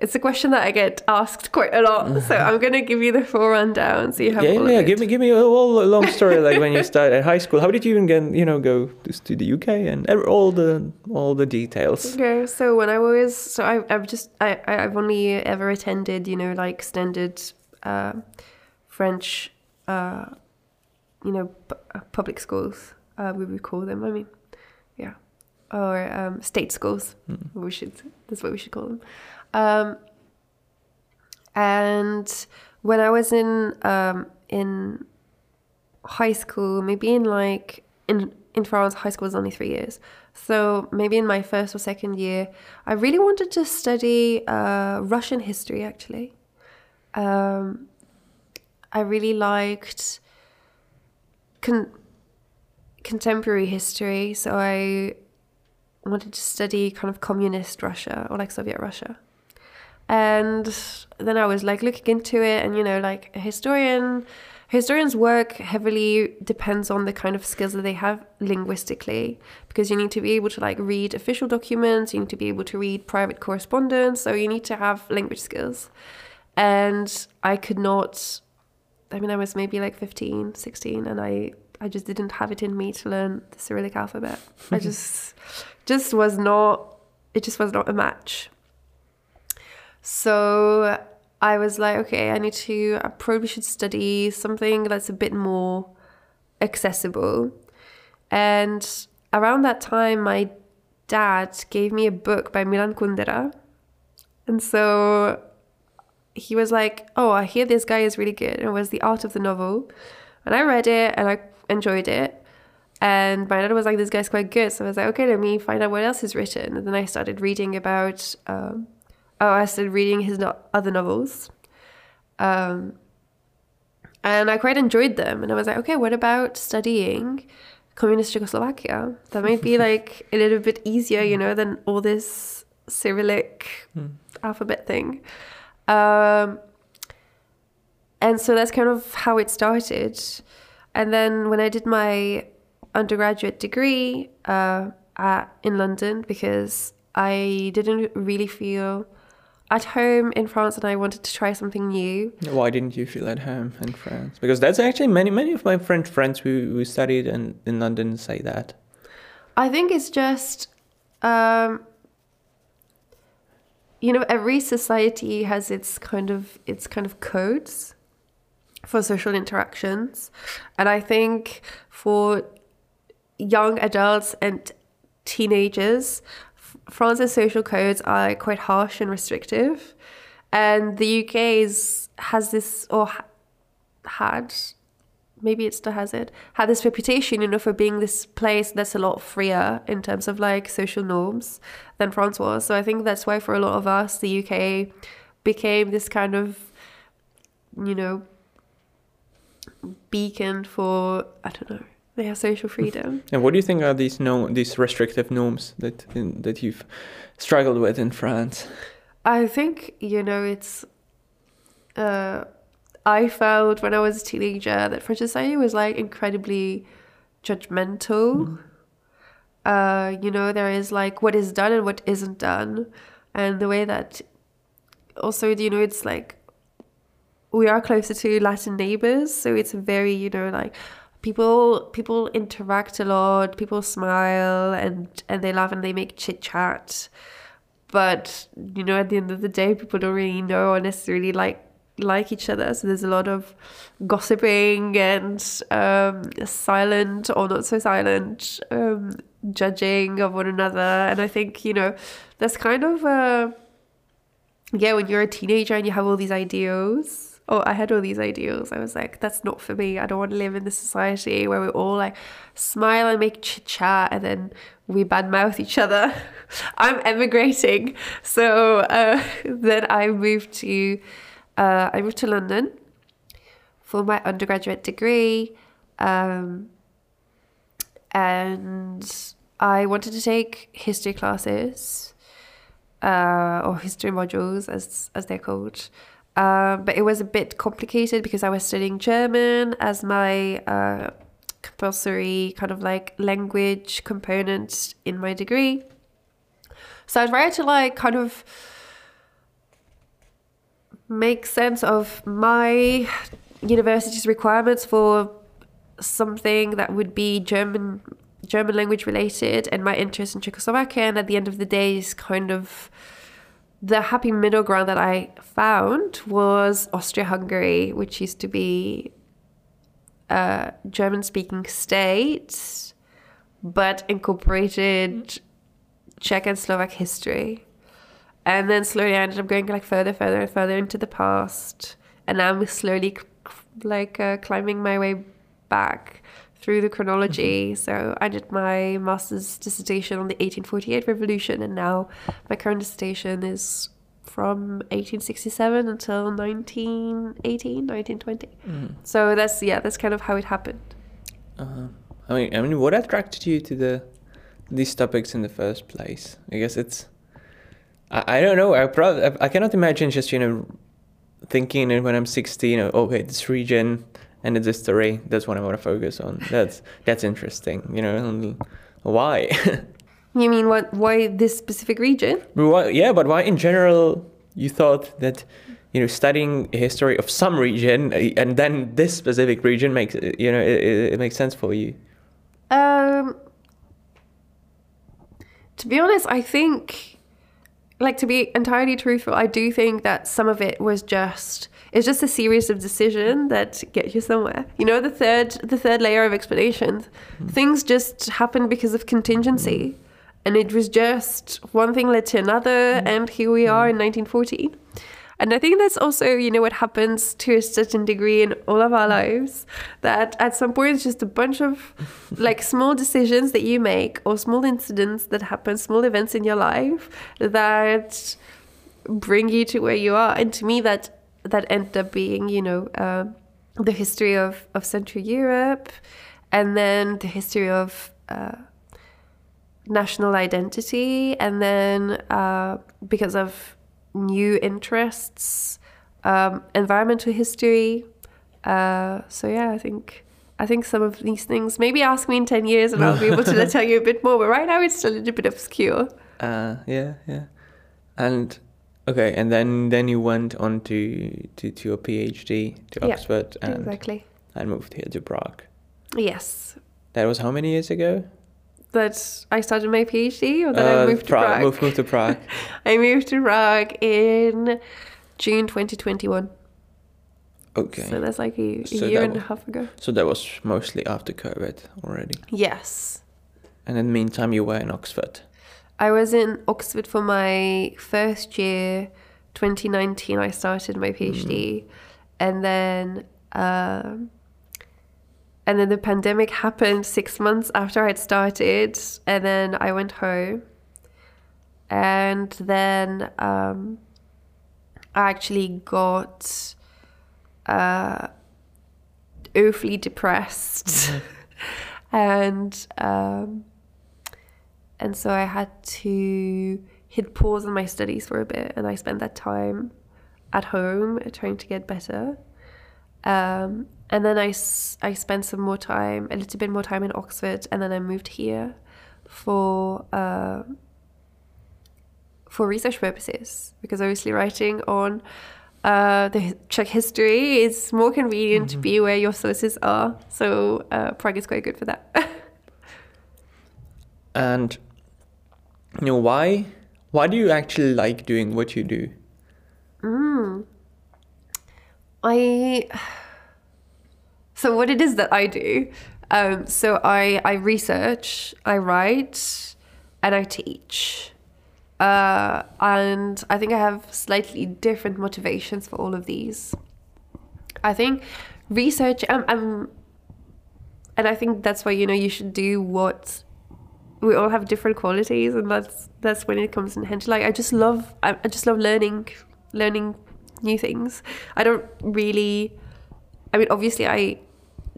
it's a question that I get asked quite a lot, so I'm going to give you the full rundown so you have yeah, yeah. Give me, give me a whole long story, like when you started at high school. How did you even get, you know, go to, the UK and all the all the details? Okay, so when I was so I I've just I I've only ever attended you know like standard uh, French uh, you know p- uh, public schools uh, we would call them I mean yeah or um, state schools we should that's what we should call them um, and when I was in um, in high school, maybe in like in in France, high school is only three years. So maybe in my first or second year, I really wanted to study uh, Russian history. Actually, um, I really liked con- contemporary history. So I wanted to study kind of communist Russia or like Soviet Russia. And then I was like looking into it, and you know, like a historian historians work heavily depends on the kind of skills that they have linguistically because you need to be able to like read official documents you need to be able to read private correspondence so you need to have language skills. And i could not i mean i was maybe like 15 16 and i i just didn't have it in me to learn the cyrillic alphabet. I just just was not it just was not a match so I was like, okay, I need to, I probably should study something that's a bit more accessible. And around that time, my dad gave me a book by Milan Kundera. And so he was like, oh, I hear this guy is really good. And it was The Art of the Novel. And I read it and I enjoyed it. And my dad was like, this guy's quite good. So I was like, okay, let me find out what else he's written. And then I started reading about um, oh, I started reading his no- other novels. Um, and I quite enjoyed them. And I was like, okay, what about studying communist Czechoslovakia? That might be like a little bit easier, you know, than all this Cyrillic mm. alphabet thing. Um, and so that's kind of how it started. And then when I did my undergraduate degree uh, at, in London, because I didn't really feel at home in France and I wanted to try something new. Why didn't you feel at home in France? Because that's actually many many of my French friends who, who studied in, in London say that. I think it's just um, you know every society has its kind of its kind of codes for social interactions and I think for young adults and teenagers France's social codes are quite harsh and restrictive, and the UK's has this or ha- had maybe it still has it had this reputation you know for being this place that's a lot freer in terms of like social norms than france was. So i think that's why for a lot of us the uk became this kind of you know beacon for i don't know they have social freedom. And what do you think are these no these restrictive norms that in, that you've struggled with in France? I think you know it's. Uh, I felt when I was a teenager that French society was like incredibly judgmental. Mm. Uh, you know, there is like what is done and what isn't done, and the way that also you know it's like we are closer to Latin neighbors, so it's very you know like people people interact a lot people smile and and they laugh and they make chit chat. But you know at the end of the day people don't really know or necessarily like like each other. So there's a lot of gossiping and um, silent or not so silent um, judging of one another. And i think you know that's kind of uh, yeah when you're a teenager and you have all these ideals oh, I had all these ideals. I was like, that's not for me. I don't want to live in this society where we all like smile and make chit chat and then we badmouth each other. I'm emigrating. So uh, then I moved to uh, I moved to London for my undergraduate degree. Um, and I wanted to take history classes uh, or history modules as as they're called. Um, but it was a bit complicated because I was studying German as my uh, compulsory kind of like language component in my degree. So I tried to like kind of make sense of my university's requirements for something that would be German German language related and my interest in Czechoslovakia and at the end of the day is kind of the happy middle ground that I found was Austria Hungary, which used to be a German speaking state, but incorporated Czech and Slovak history. And then slowly I ended up going like further, further, and further into the past. And now I'm slowly like uh, climbing my way back through the chronology. Mm-hmm. So I did my master's dissertation on the 1848 revolution, and now my current dissertation is from 1867 until 1918, 1920. Mm. So that's yeah, that's kind of how it happened. Uh, I mean, I mean, what attracted you to the these topics in the first place? I guess it's. I, I don't know. I probably I, I cannot imagine just you know thinking when I'm 16. okay, this region and it's history. That's what I want to focus on. That's that's interesting. You know, why? you mean what? Why this specific region? Why, yeah, but why in general you thought that you know studying history of some region uh, and then this specific region makes you know it, it makes sense for you? Um, to be honest, I think, like to be entirely truthful, I do think that some of it was just it's just a series of decisions that get you somewhere. You know, the third the third layer of explanations. Mm. Things just happened because of contingency. And it was just one thing led to another, mm. and here we are in 1914. And I think that's also, you know, what happens to a certain degree in all of our lives. That at some point it's just a bunch of like small decisions that you make or small incidents that happen, small events in your life that bring you to where you are. And to me, that that ended up being, you know, uh, the history of, of Central Europe and then the history of uh, national identity. And then uh, because of new interests, um, environmental history. Uh, so yeah, I think I think some of these things. Maybe ask me in ten years, and I'll be able to tell you a bit more. But right now, it's still a little bit obscure. Uh, yeah, yeah, and Okay, and then then you went on to to, to your PhD to yeah, Oxford and exactly. and moved here to Prague. Yes. That was how many years ago? That I started my PhD, or that uh, I moved Prague, to Prague. Moved, moved to Prague. I moved to Prague in June 2021. Okay. So that's like a, a so year and was, a half ago. So that was mostly after COVID already. Yes. And in the meantime, you were in Oxford. I was in Oxford for my first year, 2019. I started my PhD, mm. and then um, and then the pandemic happened six months after I'd started, and then I went home, and then um, I actually got uh, awfully depressed, mm-hmm. and. Um, and so I had to hit pause on my studies for a bit, and I spent that time at home trying to get better. Um, and then I, I spent some more time, a little bit more time in Oxford, and then I moved here for uh, for research purposes because obviously writing on uh, the Czech history is more convenient mm-hmm. to be where your sources are. So uh, Prague is quite good for that. and you know why why do you actually like doing what you do? Mm. i so what it is that i do um, so i i research i write and i teach. Uh, and i think i have slightly different motivations for all of these. I think research um, um, and i think that's why you know you should do what we all have different qualities and that's that's when it comes in handy like i just love I, just love learning learning new things i don't really i mean obviously i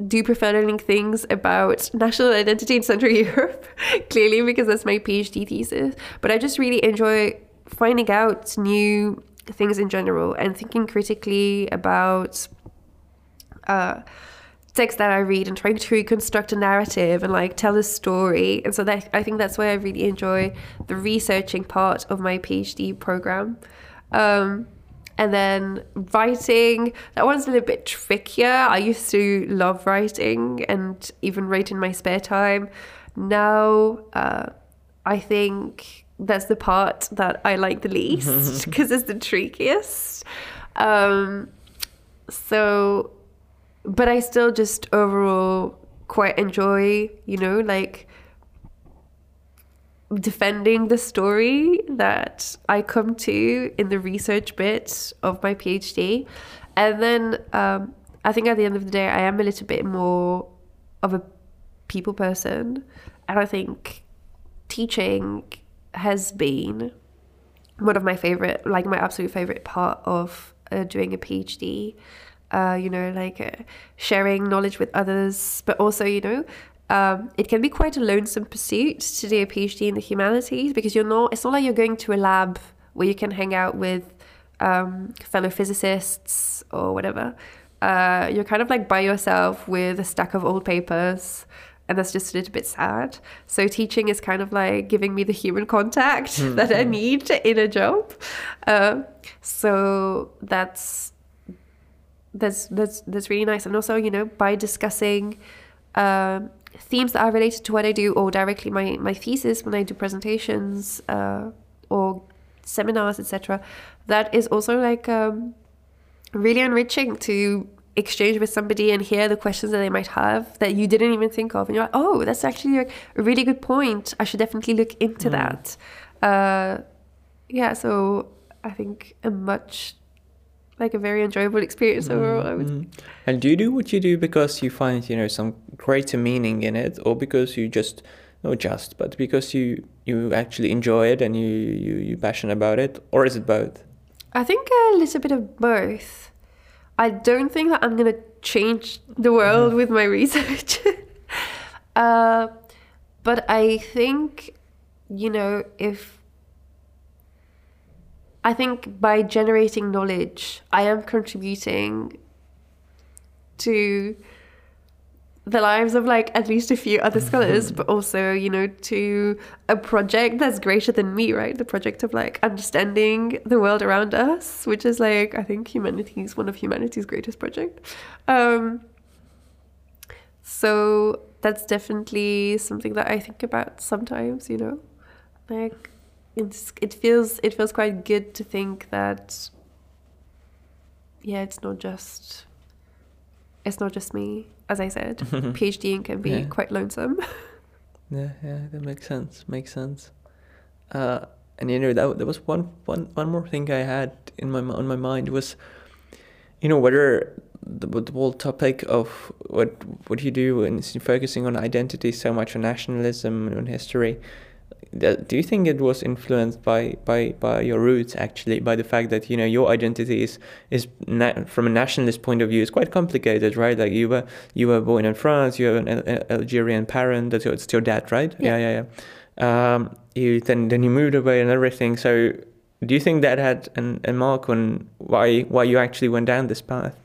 do prefer learning things about national identity in Central Europe, clearly because that's my PhD thesis. But I just really enjoy finding out new things in general and thinking critically about uh, text that I read and trying to reconstruct a narrative and like tell a story. And so that I think that's why I really enjoy the researching part of my PhD program. Um, and then writing, that one's a little bit trickier. I used to love writing and even write in my spare time. Now, uh, I think that's the part that I like the least because it's the trickiest. Um, so but I still just overall quite enjoy, you know, like defending the story that I come to in the research bit of my PhD. And then um, I think at the end of the day, I am a little bit more of a people person. And I think teaching has been one of my favorite, like my absolute favorite part of uh, doing a PhD uh, you know, like uh, sharing knowledge with others, but also, you know, um, it can be quite a lonesome pursuit to do a PhD in the humanities because you're not, it's not like you're going to a lab where you can hang out with um, fellow physicists or whatever. uh, you're kind of like by yourself with a stack of old papers and that's just a little bit sad. So teaching is kind of like giving me the human contact mm-hmm. that I need in a job. Uh, so that's that's that's that's really nice. And also, you know, by discussing uh, themes that are related to what I do, or directly my my thesis when I do presentations uh, or seminars, etc. That is also like um, really enriching to exchange with somebody and hear the questions that they might have that you didn't even think of and you're like oh that's actually a really good point i should definitely look into mm. that uh, yeah so i think a much like a very enjoyable experience overall mm. and do you do what you do because you find you know some greater meaning in it or because you just not just but because you you actually enjoy it and you you you're passionate about it or is it both i think a little bit of both I don't think that I'm gonna change the world mm-hmm. with my research. uh, but I think, you know, if I think by generating knowledge, I am contributing to the lives of like at least a few other scholars, but also, you know, to a project that's greater than me, right? The project of like understanding the world around us, which is like, I think humanity's one of humanity's greatest project. Um, so that's definitely something that I think about sometimes, you know, like it's, it feels, it feels quite good to think that, yeah, it's not just, it's not just me as I said, phd can be yeah. quite lonesome. yeah, yeah, that makes sense. Makes sense. Uh, and you know that there was one, one, one more thing I had in my on my mind was, you know, whether the, the whole topic of what what you do and focusing on identity so much on nationalism and on history do you think it was influenced by, by, by your roots actually by the fact that you know your identity is is na- from a nationalist point of view is quite complicated right? Like you were you were born in France you have an Algerian parent that's your, it's your dad right? Yeah. Yeah yeah, yeah. Um, you then then you moved away and everything. So do you think that had an, a mark on why why you actually went down this path?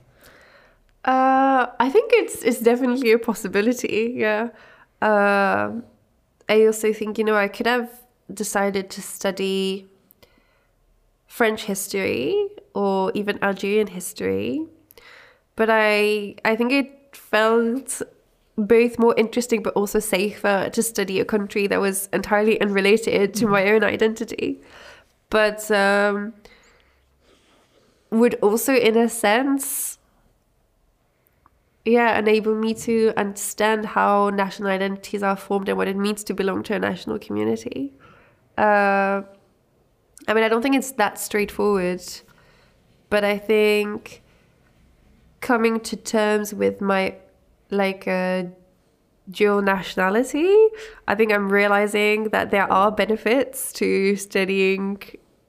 Uh, I think it's it's definitely a possibility yeah. Uh, I also think, you know, I could have decided to study French history or even Algerian history, but I I think it felt both more interesting but also safer to study a country that was entirely unrelated to my own identity, but um, would also, in a sense, yeah, enable me to understand how national identities are formed and what it means to belong to a national community. Uh, I mean, I don't think it's that straightforward, but I think coming to terms with my like uh, dual nationality, I think I'm realizing that there are benefits to studying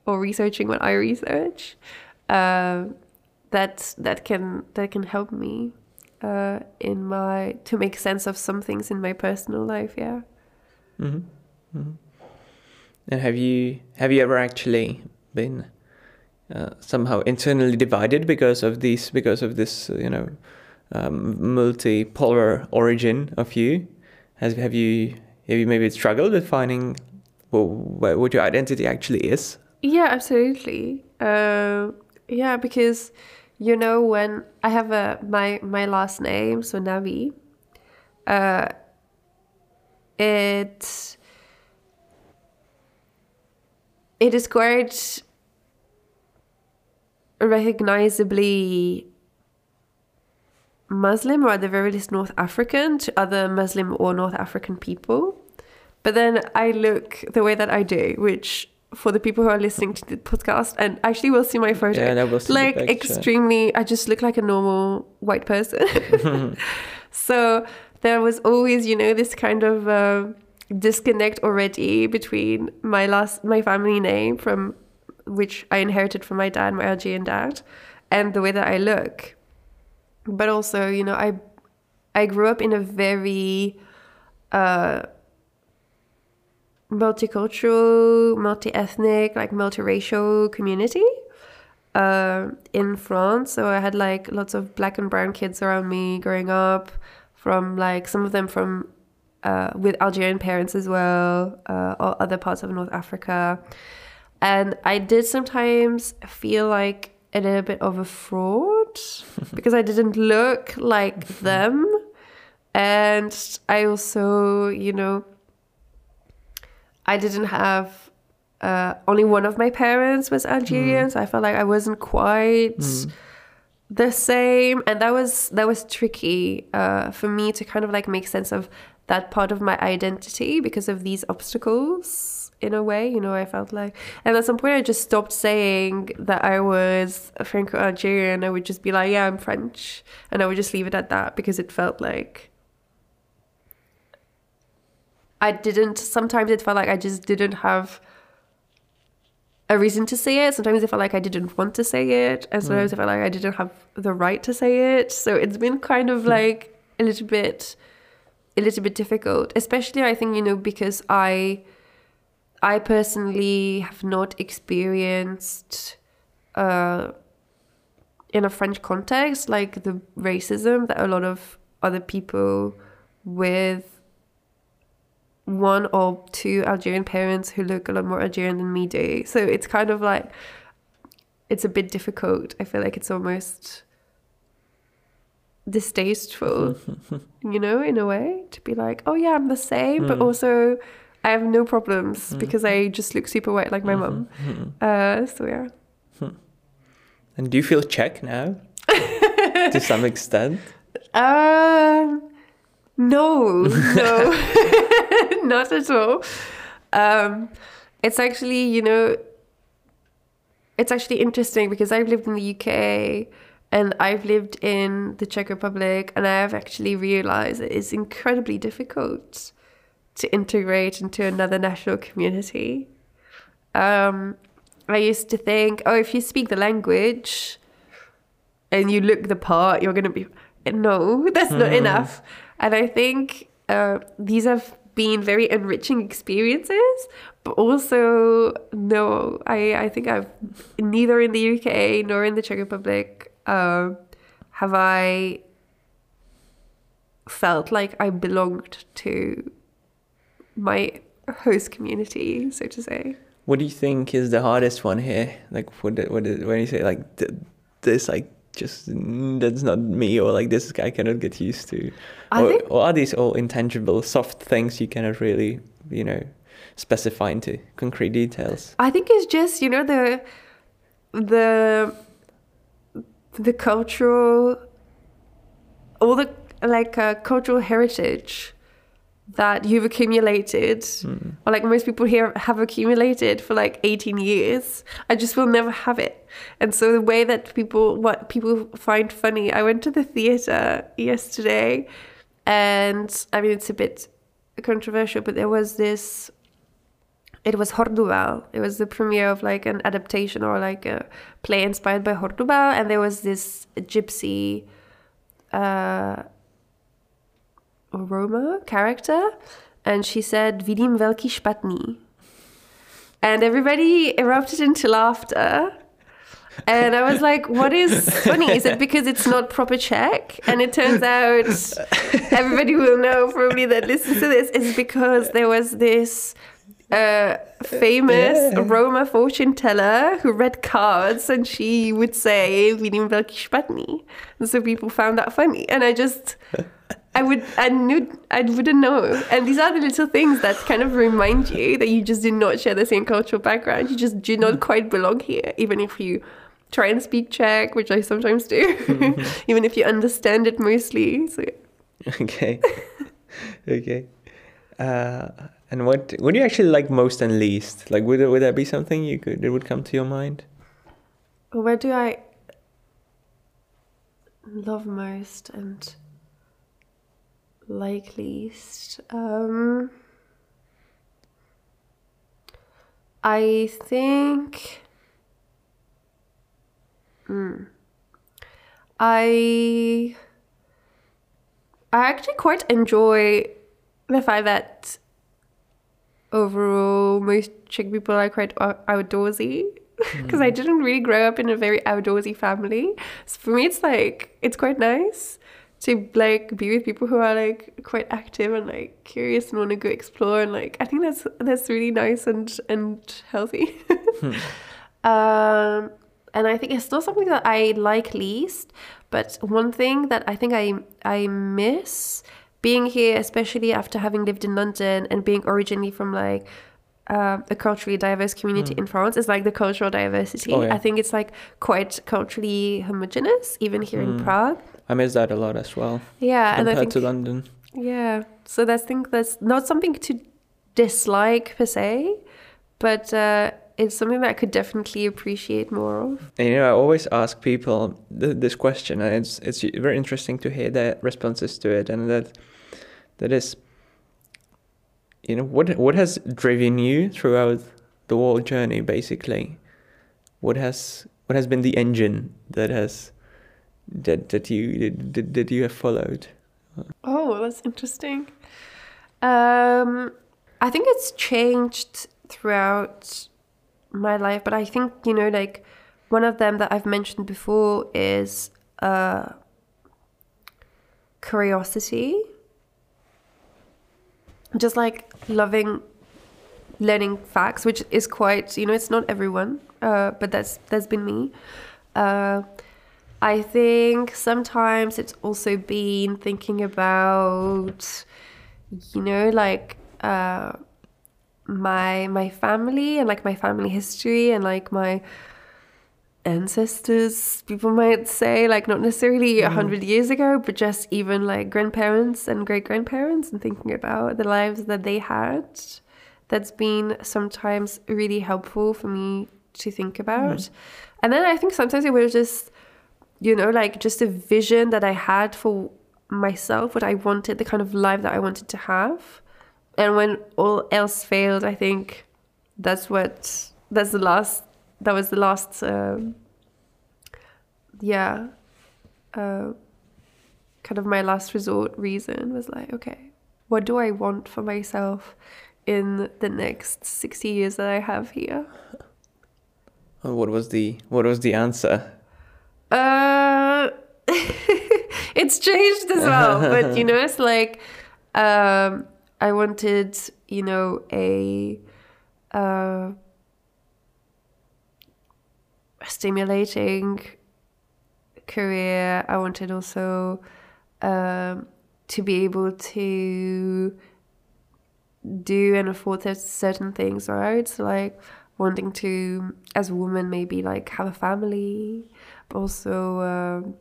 or researching what I research. Uh, that that can that can help me uh, in my to make sense of some things in my personal life. Yeah. Mm-hmm. Mm-hmm. And have you have you ever actually been uh, somehow internally divided because of these because of this you know um, multipolar origin of you? Has have you have you maybe struggled with finding well, what your identity actually is? Yeah, absolutely. Uh, yeah, because you know when I have a my my last name, so Nabi, uh, it it is quite recognizably Muslim or at the very least North African to other Muslim or North African people. But then I look the way that I do, which for the people who are listening to the podcast and actually will see my photo. Yeah, will see like extremely I just look like a normal white person. so there was always, you know, this kind of uh, disconnect already between my last my family name from which I inherited from my dad, my Algerian dad, and the way that I look. But also, you know, I I grew up in a very uh, multicultural, multi-ethnic, like multiracial community. uh, in France. So I had like lots of black and brown kids around me growing up, from like some of them from uh, with Algerian parents as well, uh, or other parts of North Africa. And I did sometimes feel like a little bit of a fraud because I didn't look like them. And I also, you know, I didn't have uh, only one of my parents was Algerian, mm. so I felt like I wasn't quite mm. the same, and that was that was tricky uh, for me to kind of like make sense of that part of my identity because of these obstacles. In a way, you know, I felt like, and at some point, I just stopped saying that I was Franco Algerian. I would just be like, "Yeah, I'm French," and I would just leave it at that because it felt like I didn't. Sometimes it felt like I just didn't have a reason to say it. Sometimes it felt like I didn't want to say it, and sometimes mm. I felt like I didn't have the right to say it. So it's been kind of hmm. like a little bit, a little bit difficult. Especially, I think you know because I, I personally have not experienced, uh, in a French context, like the racism that a lot of other people with one or two Algerian parents who look a lot more Algerian than me do. So it's kind of like it's a bit difficult. I feel like it's almost distasteful, you know, in a way, to be like, oh yeah, I'm the same, mm. but also I have no problems mm. because I just look super white like my mom. Mm-hmm. Uh, so yeah. Hmm. And do you feel Czech now? to some extent? Um, no, no, not at all. Um, it's actually, you know, it's actually interesting because I've lived in the UK and I've lived in the Czech Republic, and I have actually realized it is incredibly difficult to integrate into another national community. Um, I used to think, oh, if you speak the language and you look the part, you're going to be. No, that's not mm. enough. And I think uh, these have been very enriching experiences, but also, no, I, I think I've neither in the UK nor in the Czech Republic uh, have I felt like I belonged to my host community, so to say. What do you think is the hardest one here? Like, what, what, when you say like this, like just that's not me or like this I cannot get used to. Or, think, or, are these all intangible soft things you cannot really you know specify into concrete details? I think it's just you know the the the cultural all the like uh, cultural heritage that you've accumulated, mm. or like most people here have accumulated for like 18 years. I just will never have it. And so the way that people, what people find funny, I went to the theater yesterday, and I mean, it's a bit controversial, but there was this. It was Hordubal. It was the premiere of like an adaptation or like a play inspired by Hordubal, and there was this gypsy. Uh, Roma character, and she said "Vidím velký špatný," and everybody erupted into laughter. And I was like, what is funny? Is it because it's not proper Czech? And it turns out everybody will know probably that listens to this is because there was this uh, famous yeah. Roma fortune teller who read cards and she would say Vidím velký špatný. And so people found that funny. And I just I would, I knew, I wouldn't know. And these are the little things that kind of remind you that you just did not share the same cultural background. You just do not quite belong here, even if you try and speak Czech, which I sometimes do, mm-hmm. even if you understand it mostly. So. Okay. okay. Uh, and what what do you actually like most and least? Like, would there, would that be something you could that would come to your mind? Where do I love most and like least. Um, I think. Hmm. I. I actually quite enjoy the fact that overall most Czech people are quite outdoorsy. because I didn't really grow up in a very outdoorsy family. So for me, it's like it's quite nice to like be with people who are like quite active and like curious and want to go explore and like I think that's that's really nice and and healthy. um, and I think it's not something that I like least, but one thing that I think I I miss being here, especially after having lived in London and being originally from like uh, a culturally diverse community in France is like the cultural diversity. Oh, yeah. I think it's like quite culturally homogenous, even here in Prague. I miss that a lot as well Yeah, and I compared think to London. yeah. So that's think that's not something to dislike per se, but uh, it's something that I could definitely appreciate more of. And, you know, I always ask people th- this question, and it's it's very interesting to hear their responses to it, and that that is, you know, what what has driven you throughout the whole journey, basically. What has what has been the engine that has that that you that, that you have followed? Oh, that's interesting. Um, I think it's changed throughout my life, but I think you know, like one of them that I've mentioned before is uh, curiosity. Just like loving learning facts, which is quite you know, it's not everyone, uh, but that's that's been me. Uh, I think sometimes it's also been thinking about, you know, like uh, my my family and like my family history and like my ancestors. People might say like not necessarily a hundred years ago, but just even like grandparents and great grandparents and thinking about the lives that they had. That's been sometimes really helpful for me to think about. And then I think sometimes it was just you know, like just a vision that I had for myself, what I wanted, the kind of life that I wanted to have. And when all else failed, I think that's what that's the last that was the last um, yeah uh, kind of my last resort reason was like okay what do i want for myself in the next 60 years that i have here What was the what was the answer? Uh, it's changed as well, but you know, it's like um, I wanted, you know, a uh, stimulating career. I wanted also um, to be able to do and afford certain things, right? So like wanting to, as a woman, maybe like have a family, also, um,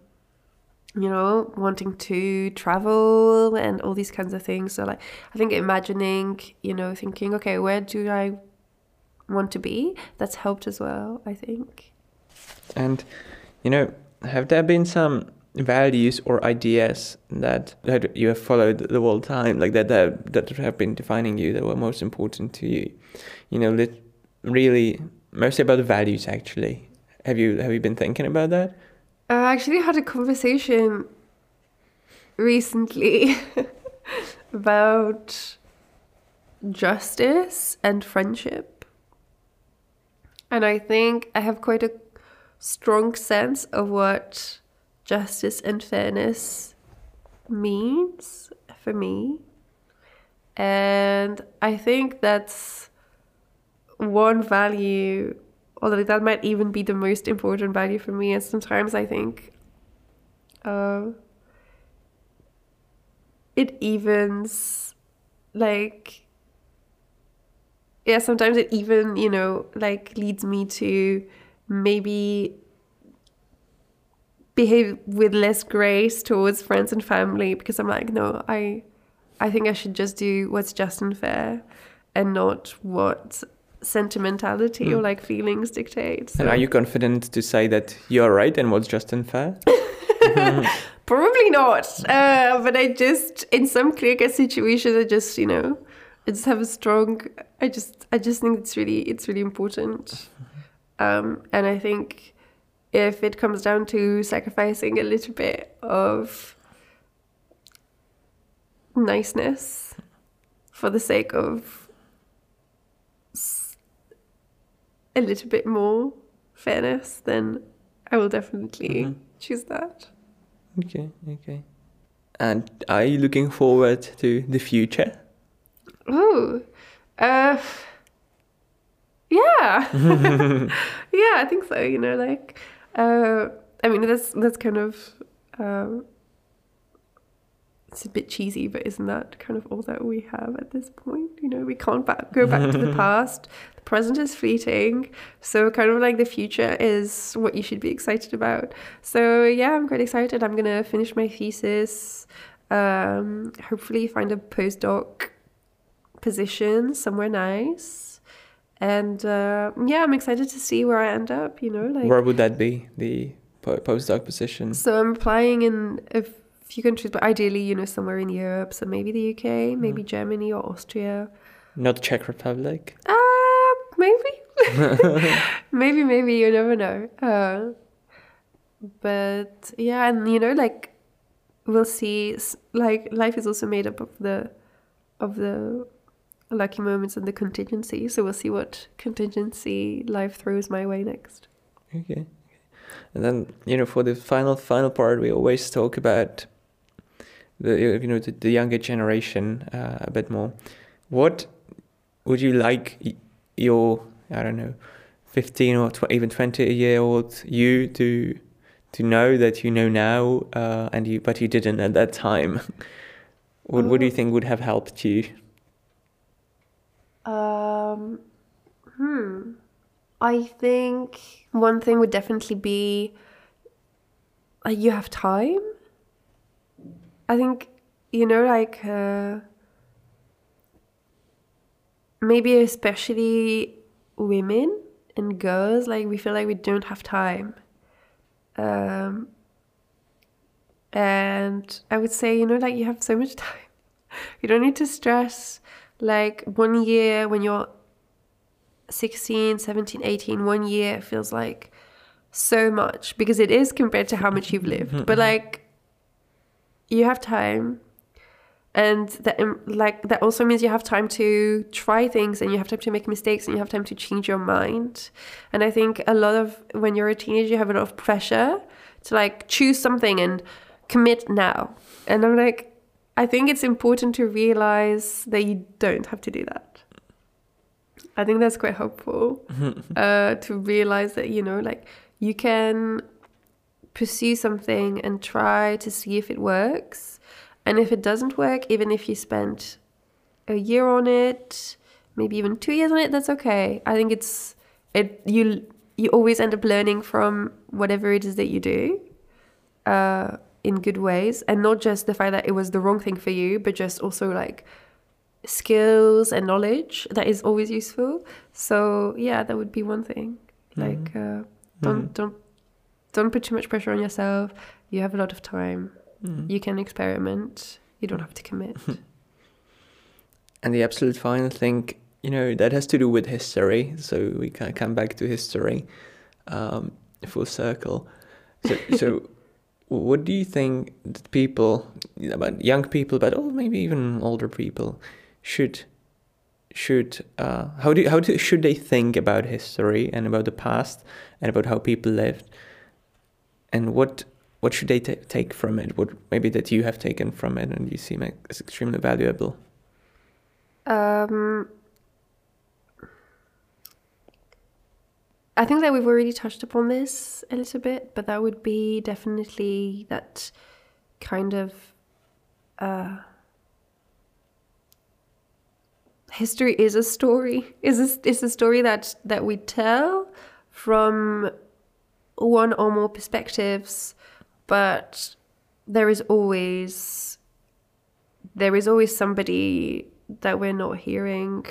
you know, wanting to travel and all these kinds of things. So like, I think imagining, you know, thinking, okay, where do I want to be? That's helped as well. I think. And you know, have there been some values or ideas that that you have followed the whole time, like that that, that have been defining you, that were most important to you? You know, really mostly about values. Actually, have you have you been thinking about that? Uh, I actually had a conversation recently about justice and friendship. And I think I have quite a strong sense of what justice and fairness means for me. And I think that's one value, although that might even be the most important value for me. And sometimes I think uh, it evens, like, yeah, sometimes it even, you know, like leads me to maybe behave with less grace towards friends and family because I'm like, no, I I think I should just do what's just and fair and not what sentimentality or like feelings dictate. And are you confident to say that you're right and what's just and fair? Probably not. Uh, but I just, in some clear cut situations, I just, you know, I just have a strong. I just, I just think it's really, it's really important. Um, and I think if it comes down to sacrificing a little bit of niceness for the sake of a little bit more, fairness, then I will definitely Mhm. choose that. Okay, okay. And are you looking forward to the future? Oh, uh, yeah, yeah, I think so. You know, like, uh, I mean, that's that's kind of, um, it's a bit cheesy, but isn't that kind of all that we have at this point? You know, we can't back, go back to the past. The present is fleeting, so kind of like the future is what you should be excited about. So yeah, I'm quite excited. I'm gonna finish my thesis. Um, hopefully, find a postdoc position somewhere nice. And uh, yeah, I'm excited to see where I end up. You know, like Where would that be? The po- postdoc position? so I'm applying in few countries, but ideally, you know, somewhere in Europe. So maybe the UK, maybe Germany or Austria. Not Czech Republic. Uh, maybe, maybe, maybe. You never know. Uh, but yeah, and you know, like we'll see. Like life is also made up of the of the lucky moments and the contingency. So we'll see what contingency life throws my way next. Okay. And then you know, for the final final part, we always talk about the you know the, the younger generation uh, a bit more. What would you like your I don't know, fifteen or tw- even twenty year old you to to know that you know now, uh, and you but you didn't at that time. what what do you Oh. think would have helped you? Um, hmm. I think one thing would definitely be like you have time. I think you know, like uh, maybe especially women and girls, like we feel like we don't have time. Um, and I would say, you know, like you have so much time. You don't need to stress like one year when you're 16 17 18 one year feels like so much because it is compared to how much you've lived but like you have time. And that um, like that also means you have time to try things and you have time to make mistakes and you have time to change your mind. And i think a lot of when you're a teenager you have a lot of pressure to like choose something and commit now. And i'm like i think it's important to realize that you don't have to do that. I think that's quite helpful uh, to realize that, you know, like you can pursue something and try to see if it works. And if it doesn't work, even if you spent a year on it, maybe even two years on it, that's okay. I think it's it you you always end up learning from whatever it is that you do uh, in good ways, and not just the fact that it was the wrong thing for you, but just also like skills and knowledge that is always useful. So yeah, that would be one thing. Like uh, don't don't don't put too much pressure on yourself. You have a lot of time. You can experiment. You don't have to commit. And the absolute final thing, you know, that has to do with history. So we can come back to history, um, full circle. So, so what do you think that people, about young people, but oh, maybe even older people, should should uh, how do how do, should they think about history and about the past and about how people lived, and what what should they ta take from it? What maybe that you have taken from it and you seem like as extremely valuable. Um, I think that we've already touched upon this a little bit, but that would be definitely that kind of uh, history is a story. Is a, is a story that that we tell from one or more perspectives, but there is always there is always somebody that we're not hearing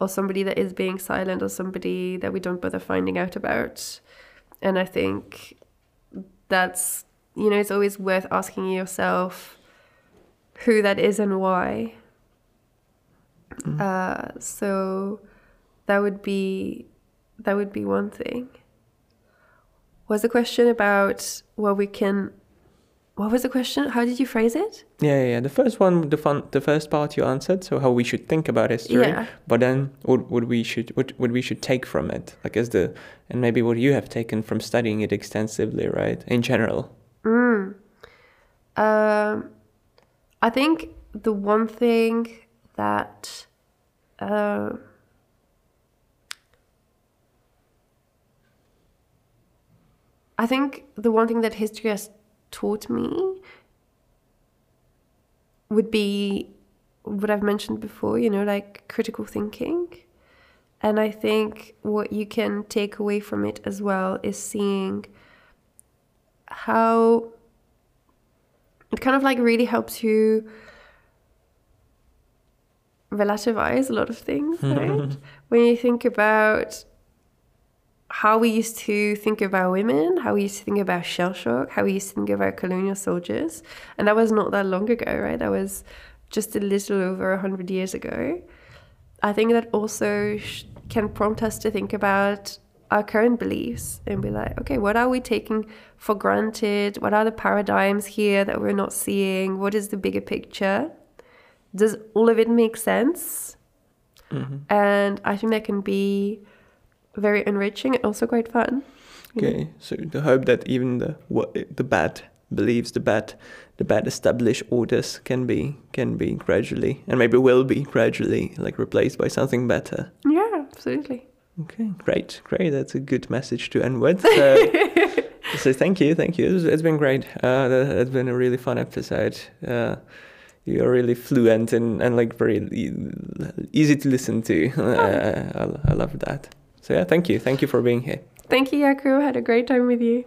or somebody that is being silent or somebody that we don't bother finding out about. And i think that's you know it's always worth asking yourself who that is and why. Uh, so that would be that would be one thing was the question about what we can what was the question? How did you phrase it? Yeah, yeah, yeah. The first one, the fun, the first part you answered. So how we should think about history. Yeah. But then, what, what we should, what, what we should take from it, like as the, and maybe what you have taken from studying it extensively, right? In general. Mm. Um, I think the one thing that uh, I think the one thing that history has taught me would be what I've mentioned before, you know, like critical thinking. And I think what you can take away from it as well is seeing how it kind of like really helps you relativize a lot of things, right? when you think about how we used to think about women, how we used to think about shell shock, how we used to think about colonial soldiers. And that was not that long ago, right? That was just a little over 100 years ago. I think that also sh- can prompt us to think about our current beliefs and be like, okay, what are we taking for granted? What are the paradigms here that we're not seeing? What is the bigger picture? Does all of it make sense? Mm-hmm. And I think that can be very enriching and also quite fun. Okay, so the hope that even the what the bad beliefs, the bad, the bad established orders can be can be gradually and maybe will be gradually like replaced by something better. Yeah, absolutely. Okay, great, great. That's a good message to end with. So, so thank you, thank you. It's, it's been great. Uh, that, it's been a really fun episode. Uh, you're really fluent and, and like very easy to listen to. Uh, I, I love that. So yeah, thank you, thank you for being here. Thank you, Yaku. Had a great time with you.